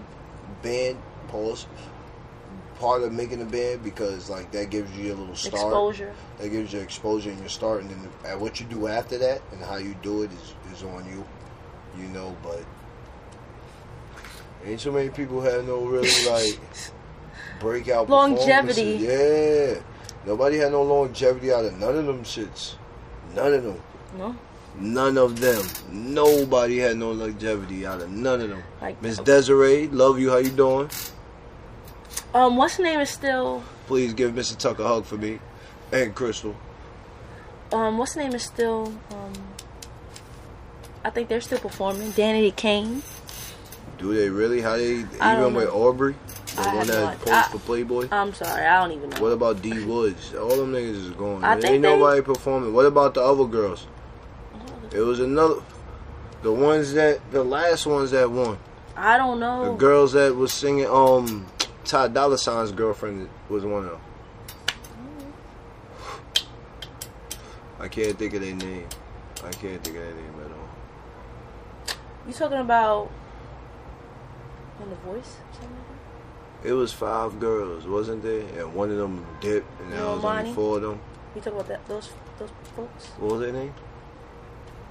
band. Pause. Part of making a band because like that gives you a little start. Exposure. That gives you exposure and your start, and then at what you do after that and how you do it is is on you. You know, but ain't so many people have no really like breakout Longevity. Yeah, nobody had no longevity out of none of them shits. None of them. No. None of them. Nobody had no longevity out of none of them. Like Miss Desiree, love you. How you doing? um what's the name is still Please give Mr. Tucker a hug for me and Crystal. um what's the name is still um I think they're still performing. Danity Kane. Do they really? How they even with. Aubrey, the I one no that posed for Playboy? I'm sorry, I don't even know. What about D Woods? All them niggas is gone. I Ain't think they- nobody performing. What about the other girls? It was another. The ones that the last ones that won. I don't know. The girls that was singing. Um, Ty Dolla Sign's girlfriend was one of them. I can't think of their name. I can't think of their name at all. You talking about on the voice? Something like? It was five girls, wasn't there? And one of them dipped, and there was only four of them. You talking about that those those folks? What was their name?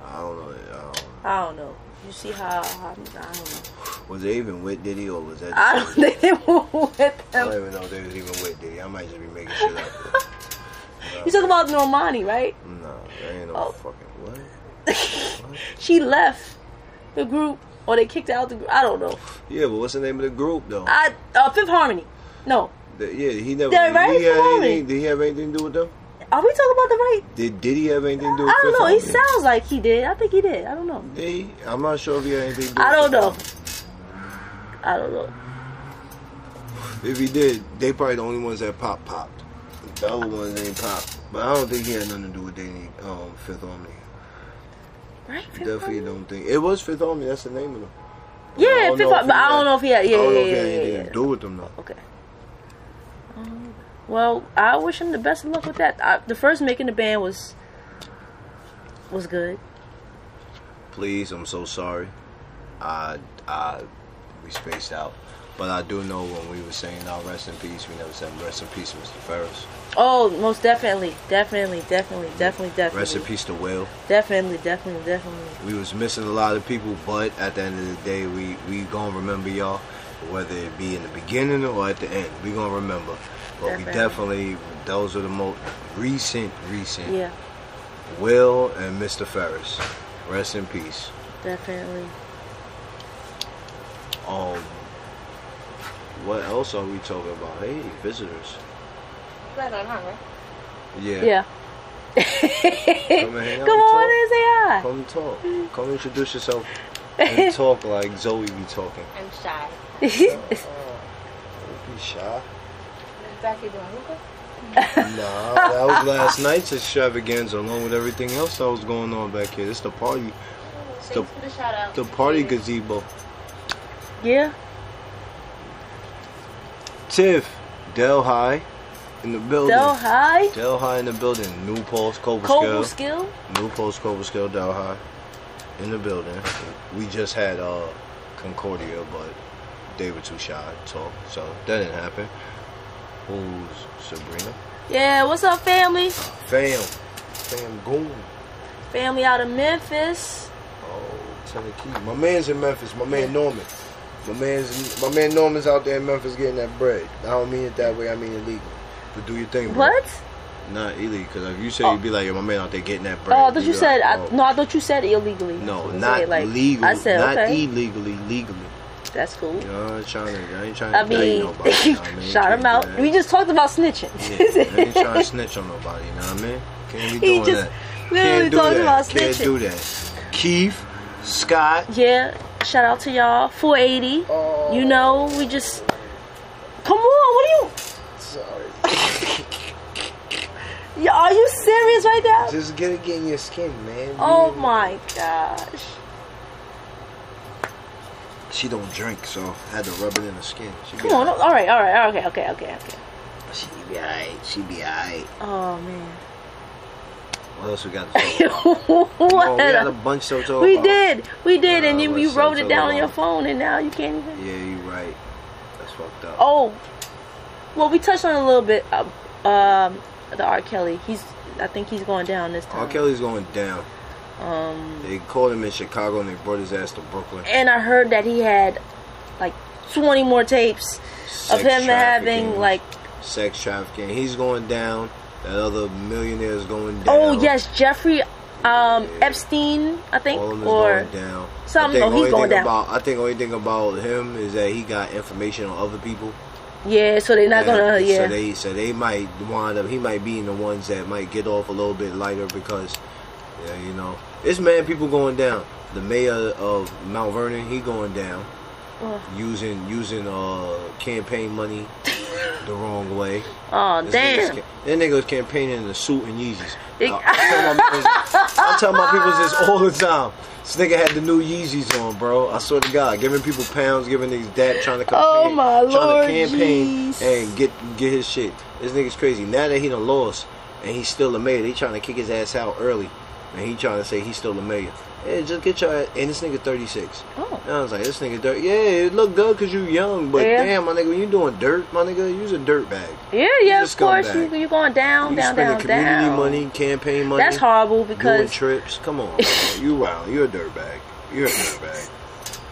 I don't know. I don't know. I don't know. You see how, how I don't know. Was they even with Diddy or was that? I don't think they were with them. I don't even know if they was even with Diddy. I might just be making shit up. You talking about Normani, right? no, that ain't no Oh. fucking what? She left the group, or they kicked out the group. I don't know. Yeah, but what's the name of the group though? I uh, Fifth Harmony. No, The- yeah, he never. They're right did, he have anything, did he have anything to do with them? Are we talking about the right? Did Did he have anything to do with I don't know. He sounds like he did. I think he did. I don't know. He? I'm not sure if he had anything to do I don't know. I don't know. If he did, they probably the only ones that pop popped. The other ones ain't pop. But I don't think he had nothing to do with any um, Fifth Harmony. Right? Fifth Definitely Harmony? don't think it was Fifth Harmony. That's the name of them. Yeah, Fifth if But I don't know if he had. Yeah, yeah, if he had yeah, anything yeah, to yeah. do with them though. Okay. Um, well, I wish him the best of luck with that. I, the first making the band was was good. Please, I'm so sorry. I I we spaced out. But I do know when we were saying our rest in peace, we never said rest in peace, Mr. Ferris. Oh, most definitely, definitely, definitely, definitely, definitely, Rest in peace to Will. definitely, definitely, definitely. We was missing a lot of people, but at the end of the day, we we gonna remember y'all, whether it be in the beginning or at the end. We gonna remember. But we Definitely. definitely those are the most recent, recent. Yeah, Will and Mr. Ferris. Rest in peace. definitely. Um, what else are we talking about? Hey, visitors. Yeah. Yeah. Come and hang out Come on talk. and say hi. Come talk. Come introduce yourself and talk like Zoe be talking. I'm shy. Don't be shy. Back here doing hookah? Nah, that was last night's extravaganza along with everything else that was going on back here. It's the party, Thanks the- for the shout out. the party gazebo. yeah. Tiff, Delhi in the building. Delhi. Del High in the building. New Paltz, Cobra Cobleskill. Skill. New Paltz, Cobra Skill, Delhi in the building. We just had uh, Concordia, but they were too shy to talk, so that didn't happen. Who's Sabrina? Yeah, what's up, family? Fam. Fam Goon. Family out of Memphis. Oh, Tennessee. My man's in Memphis. My man Norman. My man's my man Norman's out there in Memphis getting that bread. I don't mean it that way. I mean illegal. But do your thing, bro. What? Not illegal. Because if you say Oh. you'd be oh. like, yo, my man out there getting that bread. Oh, I thought you said. like, I, oh. no, I thought you said illegally. No, not like, legal. I said not okay. illegally, legally. That's cool. You know, I ain't trying to. I ain't trying to. I mean, nobody, you know I mean? shout him out. that. We just talked about snitching. Yeah, I ain't trying to snitch on nobody. You know what I mean? Can't be He doing just- that. Literally Can't do that. about Can't do that. Keith, Scott. Yeah, shout out to y'all. 480. Oh. You know, we just. Come on, what are you. Sorry. Yeah, Are you serious right now? Just get it get in your skin, man. Oh my gosh. She don't drink, so I had to rub it in the skin. She Come on. All right, all right, okay, okay, okay, okay. She be alright. She be alright. Oh, man. What else we got to talk about? what? Oh, we got a bunch to talk We about. did, we did, and you, you wrote it down on your phone, and now you can't even. Yeah, you're right. That's fucked up. Oh, well, we touched on a little bit. Uh, um, the R. Kelly, he's, I think he's going down this time. R. Kelly's going down. Um, They called him in Chicago and they brought his ass to Brooklyn. and I heard that he had like 20 more tapes of him having like. sex trafficking. He's going down. That other millionaire is going down. Oh yes, Jeffrey um, Epstein, I think, All of them is or going down. something. I Oh, think he's going down. About, I think only thing about him is that he got information on other people. yeah. So they're not And gonna. Yeah. So they so they might wind up. He might be in the ones that might get off a little bit lighter because, yeah, you know, it's mad people going down. The mayor of Mount Vernon, he going down Ugh. using using uh campaign money the wrong way. oh This damn. nigga's That nigga was campaigning in a suit and Yeezys. I, I tell my I tell my people this all the time. This nigga had the new Yeezys on, bro. I swear to God, giving people pounds, giving niggas dap, trying to campaign, Oh, my trying Lord, to campaign jeez. and get get his shit. This nigga's crazy. Now that he done lost and he's still the mayor, they trying to kick his ass out early, and he trying to say he's still a mayor. Yeah, just get your ass. And this nigga 36. Oh. And I was like, this nigga dirt. Yeah, it look good because you young, but Yeah. damn, my nigga, when you doing dirt, my nigga, you's a dirt bag. Yeah, yeah, of course. You you going down, You down, spending down, community down. money, campaign money. That's horrible Doing because trips. Come on, you wow. You're a dirt bag. You're a dirt bag.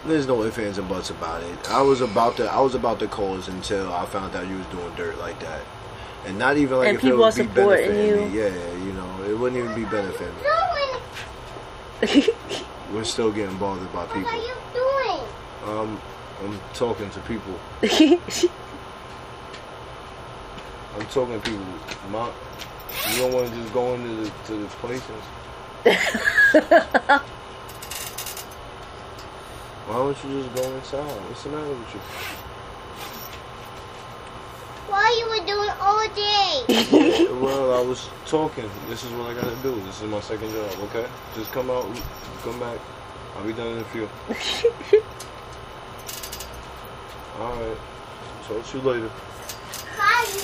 There's no ifs ands and buts about it. I was about to. I was about to cause until I found out you was doing dirt like that, and not even like And if people it are would be supporting benefiting you. me. Yeah, you know, it wouldn't even be benefiting me. We're still getting bothered by people. What are you doing? Um, I'm talking to people. I'm talking to people. My, you don't want to just go into the to the places. Why don't you just go inside? What's the matter with you? What you were doing all day? well, I was talking. This is what I gotta do. This is my second job. Okay, just come out, come back. I'll be done in a few. All right. Talk to you later. How you.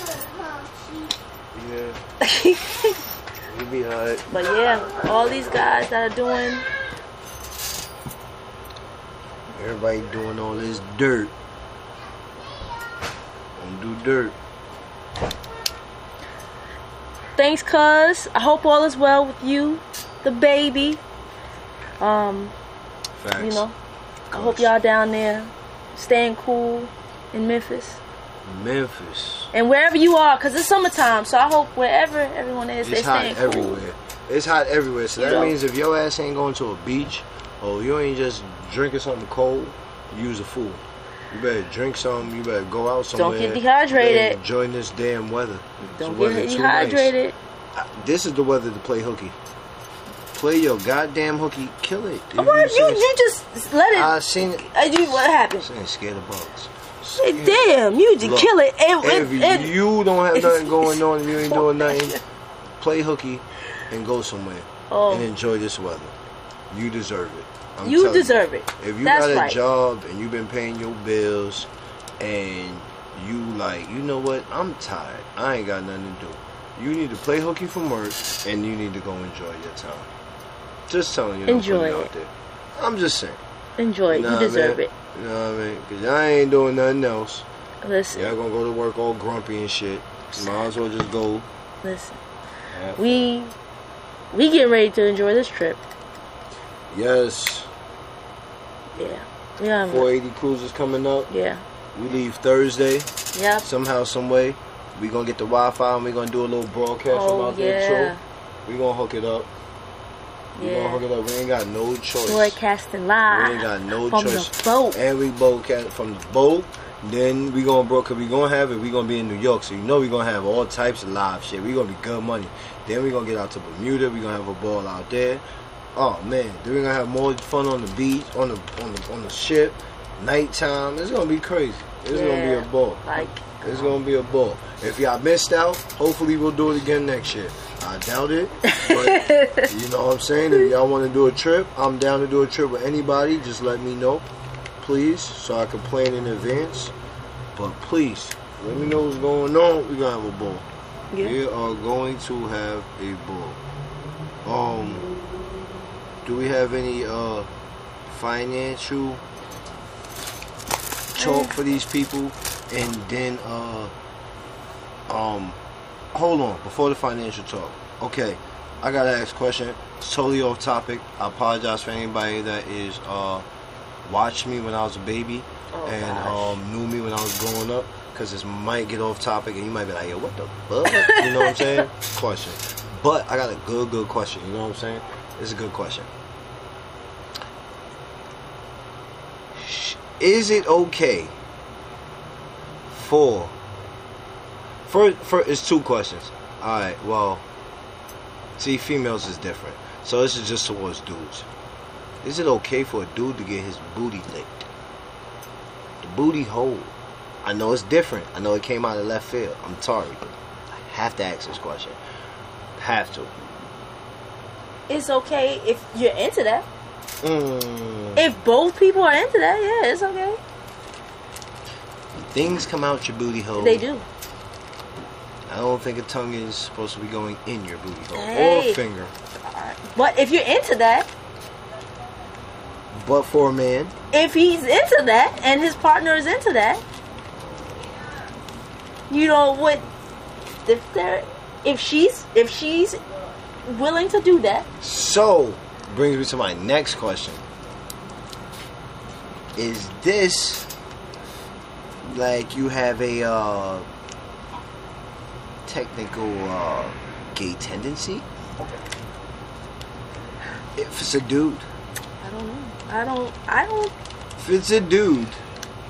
Yeah. You'll be alright. but yeah, all these guys that are doing Everybody doing all this dirt. Don't do dirt. thanks, cuz. I hope all is well with you, the baby. Um, Facts. you know, I hope y'all down there staying cool in Memphis Memphis. and wherever you are, cause it's summertime. So I hope wherever everyone is, It's they hot staying cool. everywhere. It's hot everywhere. So You that know? means if your ass ain't going to a beach or you ain't just drinking something cold, use a fool. You better drink something. You better go out somewhere. Don't get dehydrated. Enjoy this damn weather. Don't get too nice. dehydrated. This is the weather to play hooky. Play your goddamn hooky. Kill it. What you you just let it. I seen it. you, what happened? I ain't scared of bugs. Hey, Damn, you just Look, kill it. And, If and- you don't have nothing going on, if you ain't doing nothing, play hooky and go somewhere Oh. and enjoy this weather. You deserve it. I'm you deserve it. If you That's got a right. job and you've been paying your bills and you like, you know what? I'm tired. I ain't got nothing to do. You need to play hooky from work and you need to go enjoy your time. Just telling you. Enjoy it out there. I'm just saying. Enjoy it. Nah, you deserve man. it. You know what I mean? Because I ain't doing nothing else. Listen, Y'all gonna go to work all grumpy and shit. Might as well just go. listen. We we getting ready to enjoy this trip. Yes, Yeah. Yeah. 480 cruise is coming up. Yeah. We leave Thursday. Yep. Somehow, some way, we gonna get the Wi-Fi and we gonna do a little broadcast from Oh out there yeah. too. We gonna hook it up. We gonna hook it up. We ain't got no choice. Broadcasting live. We ain't got no from choice. the boat. And we both from the boat. Then we gonna bro, cause we gonna have it. We gonna be in New York, so you know we gonna have all types of live shit. We gonna be good money. Then we gonna get out to Bermuda. We gonna have a ball out there. Oh man, then we gonna have more fun on the beach, on the on the on the ship, nighttime. It's gonna be crazy. It's gonna be a ball. Like, It's gonna be a ball. If y'all missed out, hopefully we'll do it again next year. I doubt it, but you know what I'm saying. If y'all want to do a trip, I'm down to do a trip with anybody. Just let me know, please, so I can plan in advance. But please, let me know what's going on. We're gonna have a ball. yeah. We are going to have a ball. Um, do we have any uh financial talk for these people? And then uh, um, hold on before the financial talk. Okay, I gotta ask a question. It's totally off topic. I apologize for anybody that is uh watched me when I was a baby Oh, and um knew me when I was growing up. Cause this might get off topic and you might be like, yo, what the fuck? You know what I'm saying? Question. But I got a good, good question. You know what I'm saying? It's a good question. Is it okay for for for it's two questions. Alright, well see females is different. So this is just towards dudes. Is it okay for a dude to get his booty licked? The booty hole. I know it's different. I know it came out of left field. I'm sorry. I have to ask this question. Have to. It's okay if you're into that. Mm. If both people are into that, yeah, it's okay. Things come out your booty hole. They do. I don't think a tongue is supposed to be going in your booty hole. Or Hey. a finger. But if you're into that, But for a man, if he's into that and his partner is into that, you know what? If they're, if she's, if she's willing to do that, So, brings me to my next question. Is this like you have a uh, technical uh, gay tendency? If it's a dude, I don't know. I don't. I don't. if it's a dude,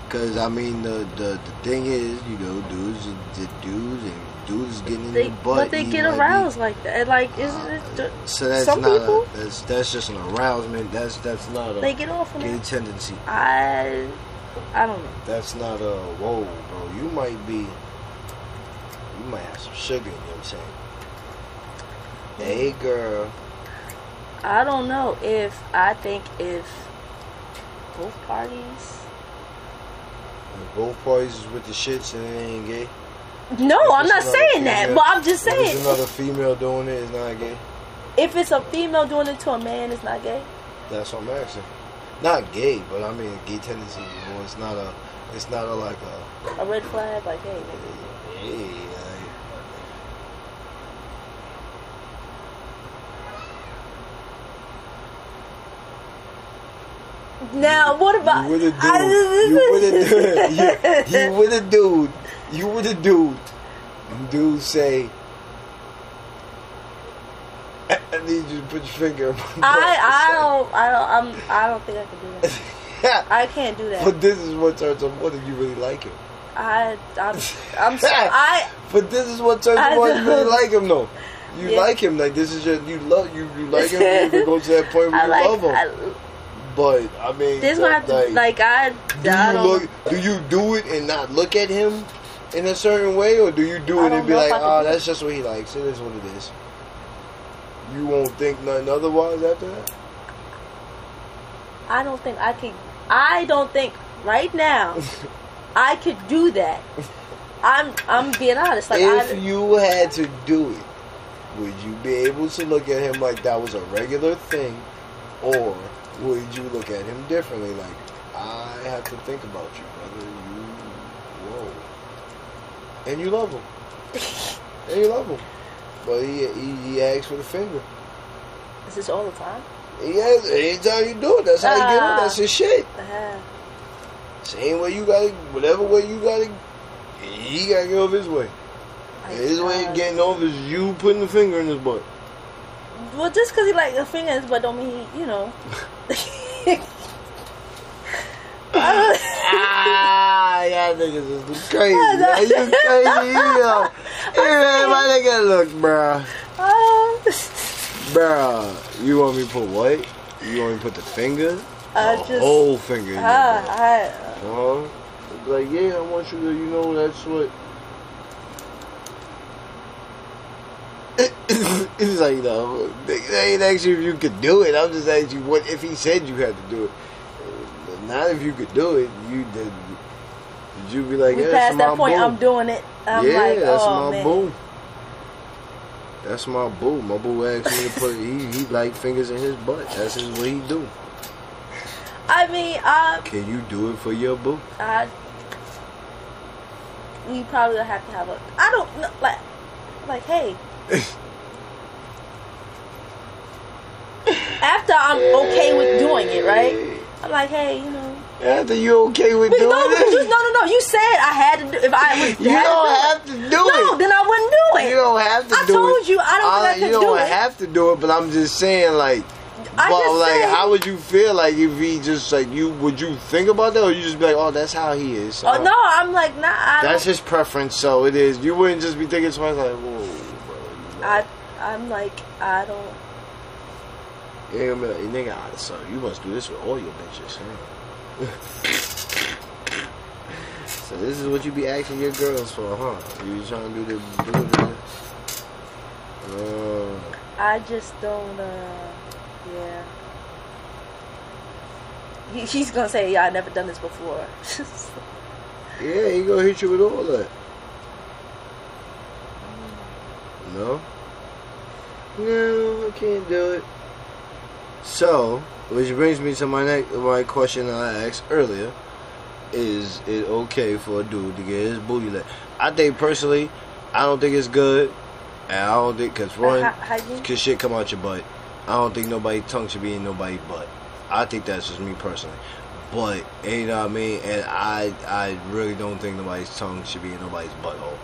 because I mean the, the the thing is, you know, dudes, the dudes and dudes getting in They, the butt. but they get aroused like that. Like, isn't it? So that's some not people a, that's that's just an arousement. That's that's not a they get off on gay tendency. I, I don't know. That's not a whoa, bro. You might be, you might have some sugar. You know what I'm saying? Hey, girl. I don't know if I think if both parties. If both parties is with the shits and they ain't gay. No, If I'm not saying that, but I'm just if it's saying another female doing it's not gay. if it's a female doing it to a man, it's not gay. That's what I'm asking. Not gay, but I mean gay tendency. You know, it's not a, it's not a like a. A red flag, like hey. Hey, like, Now what about You with a dude. You with a dude. You, you with a dude. You with the dude. And dude say, I I need you to put your finger in my butt. I I don't I don't I'm I don't think I can do that. I can't do that. but this is what turns on what if you really like him. I I'm I'm so, I But this is what turns on you really like him though. You Yeah. like him like this is your you love you you like him. You even go to that point where I you like love him. I, but I mean, this have to like I Do I you don't look? Do you do it and not look at him in a certain way, or do you do I it and be like, "Oh, that's just what he likes. It is what it is." You won't think nothing otherwise after that. I don't think I could. I don't think right now I could do that. I'm I'm being honest. Like if I, you had to do it, would you be able to look at him like that was a regular thing, or would you look at him differently? Like, I have to think about. You, whoa, and you love him, and you love him, but he he, he asks for the finger. is this all the time? He has anytime you do it, that's how you get him. Ah. That's his shit. Uh, Same way you got to, whatever way you got to, he got to get off his way. I- His way of getting off is you putting the finger in his butt. Well, just because he like the fingers, but don't mean he, you know. Y'all niggas is crazy. man. You crazy. You know. Hey, man, my nigga, look, bruh. Oh. Bruh, you want me to put what? You want me to put the finger? I the just- whole finger in butt. I, Huh? Like, yeah, I want you to, you know, that's what. it's like, no, they ain't asking if you could do it. I'm just asking you what if he said you had to do it. Uh, Not if you could do it. You did. You be like, we yeah, that's that my point. boo. I'm doing it. I'm yeah, like, that's oh my man. boo. That's my boo. My boo asked me to put. He he like fingers in his butt. That's his what he do. I mean, I, Can you do it for your boo? I, we probably have to have a. I don't know, like, like, hey. After I'm okay with doing it, right? I'm like, hey, you know. After you okay with No, doing no, it? you, no, no, no. You said I had to do. If I was, You don't to have to do it. No, then I wouldn't do it. You don't have to I do it. I told you, I don't have to You don't do it. have to do it, but I'm just saying, like, I but just like, said- how would you feel like if he just like you? Would you think about that, or you just be like, oh, that's how he is? Oh no, I'm like, nah. I That's his preference, so it is. You wouldn't just be thinking twice, like, whoa, bro. I, I'm like, I don't. Gonna be like, nigga, so you must do this with all your bitches, huh? So this is what you be asking your girls for, huh? You trying to do the do the. Uh, I just don't. uh Yeah. He, she's gonna say, "Yeah, I never done this before." yeah, he gonna hit you with all that. No. No, I can't do it. So, which brings me to my next my question that I asked earlier: Is it okay for a dude to get his booty licked? I think personally, I don't think it's good, and I don't think because one, Hy- cause shit come out your butt. I don't think nobody tongue should be in nobody's butt. I think that's just me personally. But you know what I mean, and I I really don't think nobody's tongue should be in nobody's butthole.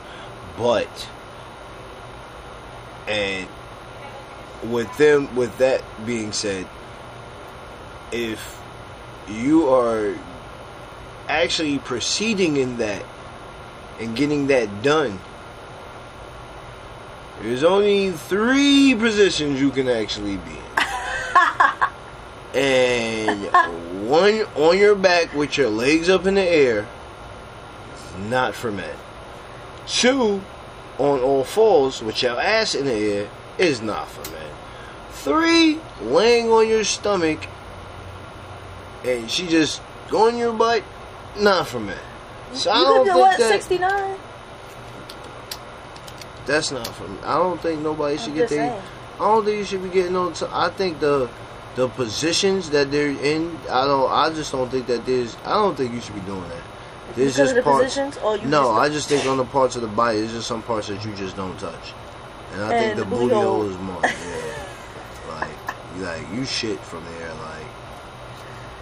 But and with them with that being said, if you are actually proceeding in that and getting that done, there's only three positions you can actually be in. and one on your back with your legs up in the air not for men. Two on all fours with your ass in the air is not for men. Three, laying on your stomach and she just going your butt, not for men. So I you don't think what? that Sixty nine. that's not for me. I don't think nobody should I'm get their. saying. I don't think you should be getting no. T- I think the the positions that they're in. I don't. I just don't think that there's. I don't think you should be doing that. There's Because just of the parts. positions, or you no, just I just think on the parts of the body, there's just some parts that you just don't touch. And I think And the the booty hole. is more. Yeah. like, like you shit from there.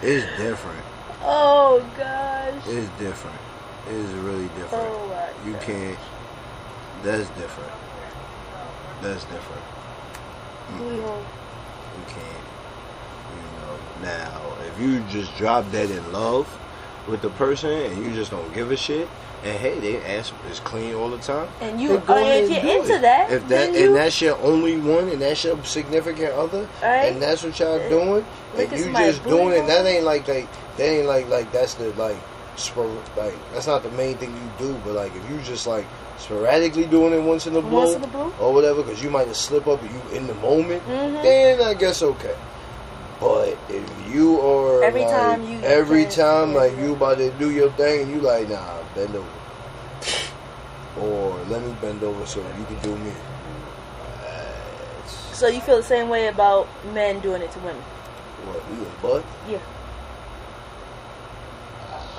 It's different. Oh gosh. It's different. It is really different. Oh You God. can't. That's different. That's different. Hole. You can't. You know. Now, if you just drop that in love with the person and you just don't give a shit, and hey, they ass is clean all the time. And you, go uh, if you're do into it. that, if that then and that's your only one, and that's your significant other, Right. and that's what y'all doing, Look and you just doing it. That ain't like like that ain't like like that's the like spor- like that's not the main thing you do. But like if you just like sporadically doing it once in a blue Once in a blue? or whatever, because you might just slip up and you in the moment, Mhm. then I guess okay. But if you are Every like, time you- every time like you about to do your thing, and you like nah bend over, or let me bend over so you can do me. So you feel the same way about men doing it to women? What you a butt? Yeah.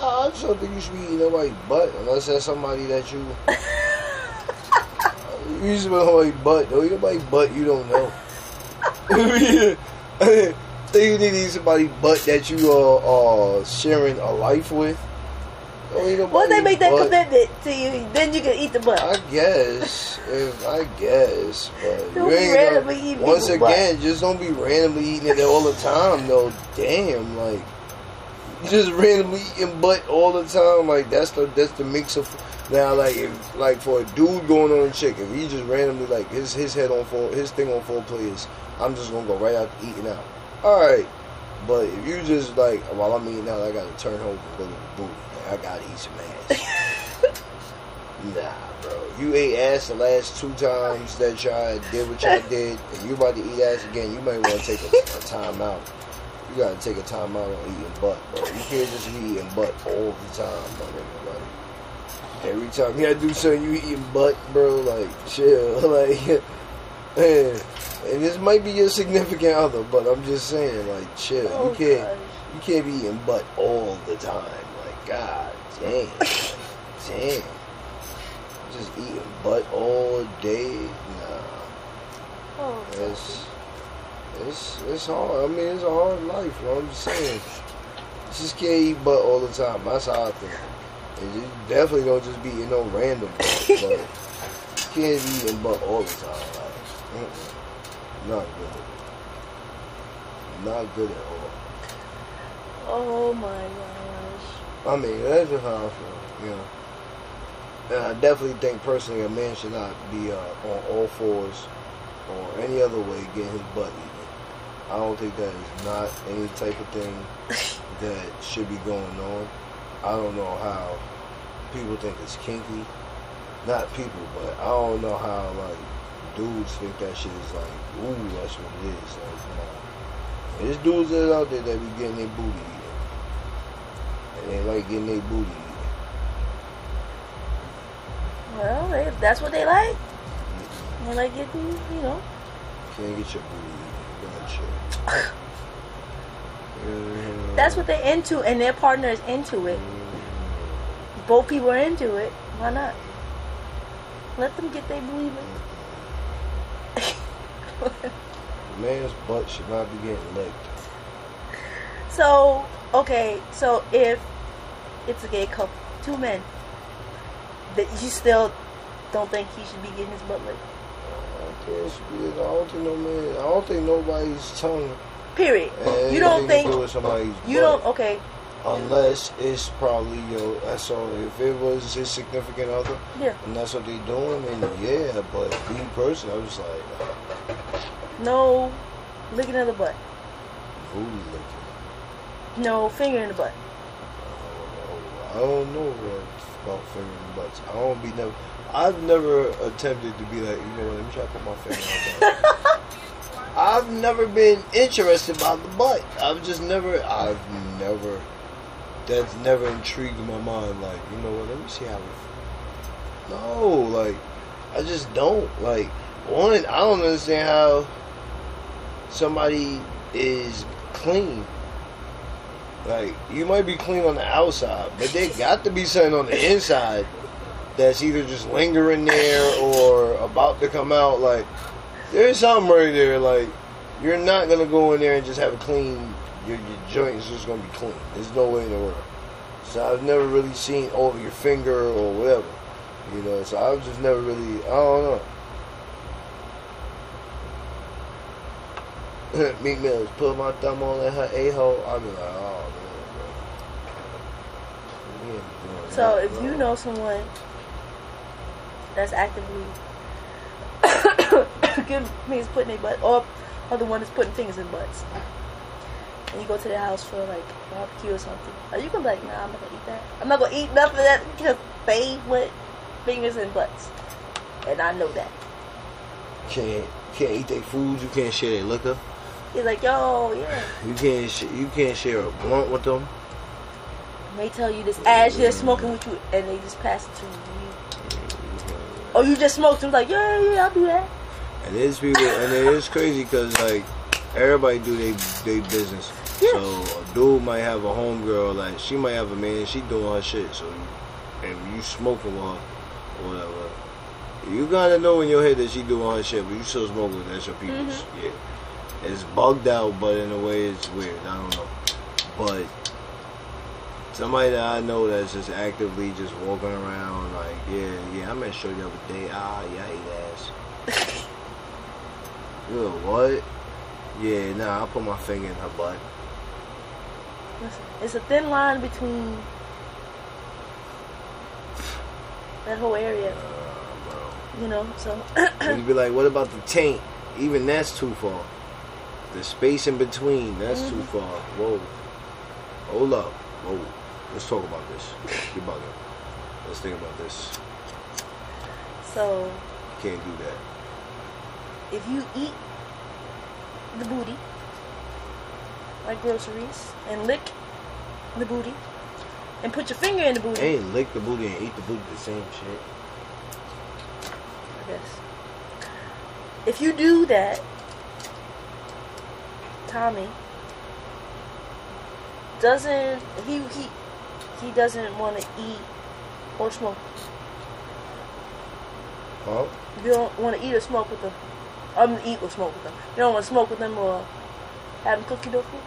I just don't think you should be eating nobody's butt unless that's somebody that you. you should be nobody's butt. Don't eat nobody's butt you don't know. Think you need to eat somebody's butt that you are uh, sharing a life with. Once they make that butt. commitment to you, then you can eat the butt. I guess, if I guess, but Don't be randomly gonna- eating Once again, just don't be randomly eating it all the time. though. damn, like just randomly eating butt all the time. Like that's the that's the mix of now. Like if like for a dude going on a chick, if he just randomly like his his head on full his thing on full play is I'm just gonna go right out eating out. All right, but if you just like while I'm eating out, I gotta turn home and go to the booth. Like, I gotta eat some ass. nah, bro. You ate ass the last two times that y'all did what y'all did, and you about to eat ass again. You might want to take a, a time out. You gotta take a time out on eating butt, bro. You can't just be eating butt all the time, my nigga. Like every time you gotta do something, you eating butt, bro. Like chill, like And this might be your significant other, but I'm just saying, like chill. Oh, you can't, you can't be eating butt all the time. Like god damn, damn. Just eating butt all day, nah. Oh, It's it's it's hard. I mean, it's a hard life. You know what I'm just saying. You just can't eat butt all the time. That's how I think. And you definitely don't just be eating no random butt. but you can't be eating butt all the time. Not good. Not good at all. oh my gosh. I mean, that's just how I feel. You know. And I definitely think personally a man should not be uh, on all fours or any other way getting his butt eaten. I don't think that is not any type of thing that should be going on. I don't know how people think it's kinky. Not people, but I don't know how like dudes think that shit is like, ooh, that's what it is. Like, nah. There's dudes that out there that be getting their booty eaten. And they like getting their booty eaten. Well, they, that's what they like. They like getting, you know. Can't get your booty eaten. Mhm. That's what they're into, and their partner is into it. Both people are into it. Why not? Let them get their booty. A man's butt should not be getting licked. so, okay, so if it's a gay couple, two men, that you still don't think he should be getting his butt licked. I don't think it should be- I don't think no man. I don't think nobody's tongue. Period. You don't think you butt. don't okay. Unless it's probably your That's all. If it was his significant other, Yeah. and that's what they doing, then yeah. But me personally, I was like, No licking in the butt. booty licking. No finger in the butt. Oh, I don't know about finger in the butts. I don't be never. I've never attempted to be like, you know what? Let me try to put my finger. I've never been interested by the butt. I've just never. I've never. That's never intrigued my mind. Like, you know what? Let me see how. It, no, like, I just don't like. One, I don't understand how somebody is clean. Like you might be clean on the outside, but there got to be something on the inside that's either just lingering there or about to come out. Like there's something right there. Like you're not gonna go in there and just have a clean. Your, your joint is just gonna be clean. There's no way in the world. So I've never really seen over your finger or whatever. You know, so I've just never really. I don't know. Meek Mills put my thumb on her a hole. I'll be like, oh man, bro. We ain't So that, if bro. you know someone that's actively good means putting their butt or or the one that's putting fingers in butts. And you go to their house for like barbecue or something. Are you gonna be like, nah, I'm not gonna eat that. I'm not gonna eat nothing that just they put fingers and butts. And I know that. can't can't eat their food, you can't share their liquor, He's like, yo, yeah. you can't sh- you can't share a blunt with them. They tell you this as they're smoking with you and they just pass it to you. Oh, you just smoked. I'm like, yeah, yeah, I'll do that. And there's people, and it is crazy because like everybody do they they business. Yeah. So a dude might have a homegirl, like she might have a man, she doing her shit. So you, and you smoking with her or whatever. You gotta know in your head that she doing her shit, but you still smoking with. That's your people's. Yeah. It's bugged out, but in a way it's weird. I don't know. But somebody that I know that's just actively just walking around like, yeah, yeah, I met Shorty the other day. Ah, yeah, I ate ass. Yeah, what? Yeah, nah, I put my finger in her butt. Listen, it's a thin line between that whole area, Uh, bro. you know. So you'd be like, what about the taint? Even that's too far. The space in between, that's too Mm-hmm. far. Whoa. Hold up. Whoa. Let's talk about this. You're bugging. Let's think about this. so You can't do that. if you eat the booty like groceries and lick the booty and put your finger in the booty, ain't lick the booty and eat the booty the same shit. I guess. If you do that, Tommy doesn't he he he doesn't want to eat or smoke. Oh. Huh? You don't want to eat or smoke with them. Um, eat or smoke with them. You don't want to smoke with them or have them cook you their food.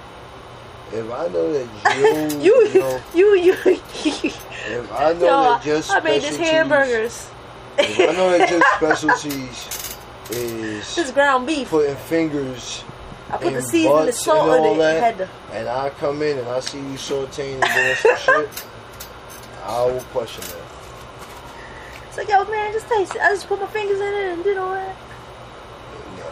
If I know that you, You, you know, you, you. if I know Yo, that your I made this hamburgers. If I know that your specialties is This ground beef. putting fingers I put the and seasoning, the salt and all that, Had to, and I come in and I see you sauteing and doing some shit, I will question that. it's like, yo, man, just taste it. I just put my fingers in it and did all that. Nah.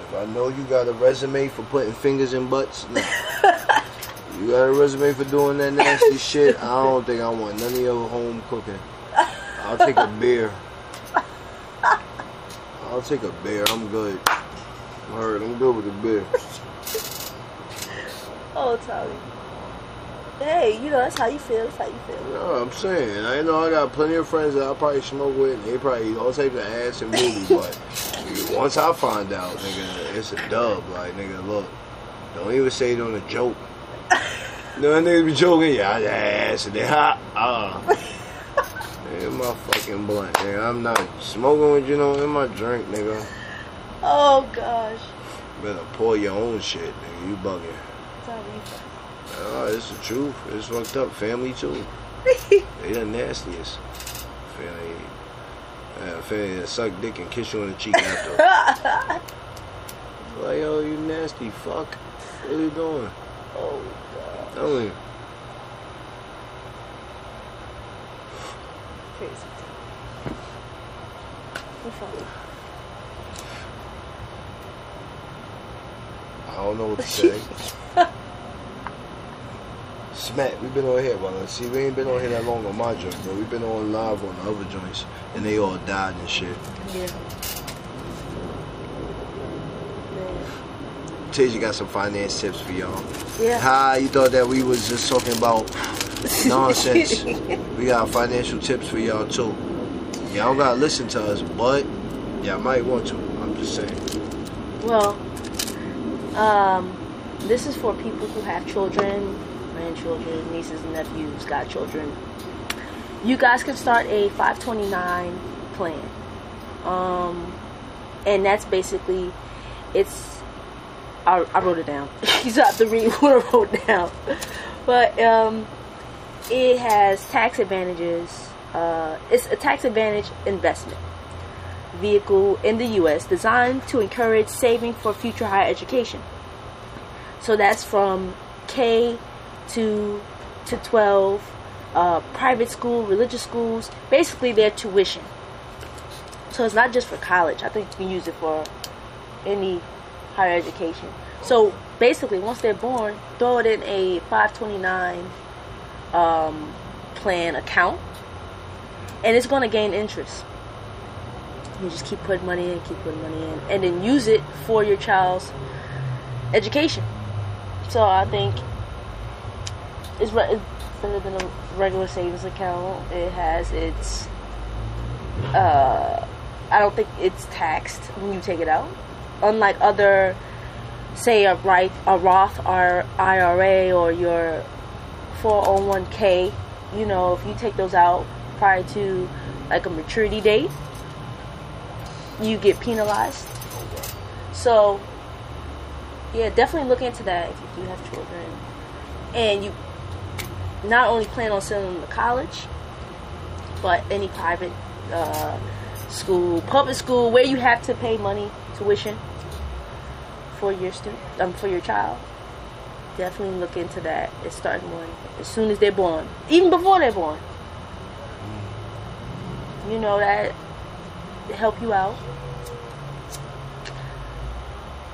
If I know you got a resume for putting fingers in butts, you got a resume for doing that nasty shit, I don't think I want none of your home cooking. I'll take a beer. I'll take a beer. I'm good. Alright, I'm good with a beer. Oh, Tommy. Hey, you know that's how you feel. That's how you feel. No, I'm saying, I know I got plenty of friends that I probably smoke with, and they probably eat all types of ass and booty, but once I find out, nigga, it's a dub. Like, nigga, look, don't even say it on a joke. No, niggas be joking, yeah, ass, and they hot, ah. In my fucking blunt, nigga. I'm not smoking with you know in my drink, nigga. Oh gosh, Better pour your own shit, nigga. You bugging. Oh, it's the truth. It's fucked up. Family too. They the nastiest. Family. Uh, family that suck dick and kiss you on the cheek after. like, yo, you nasty fuck. What are you doing? Oh god, Tell me. crazy. I don't know what to say. Smack, we've been on here, but see, we ain't been on here that long on my joint, but we've been on live on the other joints, and they all died and shit. Yeah. Tasia got some finance tips for y'all. Yeah. Hi, you thought that we was just talking about nonsense. we got financial tips for y'all too. Y'all don't gotta listen to us, but y'all might want to. I'm just saying. Well, um, this is for people who have children, grandchildren, nieces and nephews, godchildren. You guys can start a 529 plan. Um, and that's basically, it's, I, I wrote it down. you just have to read what I wrote down. But, um, it has tax advantages. Uh, it's a tax advantage investment vehicle in the U.S. designed to encourage saving for future higher education. So that's from K to to 12, uh, private school, religious schools, basically their tuition. So it's not just for college. I think you can use it for any higher education. So basically, once they're born, throw it in a 529 um, plan account, and it's going to gain interest. You just keep putting money in, keep putting money in, and then use it for your child's education. So I think it's, it's better than a regular savings account. It has its. Uh, I don't think it's taxed when you take it out, unlike other, say a right a Roth or IRA or your 401k. You know, if you take those out prior to like a maturity date, you get penalized. So, yeah, definitely look into that if you do have children. And you not only plan on sending them to college, but any private uh, school, public school, where you have to pay money, tuition for your student, um, for your child. definitely look into that. It's starting one as soon as they're born, even before they're born. You know that to help you out.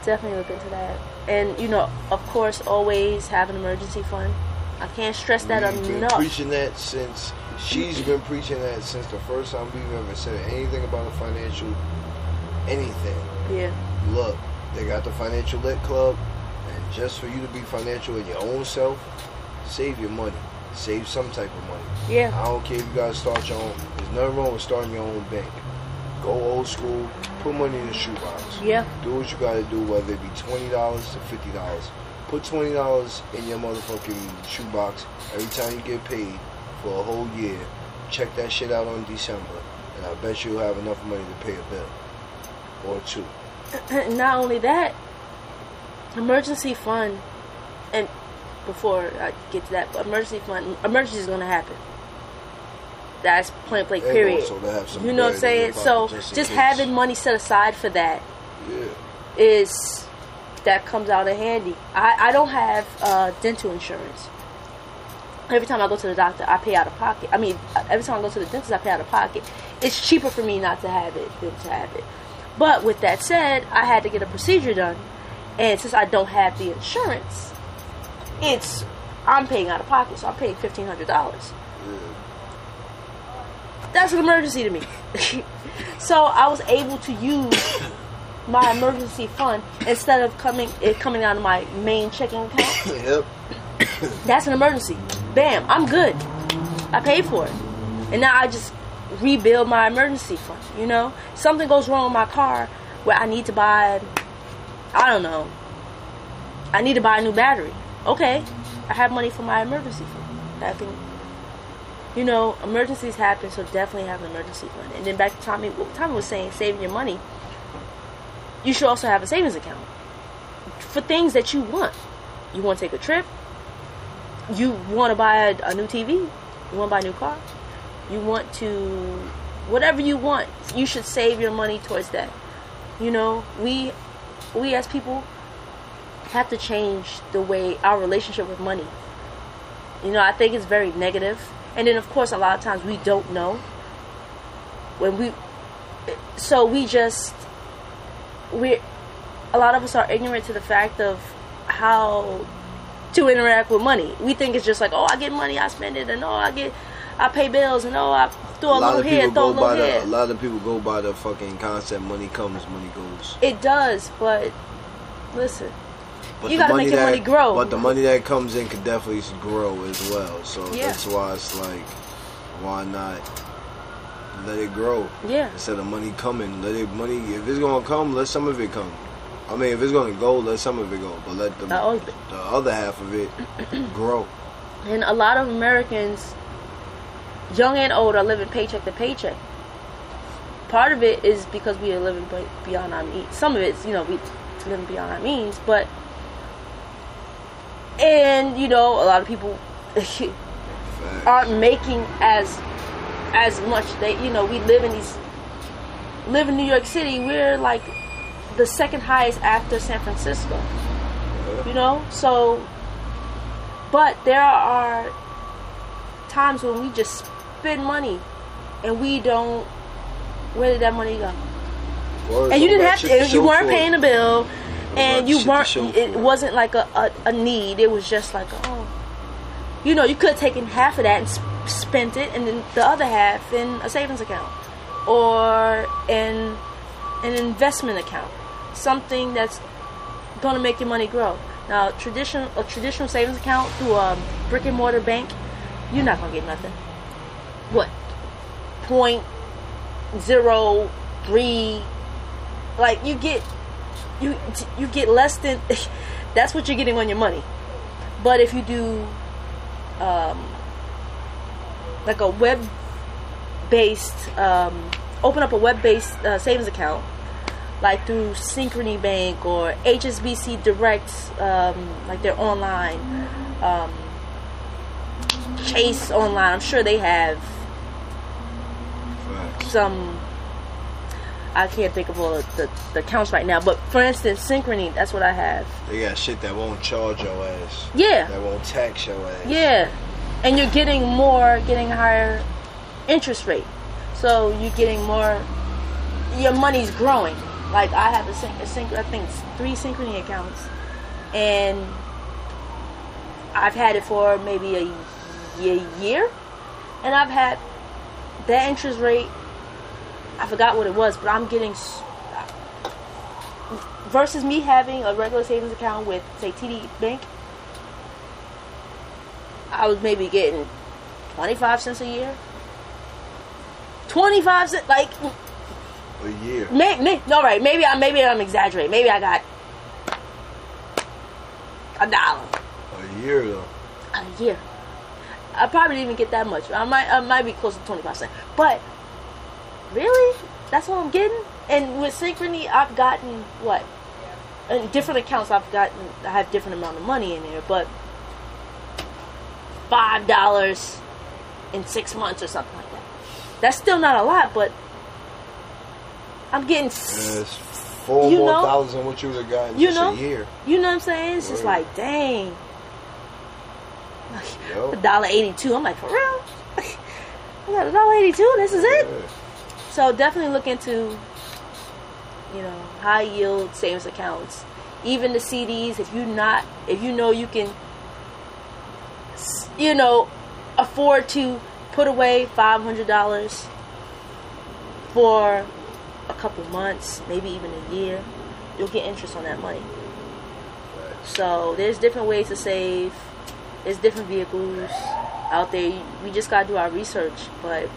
Definitely look into that, and you know, of course, always have an emergency fund. I can't stress that We've been enough. preaching that since she's been preaching that since the first time we've ever said anything about a financial anything. Yeah, Look, they got the financial lit club, and just for you to be financial in your own self, save your money. Save some type of money. yeah, I don't care if you gotta start your own. There's nothing wrong with starting your own bank. Go old school. Put money in the shoebox. yeah. Do what you gotta do, whether it be twenty dollars to fifty dollars. Put twenty dollars in your motherfucking shoebox every time you get paid for a whole year. Check that shit out on December, and I bet you'll have enough money to pay a bill or two. not only that, emergency fund, and before I get to that, emergency fund, emergency is gonna happen. That's point blank. Period. also to have some You know what I'm bread in your saying? So just just, case. having money set aside for that Yeah. is that comes out in handy. I, I don't have uh, dental insurance. Every time I go to the doctor, I pay out of pocket. I mean, every time I go to the dentist, I pay out of pocket. It's cheaper for me not to have it than to have it. But with that said, I had to get a procedure done, and since I don't have the insurance, it's I'm paying out of pocket, so I'm paying fifteen hundred dollars. That's an emergency to me. so I was able to use my emergency fund instead of coming it coming out of my main checking account. yep. That's an emergency. Bam, I'm good. I paid for it. And now I just rebuild my emergency fund, you know? Something goes wrong with my car where I need to buy I don't know. I need to buy a new battery. Okay. I have money for my emergency fund. I can you know, emergencies happen, so definitely have an emergency fund. And then back to Tommy, what Tommy was saying, saving your money. You should also have a savings account for things that you want. You want to take a trip. You want to buy a, a new TV. You want to buy a new car. You want to, whatever you want, you should save your money towards that. You know, we, we as people have to change the way our relationship with money. You know, I think it's very negative. And then, of course, a lot of times we don't know. When we, so we just, we, a lot of us are ignorant to the fact of how to interact with money. We think it's just like, oh, I get money, I spend it, and oh, I get, I pay bills, and oh, I throw a, A little here, throw a little the. here. A lot of people go by the fucking concept: money comes, money goes. It does, but listen, But You gotta make your that, money grow. But the money that comes in could definitely grow as well. So Yeah. that's why it's like, why not let it grow yeah, instead of money coming? Let it money if it's gonna come, let some of it come. I mean, if it's gonna go, let some of it go, but let the, the, other half of it grow. and a lot of Americans, young and old, are living paycheck to paycheck. Part of it is because we are living beyond our means. Some of it's, you know, we living beyond our means, but and you know, a lot of people aren't making as as much. They, you know, we live in these live in New York City. We're like the second highest after San Francisco. You know, so but there are times when we just spend money and we don't. Where did that money go? Well, and you didn't have to. You weren't paying a bill, and you weren't. It wasn't like a, a, a need. It was just like oh, you know, you could have taken half of that and spent it, and then the other half in a savings account or in an investment account, something that's going to make your money grow. Now, traditional a traditional savings account through a brick and mortar bank, you're not to get nothing. What? Point zero three like you get you you get less than that's what you're getting on your money but if you do um like a web based um open up a web based uh, savings account like through synchrony bank or hsbc direct um like they're online um chase online i'm sure they have some I can't think of all the, the, the accounts right now. But for instance, Synchrony, that's what I have. They got shit that won't charge your ass. Yeah, That won't tax your ass. yeah, and you're getting more, getting higher interest rate. So you're getting more. Your money's growing. Like I have a sync I think three Synchrony accounts, and I've had it for maybe a, year, and I've had that interest rate. I forgot what it was, but I'm getting versus me having a regular savings account with say TD Bank. I was maybe getting twenty five cents a year. Twenty five cents, like A year. May, may, no, right. Maybe I maybe I'm exaggerating. Maybe I got a dollar A year though. a year. I probably didn't even get that much. I might I might be close to twenty five cents. But really, that's what I'm getting. And with Synchrony, I've gotten what? In different accounts, I've gotten I have different amount of money in there, but five dollars in six months or something like that. That's still not a lot, but I'm getting. Yeah, it's four You more know- dollars than what you would have gotten You just know? a year. You know what I'm saying? It's just like, dang. A dollar eighty two. I'm like, for real? I got a dollar eighty two. This is it. Yeah. So definitely look into, you know, high yield savings accounts, even the CDs. If you not, if you know you can, you know, afford to put away five hundred dollars for a couple months, maybe even a year, you'll get interest on that money. So there's different ways to save. There's different vehicles out there. We just gotta do our research, but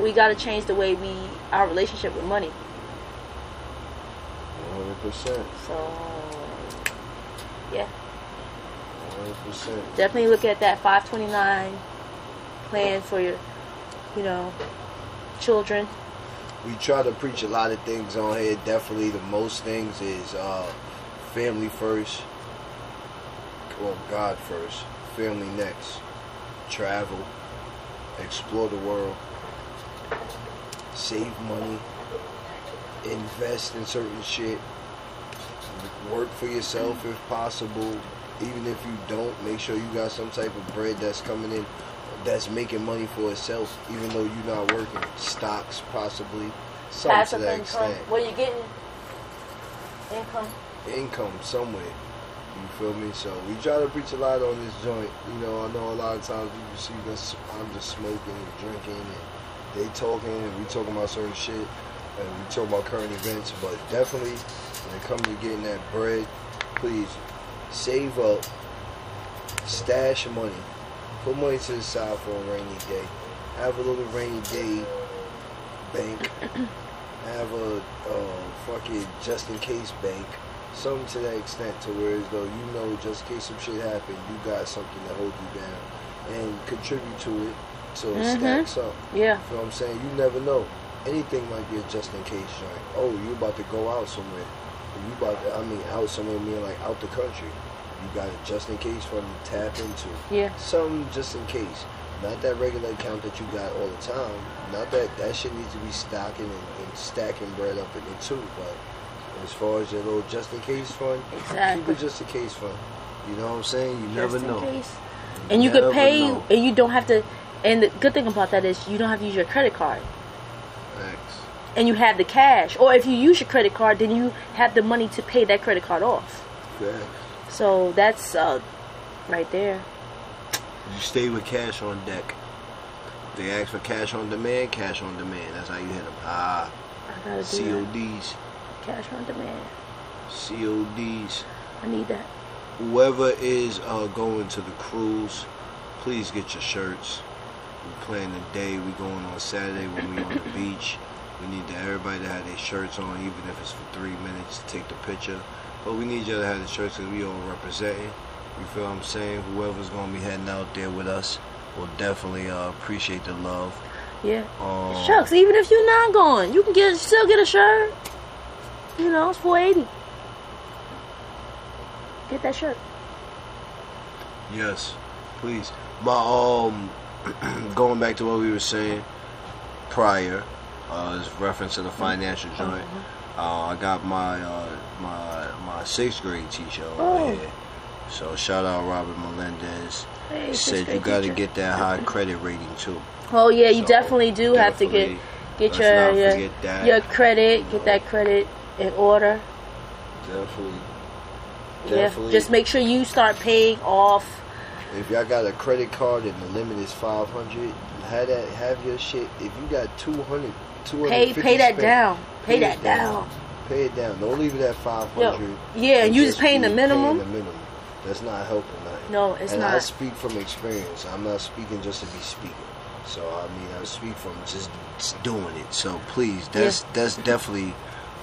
we gotta change the way we our relationship with money. 100%. So yeah, 100%. definitely look at that 529 plan for your, you know, children. we try to preach a lot of things on here. Definitely, the most things is uh, family first, well, God first, family next, travel, explore the world, save money, invest in certain shit, work for yourself if possible. Even if you don't, make sure you got some type of bread that's coming in that's making money for itself, even though you're not working. Stocks, possibly. Something to Passive that income. extent. Where you getting income? Income somewhere. You feel me? So we try to preach a lot on this joint. You know, I know a lot of times you see us, I'm just smoking and drinking and they talking and we talking about certain shit and we talking about current events. But definitely, when it comes to getting that bread, please save up, stash money, put money to the side for a rainy day. Have a little rainy day bank. Have a uh, fucking just in case bank. Something to that extent to where as though you know just in case some shit happen, you got something to hold you down and contribute to it so it Mhm. stacks up. Yeah. You know what I'm saying? You never know. Anything might be a just in case joint. Oh, you about to go out somewhere. You about to, I mean, out somewhere, meaning like out the country. You got a just in case fund to tap into. Yeah. Something just in case. Not that regular account that you got all the time. Not that that shit needs to be stocking and, and stacking bread up in it too. But as far as your little just in case fund, exactly. keep it just in case fund. You know what I'm saying? You never Just in know. case. And you could never pay, know. and you don't have to. And the good thing about that is you don't have to use your credit card. And you have the cash. Or if you use your credit card, then you have the money to pay that credit card off. So that's uh, right there. You stay with cash on deck. They ask for cash on demand, cash on demand. That's how you hit them. Ah. CODs. Cash on demand. CODs. I need that. Whoever is uh, going to the cruise, please get your shirts. We plan the day. We're going on Saturday when we're on the beach. We need everybody to have their shirts on, even if it's for three minutes to take the picture. But we need y'all to have the shirts because we all representing. You feel what I'm saying? Whoever's going to be heading out there with us will definitely uh, appreciate the love. Yeah. Um, Shucks, even if you're not going, you can get still get a shirt. You know, it's four eighty. Get that shirt. Yes, please. But um, going back to what we were saying prior, Uh, it's referencing a financial joint. Uh, I got my uh, my my sixth grade teacher over Oh. here. So shout out Robert Melendez. Hey, Said you got to get that high credit rating too. Oh yeah, you So, definitely do have to get get your your, that. your credit, get that credit in order. Definitely. Yeah, just make sure you start paying off. If y'all got a credit card and the limit is five hundred, have that have your shit. If you got 200, Pay 250 pay that down. Pay, pay that down. down. Pay it down. Don't leave it at five hundred. yeah, and you just paying the minimum? the minimum. That's not helping nothing. No, it's not. and I speak from experience. I'm not speaking just to be speaking. So I mean, I speak from just, just doing it. So please, that's that's definitely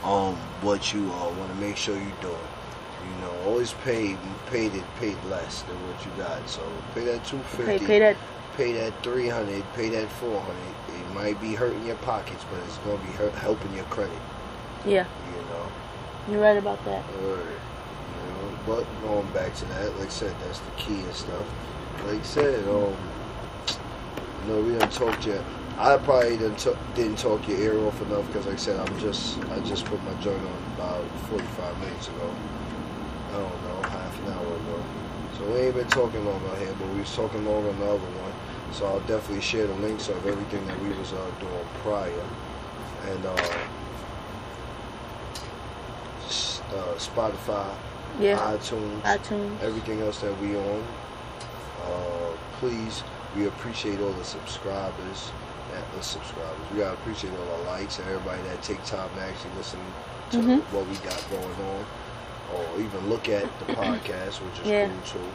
um what you uh, want to make sure you're doing. You know, always pay paid it paid less than what you got. So pay that two fifty. Pay pay that. Pay that three hundred. Pay that four hundred. Might be hurting your pockets, but it's gonna be hurt, helping your credit. Yeah, You know. you're right about that. Or, you know, but going back to that, like I said, that's the key and stuff. Like I said, um, you know, we didn't talk yet. I probably didn't, t- didn't talk your ear off enough because, like I said, I'm just I just put my joint on about 45 minutes ago. I don't know, half an hour ago. So we ain't been talking long out here, but we was talking long on the other one. So I'll definitely share the links of everything that we was uh, doing prior. And uh, uh, Spotify, Yeah, iTunes, iTunes. everything else that we on. Uh, please, we appreciate all the subscribers. uh, The subscribers. We gotta appreciate all the likes and everybody that take time to actually listen to Mhm. what we got going on, or even look at the podcast, which is Yeah. cool too.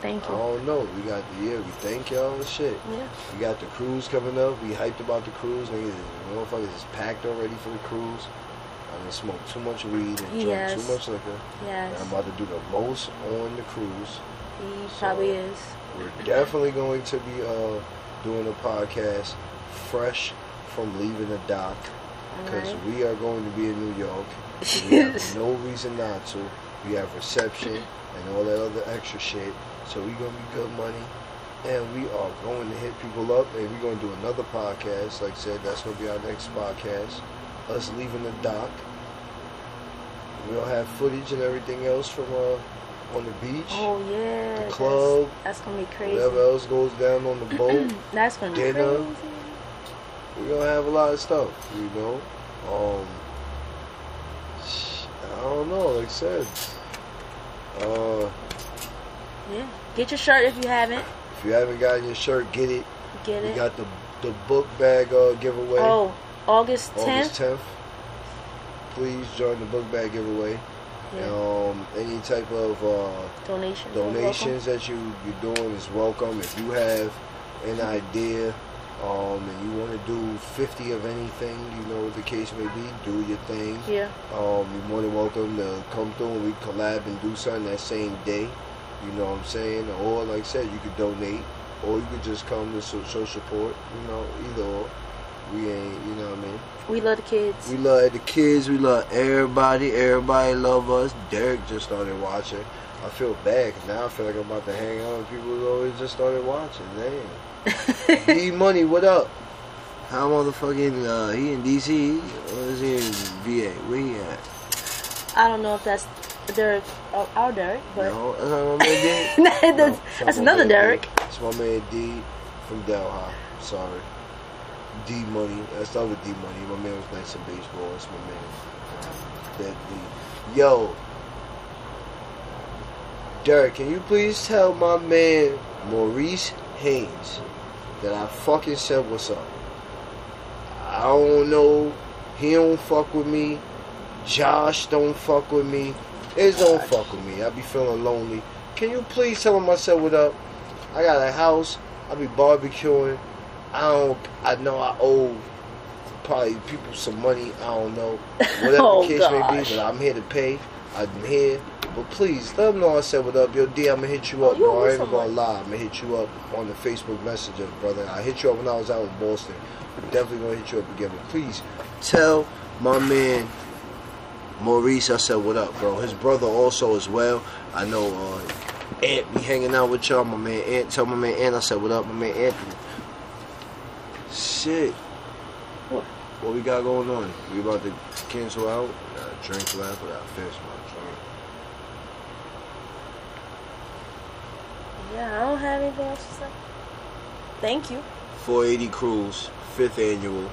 Thank I you. don't know. We got the yeah. We thank y'all and shit. Yeah. We got the cruise coming up. We hyped about the cruise. Niggas, motherfuckers is packed already for the cruise. I done smoked too much weed and Yes. too much liquor. Yes, And I'm about to do the most on the cruise. he probably is. We're definitely going to be uh, doing a podcast fresh from leaving the dock because Alright. we are going to be in New York. We have no reason not to. We have reception and all that other extra shit. So we're gonna be good money. And we are going to hit people up and we're gonna do another podcast. Like I said, that's gonna be our next podcast. Us leaving the dock. We'll have footage and everything else from uh on the beach. Oh yeah. The that's- club, That's, gonna be crazy. Whatever else goes down on the boat. That's gonna be dinner. crazy. we're gonna have a lot of stuff, you know. Um I don't know, like I said. Uh Yeah. Get your shirt if you haven't. if you haven't gotten your shirt, get it. Get We it. We got the the book bag uh, giveaway oh, August 10th. August tenth. tenth. Please join the book bag giveaway. Yeah. Um, any type of uh, Donations. donations that you you're doing is welcome. If you have an idea um, and you want to do 50 of anything, you know the case may be, do your thing. Yeah. Um, you're more than welcome to come through and we collab and do something that same day. You know what I'm saying? Or like I said, you could donate, or you could just come to show, show support. You know, either or. We ain't, you know what I mean? We love the kids. We love the kids. We love everybody. Everybody love us. Derek just started watching. I feel bad now I feel like I'm about to hang out with people who always just started watching. Damn. D Money, what up? How motherfucking uh, he in DC? Or is he in VA? Where he at? I don't know if that's Derek, uh, our Derek, but no, that's not my man D. that's, No, that's it's another man Derek. It's my man D from Delhi. Sorry. D Money. That's not with D Money. My man was nice in baseball. That's my man. That D. Yo. Derek, can you please tell my man Maurice Haynes that I fucking said what's up? I don't know. He don't fuck with me. Josh don't fuck with me. Iz don't fuck with me. I be feeling lonely. Can you please tell him I said what up? I got a house. I be barbecuing. I don't. I know I owe probably people some money. I don't know. Whatever Oh, the case may be, but I'm here to pay. I'm here. But please, let them know I said what up. Yo, D, I'm gonna hit you up, you bro. I ain't some gonna lie. I'm gonna hit you up on the Facebook Messenger, brother. I hit you up when I was out in Boston. Definitely gonna hit you up again. But please, tell my man Maurice I said what up, bro. His brother also as well. I know uh, Ant be hanging out with y'all. My man Ant, tell my man Ant I said what up. My man Anthony. Shit. What? What we got going on? We about to cancel out? Got a drink left? I got finish my drink. Yeah, I don't have anything else to say. Thank you. 480 Cruise, fifth annual,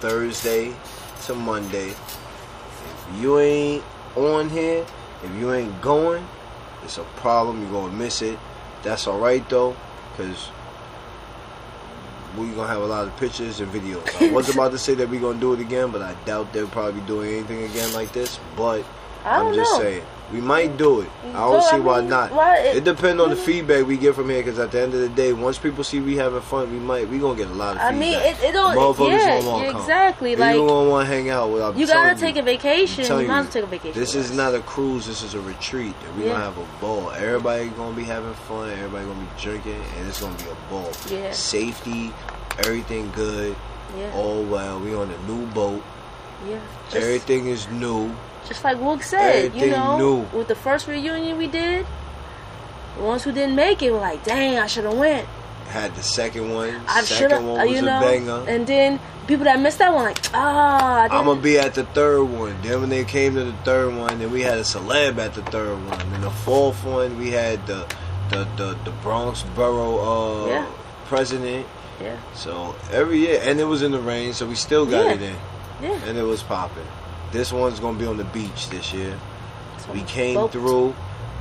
Thursday to Monday. If you ain't on here, if you ain't going, it's a problem. You're gonna miss it. That's all right though, cause we're gonna have a lot of pictures and videos. I was about to say that we're gonna do it again, but I doubt they'll probably be doing anything again like this. But I'm just know. saying we might do it. I don't So, see I why not. why It, it- depends on the Mhm. feedback we get from here, because at the end of the day, once people see we having fun, we might we gonna get a lot of I feedback. mean, it, it don't. Motherfuckers yeah, come. exactly. They Like gonna want to hang out. With, I'm you gotta telling take you. a vacation. You telling might as you, take a vacation. This is not a cruise. This is a retreat. We Yeah. gonna have a ball. Everybody gonna be having fun. Everybody gonna be drinking, and it's gonna be a ball. Yeah. Safety, everything good. Yeah, All well. We on a new boat. yeah. Just, everything is new. Just like Woog said, you know, new. with the first reunion we did, the ones who didn't make it were like, "Dang, I should have went. Had the second one. I should have." You know, and then people that missed that one, like, ah, I I'm gonna be at the third one. Then when they came to the third one, then we had a celeb at the third one. And the fourth one, we had the the the, the Bronx borough uh, Yeah. president. yeah, So every year, and it was in the rain, so we still got Yeah. it in, yeah. and it was popping. This one's gonna be on the beach this year. We came through.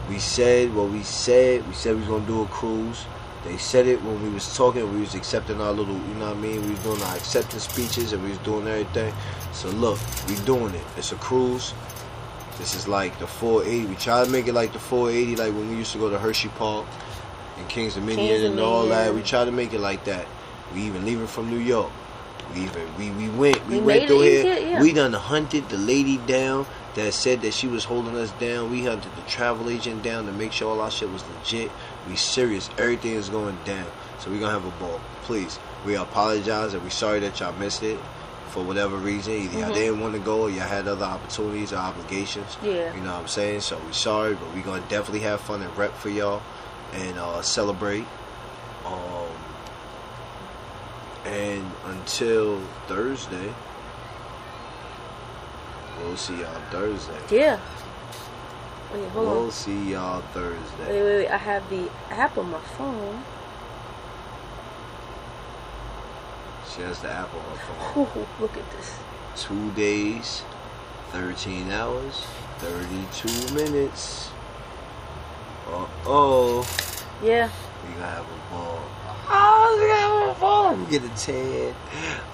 We said what we said. We said we was gonna do a cruise. They said it when we was talking. We was accepting our little, you know what I mean. We was doing our acceptance speeches and we was doing everything. So look, we doing it. It's a cruise. This is like the 480. We try to make it like the 480, like when we used to go to Hershey Park and Kings Dominion Kings and all that. We try to make it like that. We even leaving from New York. We we, we went we, We went through here. yeah. We done hunted the lady down that said that she was holding us down. We hunted the travel agent down to make sure all our shit was legit. We serious. Everything is going down. So we gonna have a ball. Please. We apologize and we sorry that y'all missed it for whatever reason. Either y'all Mhm. didn't want to go or y'all had other opportunities or obligations. Yeah. You know what I'm saying? So we sorry, but we gonna definitely have fun and rep for y'all and uh, celebrate. Um, and until Thursday, we'll see y'all Thursday. Yeah. Wait, hold We'll on. see y'all Wait, Thursday. wait, wait. I have the app on my phone. She has the app on her phone. Ooh, look at this. Two days, 13 hours, 32 minutes. Uh oh. Yeah. We gonna have a ball. Oh, we gonna have a ball. We get a tan.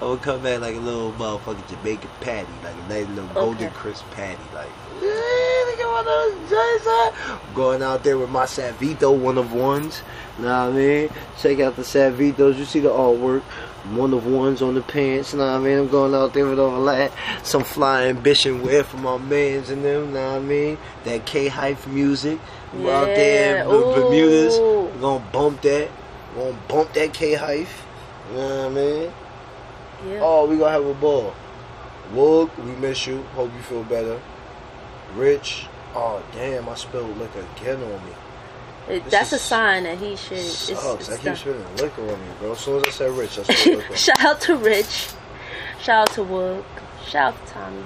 I'm gonna come back like a little motherfucking Jamaican patty, like a nice little golden crisp patty, like. "Yeah, look at one of those joints, huh?" I'm Going out there with my Savito one of ones. You know what I mean? Check out the Savitos. You see the artwork. One of ones on the pants. Know what I mean? I'm going out there with all that. Some fly ambition wear for my mans and them. Know what I mean? That K hype music. We're out there in Bermudas. We're gonna bump that. Gonna bump that K hype. You know what I mean? Yeah. Oh, we gonna have a ball. Woog, we miss you. Hope you feel better. Rich, oh damn, I spilled liquor again on me. It- that's a sign that he should. It's, Sucks. I keep spilling liquor on me, bro. As soon as I said Rich, I spilled liquor. Shout out to Rich. Shout out to Woog. Shout out to Tommy.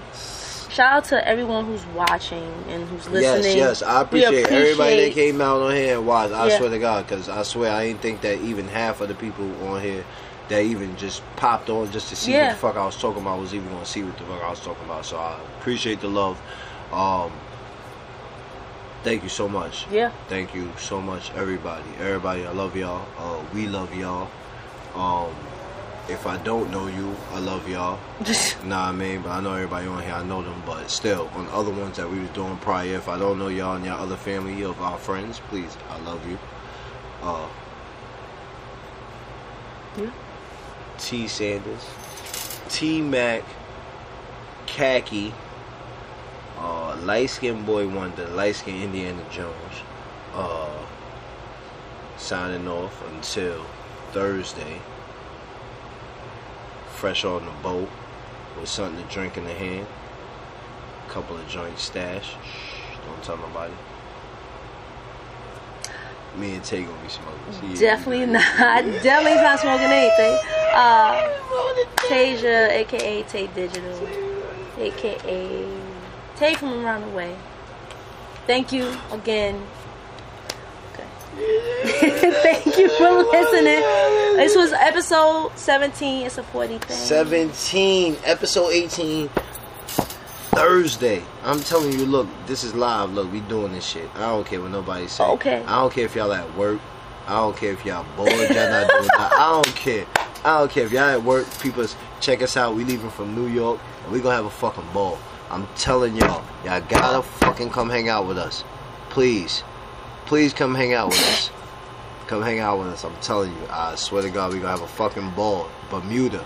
Shout out to everyone who's watching and who's listening. yes, yes, I We appreciate, everybody that came out on here and watched. I Yeah. swear to God, because I swear I didn't think that even half of the people on here that even just popped on just to see Yeah. what the fuck I was talking about was even going to see what the fuck I was talking about. So I appreciate the love. Um, thank you so much. Yeah. Thank you so much, everybody. Everybody, I love y'all. Uh, we love y'all. Um, if I don't know you, I love y'all. Nah, I mean, but I know everybody on here. I know them, but still, on other ones that we was doing prior, if I don't know y'all and y'all other family of our friends, please, I love you. Uh, Yeah. T Sanders, T Mac, Khaki, uh, light skinned boy wonder, light skinned Indiana Jones. Uh, signing off until Thursday. Fresh on the boat with something to drink in the hand. a Couple of joints stash. Shh, don't tell nobody. Me and Tay gonna be smoking. She- Definitely not. Definitely not smoking anything. Uh, Tasia, aka Tay Digital, aka Tay from around the way. Thank you again. Thank you for listening. This was episode 17. It's a 40 thing. 17, episode 18, Thursday. I'm telling you, look, this is live. Look, we doing this shit. I don't care what nobody say. Okay. I don't care if y'all at work. I don't care if y'all bored. Y'all not doing that. I don't care. I don't care if y'all at work. People, check us out. We leaving from New York, and we gonna have a fucking ball. I'm telling y'all, y'all gotta fucking come hang out with us, please. Please come hang out with us. Come hang out with us. I'm telling you. I swear to God, we gonna have a fucking ball. Bermuda.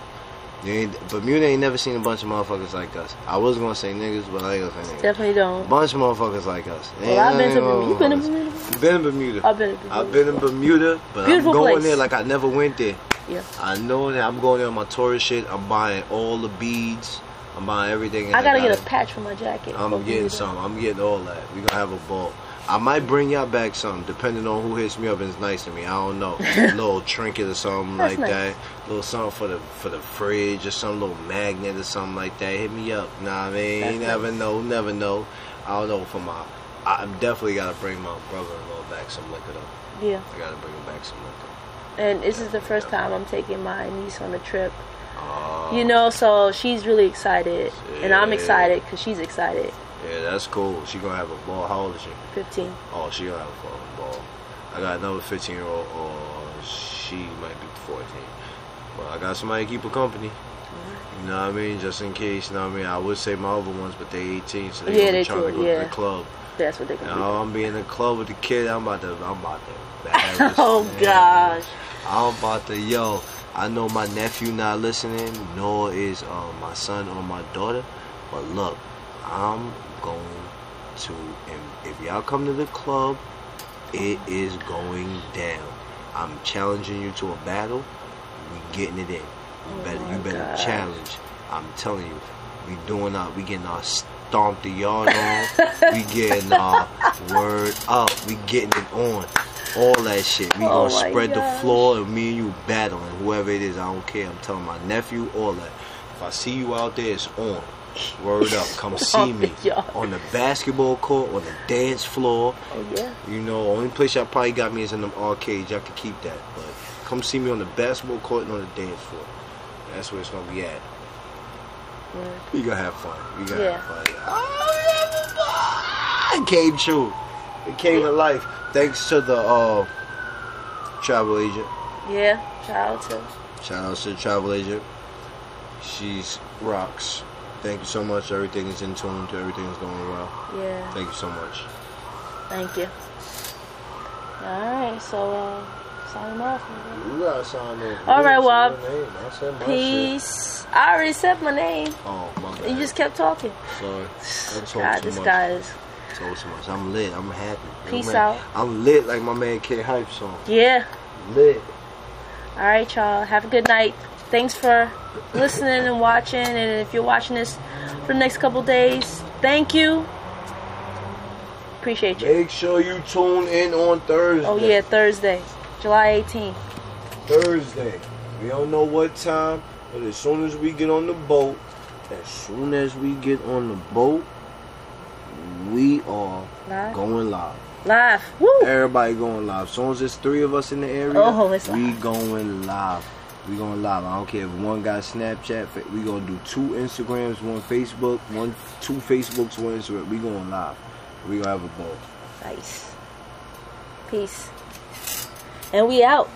You ain't, Bermuda ain't never seen a bunch of motherfuckers like us. I was gonna say niggas, but I ain't gonna say niggas. Definitely don't. bunch of motherfuckers like us. Well, I've been to Bermuda. You been to motherfuckers. Bermuda? Been in Bermuda. I've been to Bermuda. I've been in Bermuda, but Beautiful I'm going place. there like I never went there. Yeah. I know that I'm going there on my tourist shit. I'm buying all the beads. I'm buying everything. I gotta get gotta- a patch for my jacket. I'm getting Bermuda. some. I'm getting all that. We gonna have a ball. I might bring y'all back something, depending on who hits me up and is nice to me. I don't know, a little trinket or something That's like nice. that, little something for the for the fridge or some little magnet or something like that. Hit me up. Nah, I mean, That's you never nice. know, never know. I don't know for my. I- I'm definitely gotta bring my brother-in-law back some liquor though. Yeah. I gotta bring him back some liquor. And this is the first time I'm taking my niece on a trip. Uh, You know, so she's really excited, and I'm excited because she's excited. Yeah, that's cool. She gonna have a ball. How old is she? 15. Oh, she gonna have a fucking ball. I got another 15 year old, or she might be 14. But I got somebody to keep her company. You know what I mean? Just in case, you know what I mean? I would say my other ones, but they 18, so they Yeah, gonna they trying to go yeah. to the club. That's what they're gonna Now I'm being in the club with the kid. I'm about to, I'm about to. Oh, man. gosh. I'm about to, yo. I know my nephew not listening, nor is uh, my son or my daughter. But look, I'm going to, and if y'all come to the club, it is going down. I'm challenging you to a battle. We getting it in. You Oh better, you better gosh. challenge. I'm telling you, we doing our, we getting our stomp the yard on. we getting our word up. We getting it on. All that shit. We Oh gonna spread the floor and me and you battling. Whoever it is, I don't care. I'm telling my nephew, all that. If I see you out there, it's on. Word up. Come see me. On the basketball court, on the dance floor. Oh, yeah. You know, only place y'all probably got me is in them arcades. Y'all can keep that. But come see me on the basketball court and on the dance floor. That's where it's gonna be at. We gonna have fun. We gonna Yeah. have fun. Oh, it came true. It came to life. Thanks to the uh, travel agent. Yeah. Shout out to. Shout out to the travel agent. She's rocks. Thank you so much. Everything is in tune. Everything is going well. Yeah. Thank you so much. Thank you. Alright, so, uh, signing off. You gotta sign in. All right, You well, name. I said my shit. Peace. I already said my name. Oh my. You just kept talking. Sorry. God, this much. guy is. Told too much. I'm lit. I'm happy. Peace man, out. I'm lit like my man K Hype song. Yeah. Lit. All right, y'all. Have a good night. Thanks for listening and watching. And if you're watching this for the next couple days, thank you. Appreciate you. Make sure you tune in on Thursday. Oh, yeah, Thursday, July 18th. Thursday. We don't know what time, but as soon as we get on the boat, as soon as we get on the boat, we are Live? going live. Live. Woo! Everybody going live. As soon as there's three of us in the area, Oh, we live. going live. We gonna live. I don't care if one got Snapchat. We gonna do two Instagrams, one Facebook, one two Facebooks, one Instagram. We going live. We gonna have a ball. Nice. Peace. And we out.